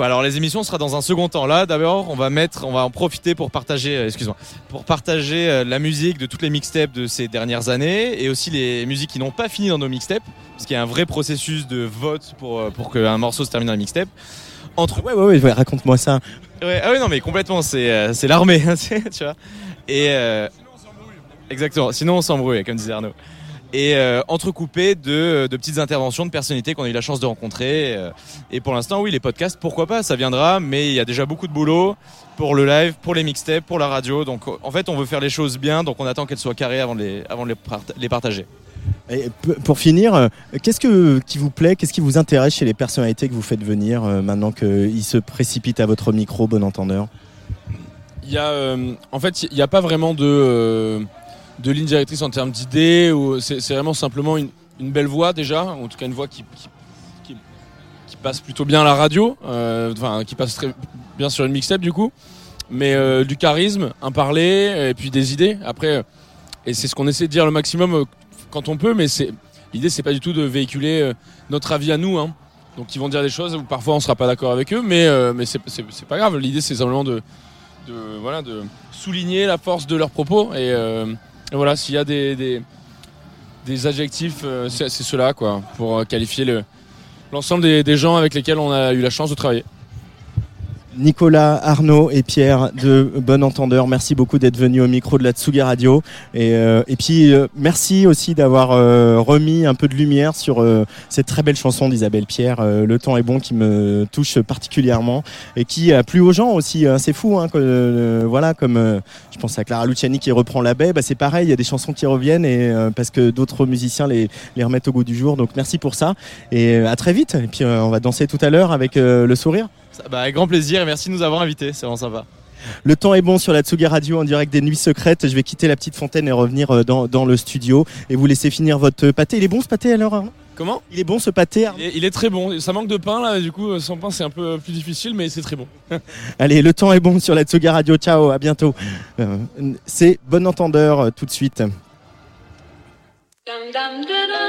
Alors les émissions sera dans un second temps. Là, d'abord, on va mettre, on va en profiter pour partager, euh, excuse-moi, pour partager euh, la musique de toutes les mixtapes de ces dernières années et aussi les musiques qui n'ont pas fini dans nos mixtapes, parce qu'il y a un vrai processus de vote pour euh, pour qu'un morceau se termine dans la mixtape. Entre ouais, ouais, ouais, raconte-moi ça. Ouais, ah oui, non, mais complètement, c'est c'est l'armée, (laughs) tu vois. Et exactement. Sinon, on s'embrouille, comme disait Arnaud. Et euh, entrecoupé de, de petites interventions de personnalités qu'on a eu la chance de rencontrer. euh, et pour l'instant, oui, les podcasts, pourquoi pas, ça viendra. Mais il y a déjà beaucoup de boulot pour le live, pour les mixtapes, pour la radio. Donc, en fait, on veut faire les choses bien. Donc, on attend qu'elles soient carrées avant de les, avant de les, part- les partager. Et pour finir, euh, qu'est-ce que qui vous plaît, qu'est-ce qui vous intéresse chez les personnalités que vous faites venir euh, maintenant qu'ils se précipitent à votre micro, bon entendeur? Il y a, euh, en fait, il n'y a pas vraiment de, euh, de ligne directrice en termes d'idées. C'est vraiment simplement une, une belle voix déjà, en tout cas une voix qui, qui, passe plutôt bien à la radio, euh, enfin qui passe très bien sur une mixtape du coup, mais euh, du charisme, un parler et puis des idées. Après, euh, et c'est ce qu'on essaie de dire le maximum quand on peut, mais l'idée c'est pas du tout de véhiculer notre avis à nous. Hein. Donc ils vont dire des choses où parfois on sera pas d'accord avec eux, mais, mais c'est pas grave. L'idée c'est simplement de, de, voilà, de souligner la force de leurs propos. Et, et voilà, s'il y a des, adjectifs, euh, c'est cela, quoi, pour euh, qualifier le- l'ensemble des gens avec lesquels on a eu la chance de travailler. Nicolas, Arnaud et Pierre de Bon Entendeur, merci beaucoup d'être venus au micro de la Tsugi Radio. Et, euh, et puis euh, merci aussi d'avoir euh, remis un peu de lumière sur euh, cette très belle chanson d'Isabelle Pierre, euh, Le temps est bon, qui me touche particulièrement et qui a plu aux gens aussi. hein. C'est fou, hein, voilà, comme je pense à Clara Luciani qui reprend la baie, bah, c'est pareil, il y a des chansons qui reviennent et parce que d'autres musiciens les, les remettent au goût du jour. Donc merci pour ça et à très vite. Et puis on va danser tout à l'heure avec le sourire. Bah, avec grand plaisir et merci de nous avoir invités, c'est vraiment sympa. Le temps est bon sur la Tsugi Radio en direct des Nuits Secrètes. Je vais quitter la petite fontaine et revenir euh, dans, dans le studio et vous laisser finir votre pâté. Il est bon ce pâté alors Arnaud Comment? Il est bon ce pâté Il est, il est très bon. Ça manque de pain là, du coup, euh, sans pain c'est un peu plus difficile, mais c'est très bon. (laughs) Allez, le temps est bon sur la Tsugi Radio. Ciao, à bientôt. Euh, C'est Bon Entendeur tout de suite. Dum dum, dum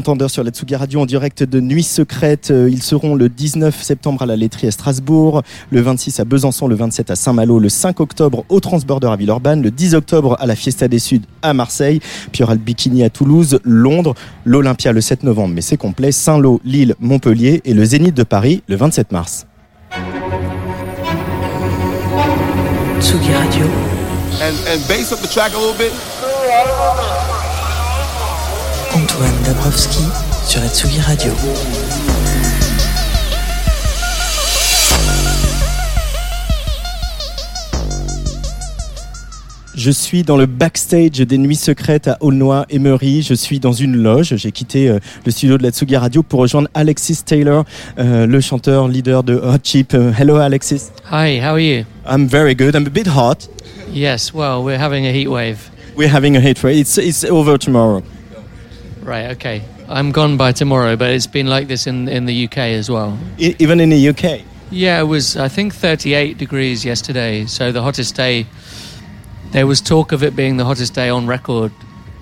entendeur sur la Tsugi Radio en direct de Nuit Secrète. Euh, Ils seront le 19 septembre à la laiterie à Strasbourg, le 26 à Besançon, le 27 à Saint-Malo, le 5 octobre au Transborder à Villeurbanne, le 10 octobre à la Fiesta des Suds à Marseille, puis il y aura le Bikini à Toulouse, Londres, l'Olympia le 7 novembre, mais c'est complet, Saint-Lô, Lille, Montpellier et le Zénith de Paris le 27 mars. Tsugi Radio. And, and bass up the track a little bit. Antoine Dabrowski sur la Tsugi Radio. Je suis dans le backstage des Nuits Secrètes à Aulnoy-Emery. Je suis dans une loge. J'ai quitté euh, le studio de la Tsugi Radio pour rejoindre Alexis Taylor, euh, le chanteur leader de Hot Chip. Euh, hello, Alexis. Hi, how are you? I'm very good. I'm a bit hot. Yes, well, we're having a heat wave. We're having a hit rate. It's it's over tomorrow. Right, okay. I'm gone by tomorrow, but it's been like this in, in the UK as well. E- even in the UK. Yeah, it was, I think, 38 degrees yesterday, so the hottest day. There was talk of it being the hottest day on record.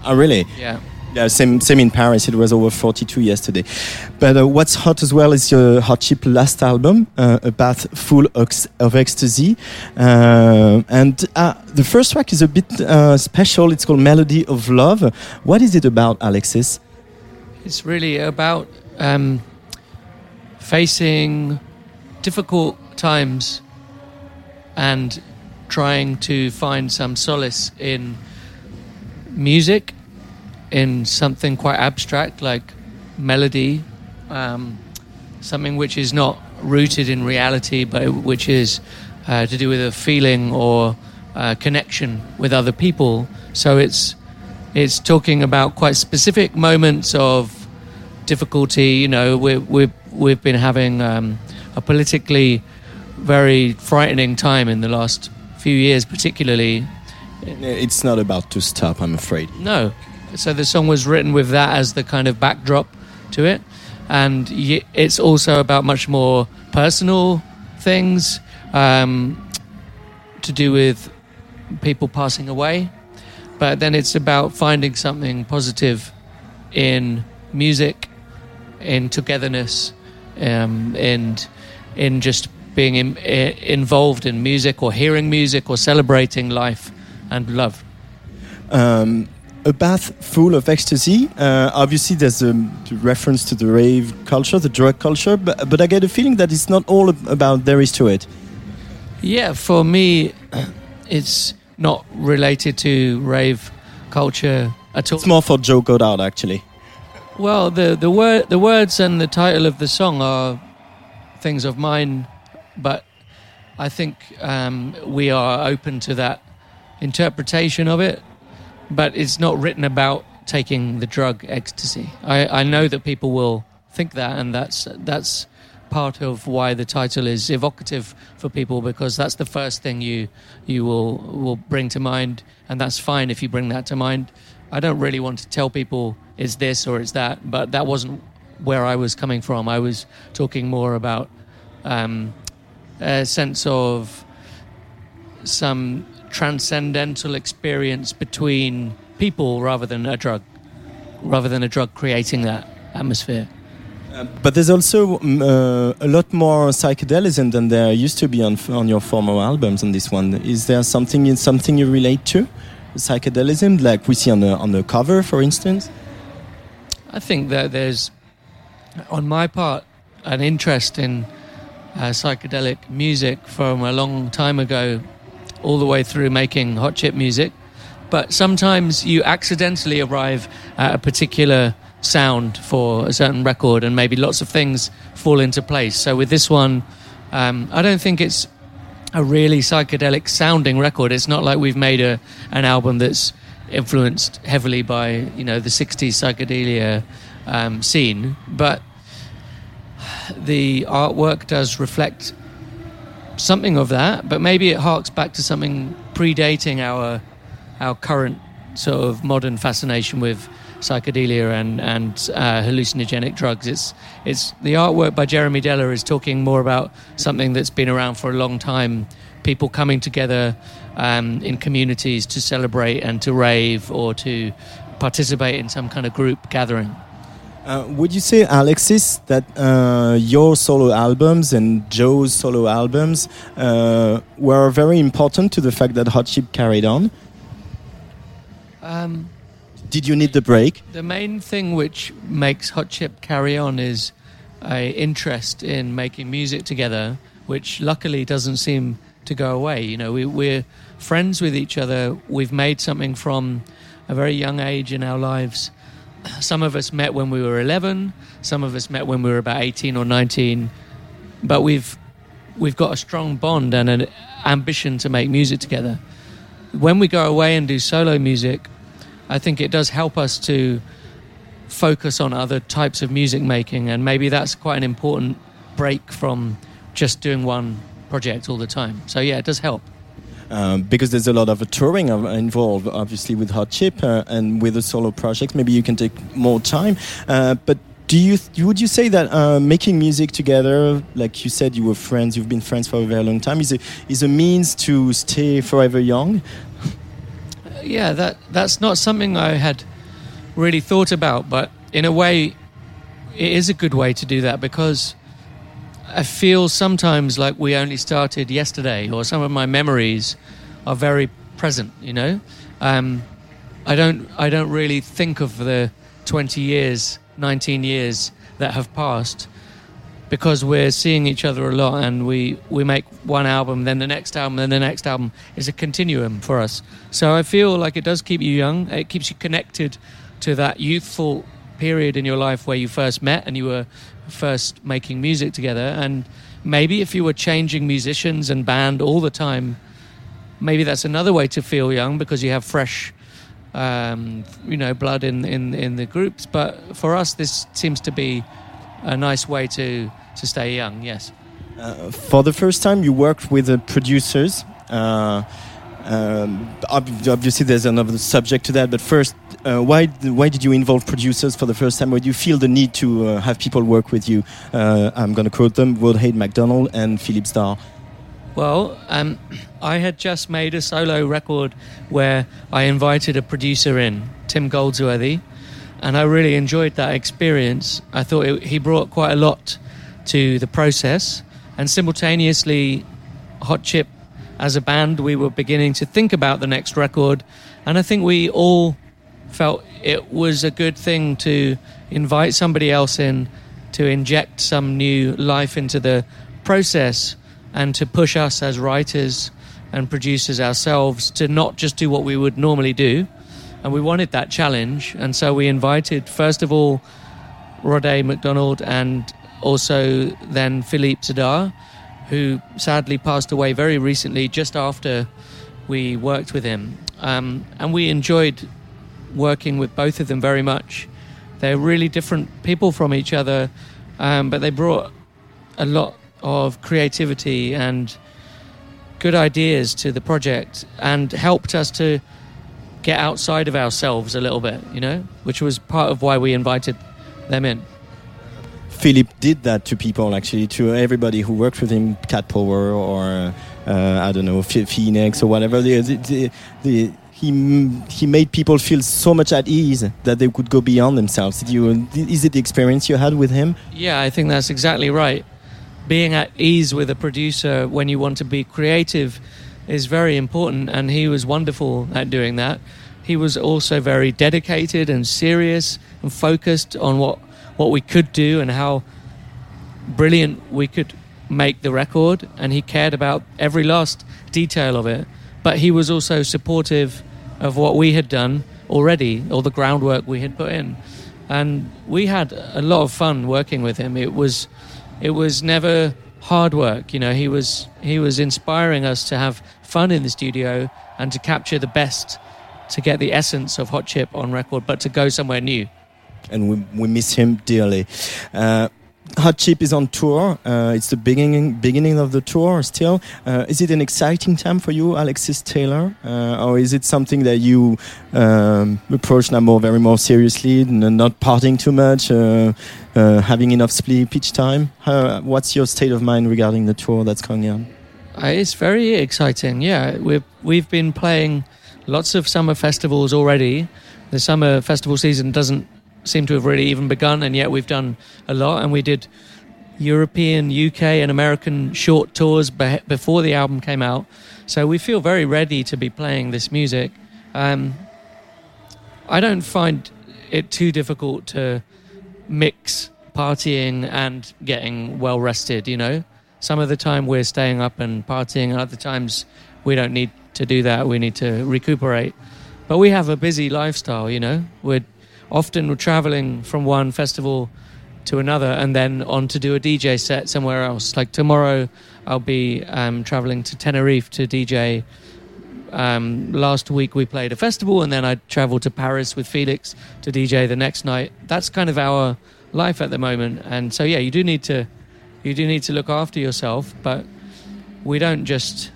Oh, really? Yeah. Yeah, same same in Paris. It was over 42 yesterday. But uh, what's hot as well is your Hot Chip last album, uh, A bath Full of, of Ecstasy. Uh, and uh, the first track is a bit uh, special. It's called Melody of Love. What is it about, Alexis? It's really about um, facing difficult times and trying to find some solace in music, in something quite abstract like melody, um, something which is not rooted in reality, but which is uh, to do with a feeling or uh, connection with other people. So it's it's talking about quite specific moments of difficulty. You know, we we we've been having um, a politically very frightening time in the last few years, particularly. It's not about to stop, I'm afraid. No. So the song was written with that as the kind of backdrop to it. And it's also about much more personal things um, to do with people passing away. But then it's about finding something positive in music, in togetherness, um, and in just being in, involved in music or hearing music or celebrating life and love. Um, a bath full of ecstasy. Uh, obviously, there's a reference to the rave culture, the drug culture, but, but I get a feeling that it's not all about there is to it. Yeah, for me, (clears throat) it's not related to rave culture at all. It's more for Joe Goddard, actually. Well, the the word the words and the title of the song are things of mine, but I think um, we are open to that interpretation of it. But it's not written about taking the drug ecstasy. I, I know that people will think that, and that's that's part of why the title is evocative for people because that's the first thing you you will will bring to mind, and that's fine if you bring that to mind. I don't really want to tell people it's this or it's that, but that wasn't where I was coming from. I was talking more about um, a sense of some transcendental experience between people rather than a drug, rather than a drug creating that atmosphere. But there's also mm, uh, a lot more psychedelism than there used to be on, on your former albums. On this one, is there something something you relate to, psychedelism, like we see on the on the cover, for instance? I think that there's, on my part, an interest in uh, psychedelic music from a long time ago, all the way through making hot chip music. But sometimes you accidentally arrive at a particular sound for a certain record, and maybe lots of things fall into place. So with this one, um, I don't think it's a really psychedelic sounding record. It's not like we've made a an album that's influenced heavily by you know the '60s psychedelia um, scene, but the artwork does reflect something of that. But maybe it harks back to something predating our our current sort of modern fascination with psychedelia and and uh, hallucinogenic drugs. It's it's the artwork by Jeremy Deller is talking more about something that's been around for a long time. People coming together um, in communities to celebrate and to rave or to participate in some kind of group gathering. Uh, would you say, Alexis, that uh, your solo albums and Joe's solo albums uh, were very important to the fact that Hot Chip carried on? Um, Did you need the break? The main thing which makes Hot Chip carry on is a interest in making music together, which luckily doesn't seem to go away. You know, we, we're friends with each other. We've made something from a very young age in our lives. Some of us met when we were 11. Some of us met when we were about 18 or 19. But we've we've got a strong bond and an ambition to make music together. When we go away and do solo music, I think it does help us to focus on other types of music making, and maybe that's quite an important break from just doing one project all the time. So yeah, it does help. Um, because there's a lot of touring involved, obviously, with Hot Chip uh, and with the solo projects. Maybe you can take more time. Uh, but do you would you say that uh, making music together, like you said, you were friends, you've been friends for a very long time, is a is a means to stay forever young? yeah, that that's not something I had really thought about, but in a way, it is a good way to do that because I feel sometimes like we only started yesterday, or some of my memories are very present. You know, um, I don't I don't really think of the twenty years, nineteen years that have passed because we're seeing each other a lot and we, we make one album, then the next album, then the next album is a continuum for us. So I feel like it does keep you young. It keeps you connected to that youthful period in your life where you first met and you were first making music together. And maybe if you were changing musicians and band all the time, maybe that's another way to feel young because you have fresh um, you know blood in, in in the groups but for us this seems to be a nice way to to stay young yes Uh, for the first time, you worked with the producers. Uh, um, obviously, there's another subject to that. But first, uh, why why did you involve producers for the first time? Why do you feel the need to uh, have people work with you? Uh, I'm going to quote them: Woodhade McDonald and Philip Starr. Well, um, I had just made a solo record where I invited a producer in, Tim Goldsworthy, and I really enjoyed that experience. I thought it, he brought quite a lot to the process, and simultaneously, Hot Chip, as a band, we were beginning to think about the next record, and I think we all felt it was a good thing to invite somebody else in to inject some new life into the process and to push us as writers and producers ourselves to not just do what we would normally do. And we wanted that challenge. And so we invited, first of all, Rode McDonald and also then Philippe Zadar, who sadly passed away very recently just after we worked with him. Um, and we enjoyed working with both of them very much. They're really different people from each other, um, but they brought a lot of creativity and good ideas to the project and helped us to get outside of ourselves a little bit, you know, which was part of why we invited them in. Philip did that to people, actually, to everybody who worked with him, Cat Power or uh, I don't know, Phoenix or whatever. The, the, the, he he made people feel so much at ease that they could go beyond themselves. Did you? Is it the experience you had with him? Yeah, I think that's exactly right. Being at ease with a producer when you want to be creative is very important, and he was wonderful at doing that. He was also very dedicated and serious and focused on what, what we could do and how brilliant we could make the record, and he cared about every last detail of it. But he was also supportive of what we had done already, or the groundwork we had put in. And we had a lot of fun working with him. It was, it was never hard work. You know, he was he was inspiring us to have fun in the studio and to capture the best, to get the essence of Hot Chip on record, but to go somewhere new. And we, we miss him dearly. Uh, Hot Chip is on tour. Uh, it's the beginning beginning of the tour still. Uh, is it an exciting time for you, Alexis Taylor, uh, or is it something that you um, approach now more very more seriously, not partying too much, uh, uh, having enough sleep each time? Uh, what's your state of mind regarding the tour that's coming on? Uh, it's very exciting. Yeah, we've we've been playing lots of summer festivals already. The summer festival season doesn't seem to have really even begun, and yet we've done a lot. And we did European, UK, and American short tours be- before the album came out. So we feel very ready to be playing this music. Um, I don't find it too difficult to mix partying and getting well rested, you know? Some of the time we're staying up and partying, and other times we don't need to do that. We need to recuperate. But we have a busy lifestyle, you know? We're often we're traveling from one festival to another and then on to do a DJ set somewhere else. Like tomorrow, I'll be um, traveling to Tenerife to DJ. Um, last week we played a festival, and then I traveled to Paris with Felix to DJ the next night. That's kind of our life at the moment, and so yeah, you do need to you do need to look after yourself, but we don't just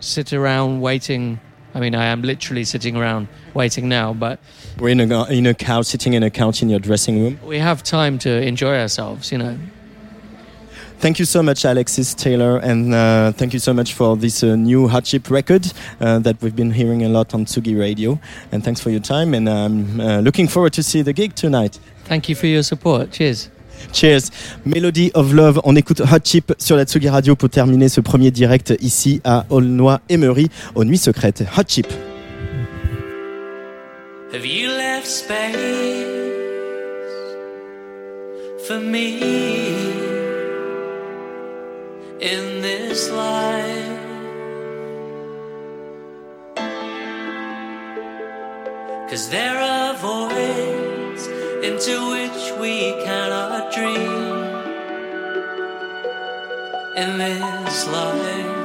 sit around waiting. I mean, I am literally sitting around waiting now, but We're in a, in a couch, sitting in a couch in your dressing room. we have time to enjoy ourselves, you know. Thank you so much, Alexis Taylor, and uh, thank you so much for this uh, new Hot Chip record uh, that we've been hearing a lot on Tsugi Radio. And thanks for your time, and I'm uh, looking forward to see the gig tonight. Thank you for your support. Cheers. Cheers. Melody of Love. On écoute Hot Chip sur la Tsugi Radio pour terminer ce premier direct ici à Aulnoy-Emery aux Nuits Secrètes. Hot Chip. Have you left space for me in this life? Cause there are voids into which we cannot dream in this life.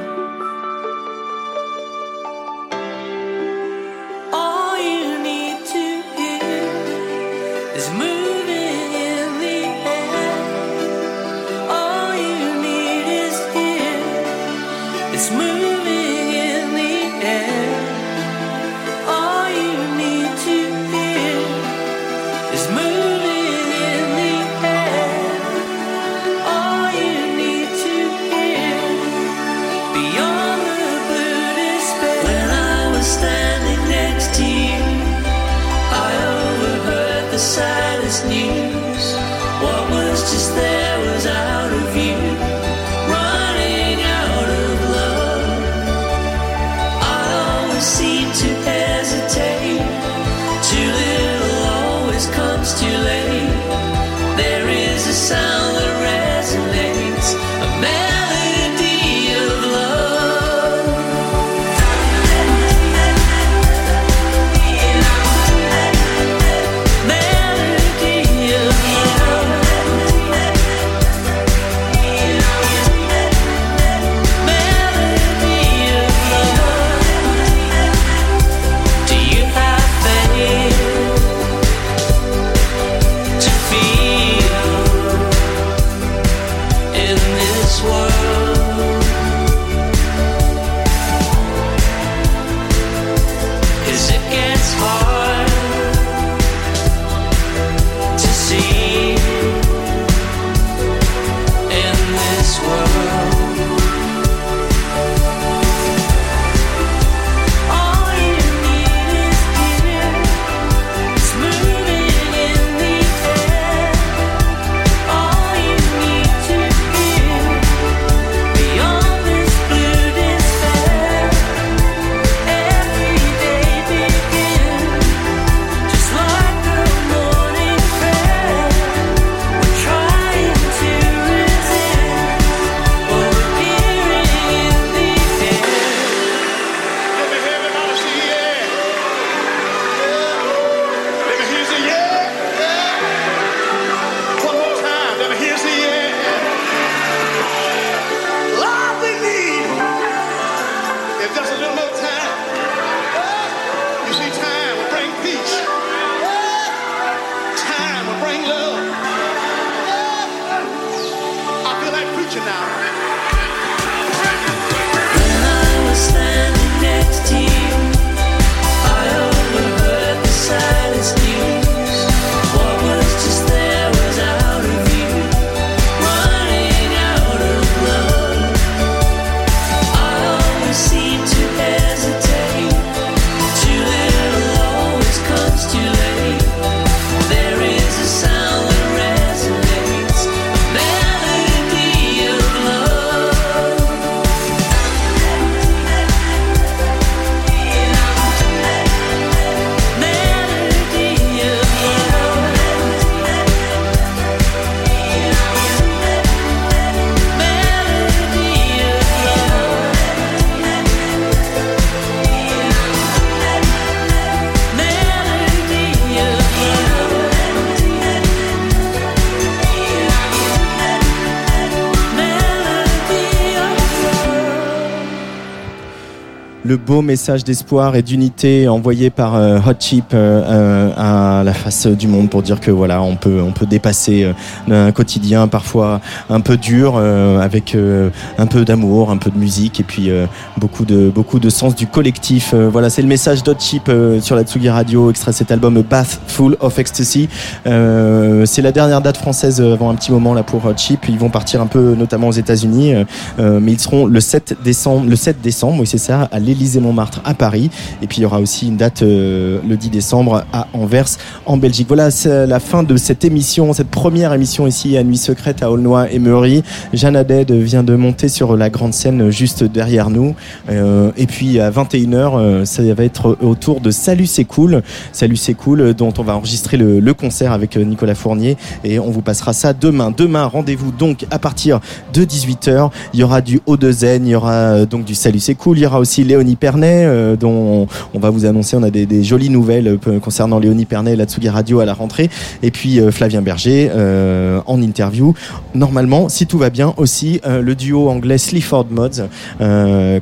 Message d'espoir et d'unité envoyé par euh, Hot Chip euh, euh, à la face du monde pour dire que voilà, on peut, on peut dépasser euh, un quotidien parfois un peu dur euh, avec euh, un peu d'amour, un peu de musique et puis beaucoup de, beaucoup de sens du collectif. Voilà, c'est le message d'Hot Chip sur la Tsugi Radio, extrait cet album Bath Full of Ecstasy. C'est la dernière date française avant un petit moment là pour Hot Chip. Ils vont partir un peu notamment aux États-Unis, mais ils seront le 7 décembre, le 7 décembre, oui c'est ça, à l'Élysée Montmartre à Paris. Et puis il y aura aussi une date euh, le 10 décembre à Anvers en Belgique. Voilà, c'est la fin de cette émission, cette première émission ici à Nuit Secrète à Aulnoy et Meury. Jeanne Haddad vient de monter sur la grande scène juste derrière nous. Euh, et puis à 21h, euh, ça va être autour de Salut c'est cool. Salut c'est cool, euh, dont on va enregistrer le, concert avec euh, Nicolas Fournier. Et on vous passera ça demain. Demain, rendez-vous donc à partir de 18h. Il y aura du O2N, il y aura donc du Salut c'est cool. Il y aura aussi Léonie Pernet, dont on, va vous annoncer, on a des, des jolies nouvelles concernant Léonie Pernet et la Tsugi Radio à la rentrée. Et puis euh, Flavien Berger euh, en interview. Normalement, si tout va bien, aussi euh, le duo anglais Sleaford Mods,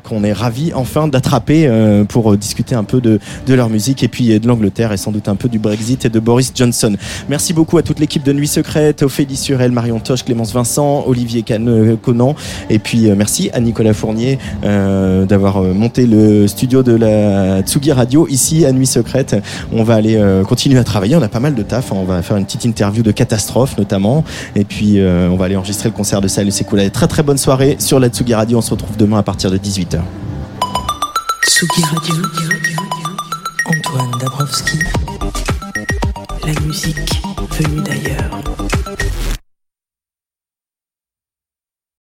qu'on est ravi enfin d'attraper pour discuter un peu de, de leur musique et puis de l'Angleterre et sans doute un peu du Brexit et de Boris Johnson. Merci beaucoup à toute l'équipe de Nuit Secrète, Ophélie Surel, Marion Toche, Clémence Vincent, Olivier Conan et puis merci à Nicolas Fournier d'avoir monté le studio de la Tsugi Radio ici à Nuit Secrète. On va aller continuer à on a pas mal de taf, on va faire une petite interview de catastrophe notamment et puis euh, on va aller enregistrer le concert de Salut. Allez, très très bonne soirée sur la Tsugi Radio, on se retrouve demain à partir de 18h. Tsugi Radio. Antoine Dabrowski. La musique venue d'ailleurs.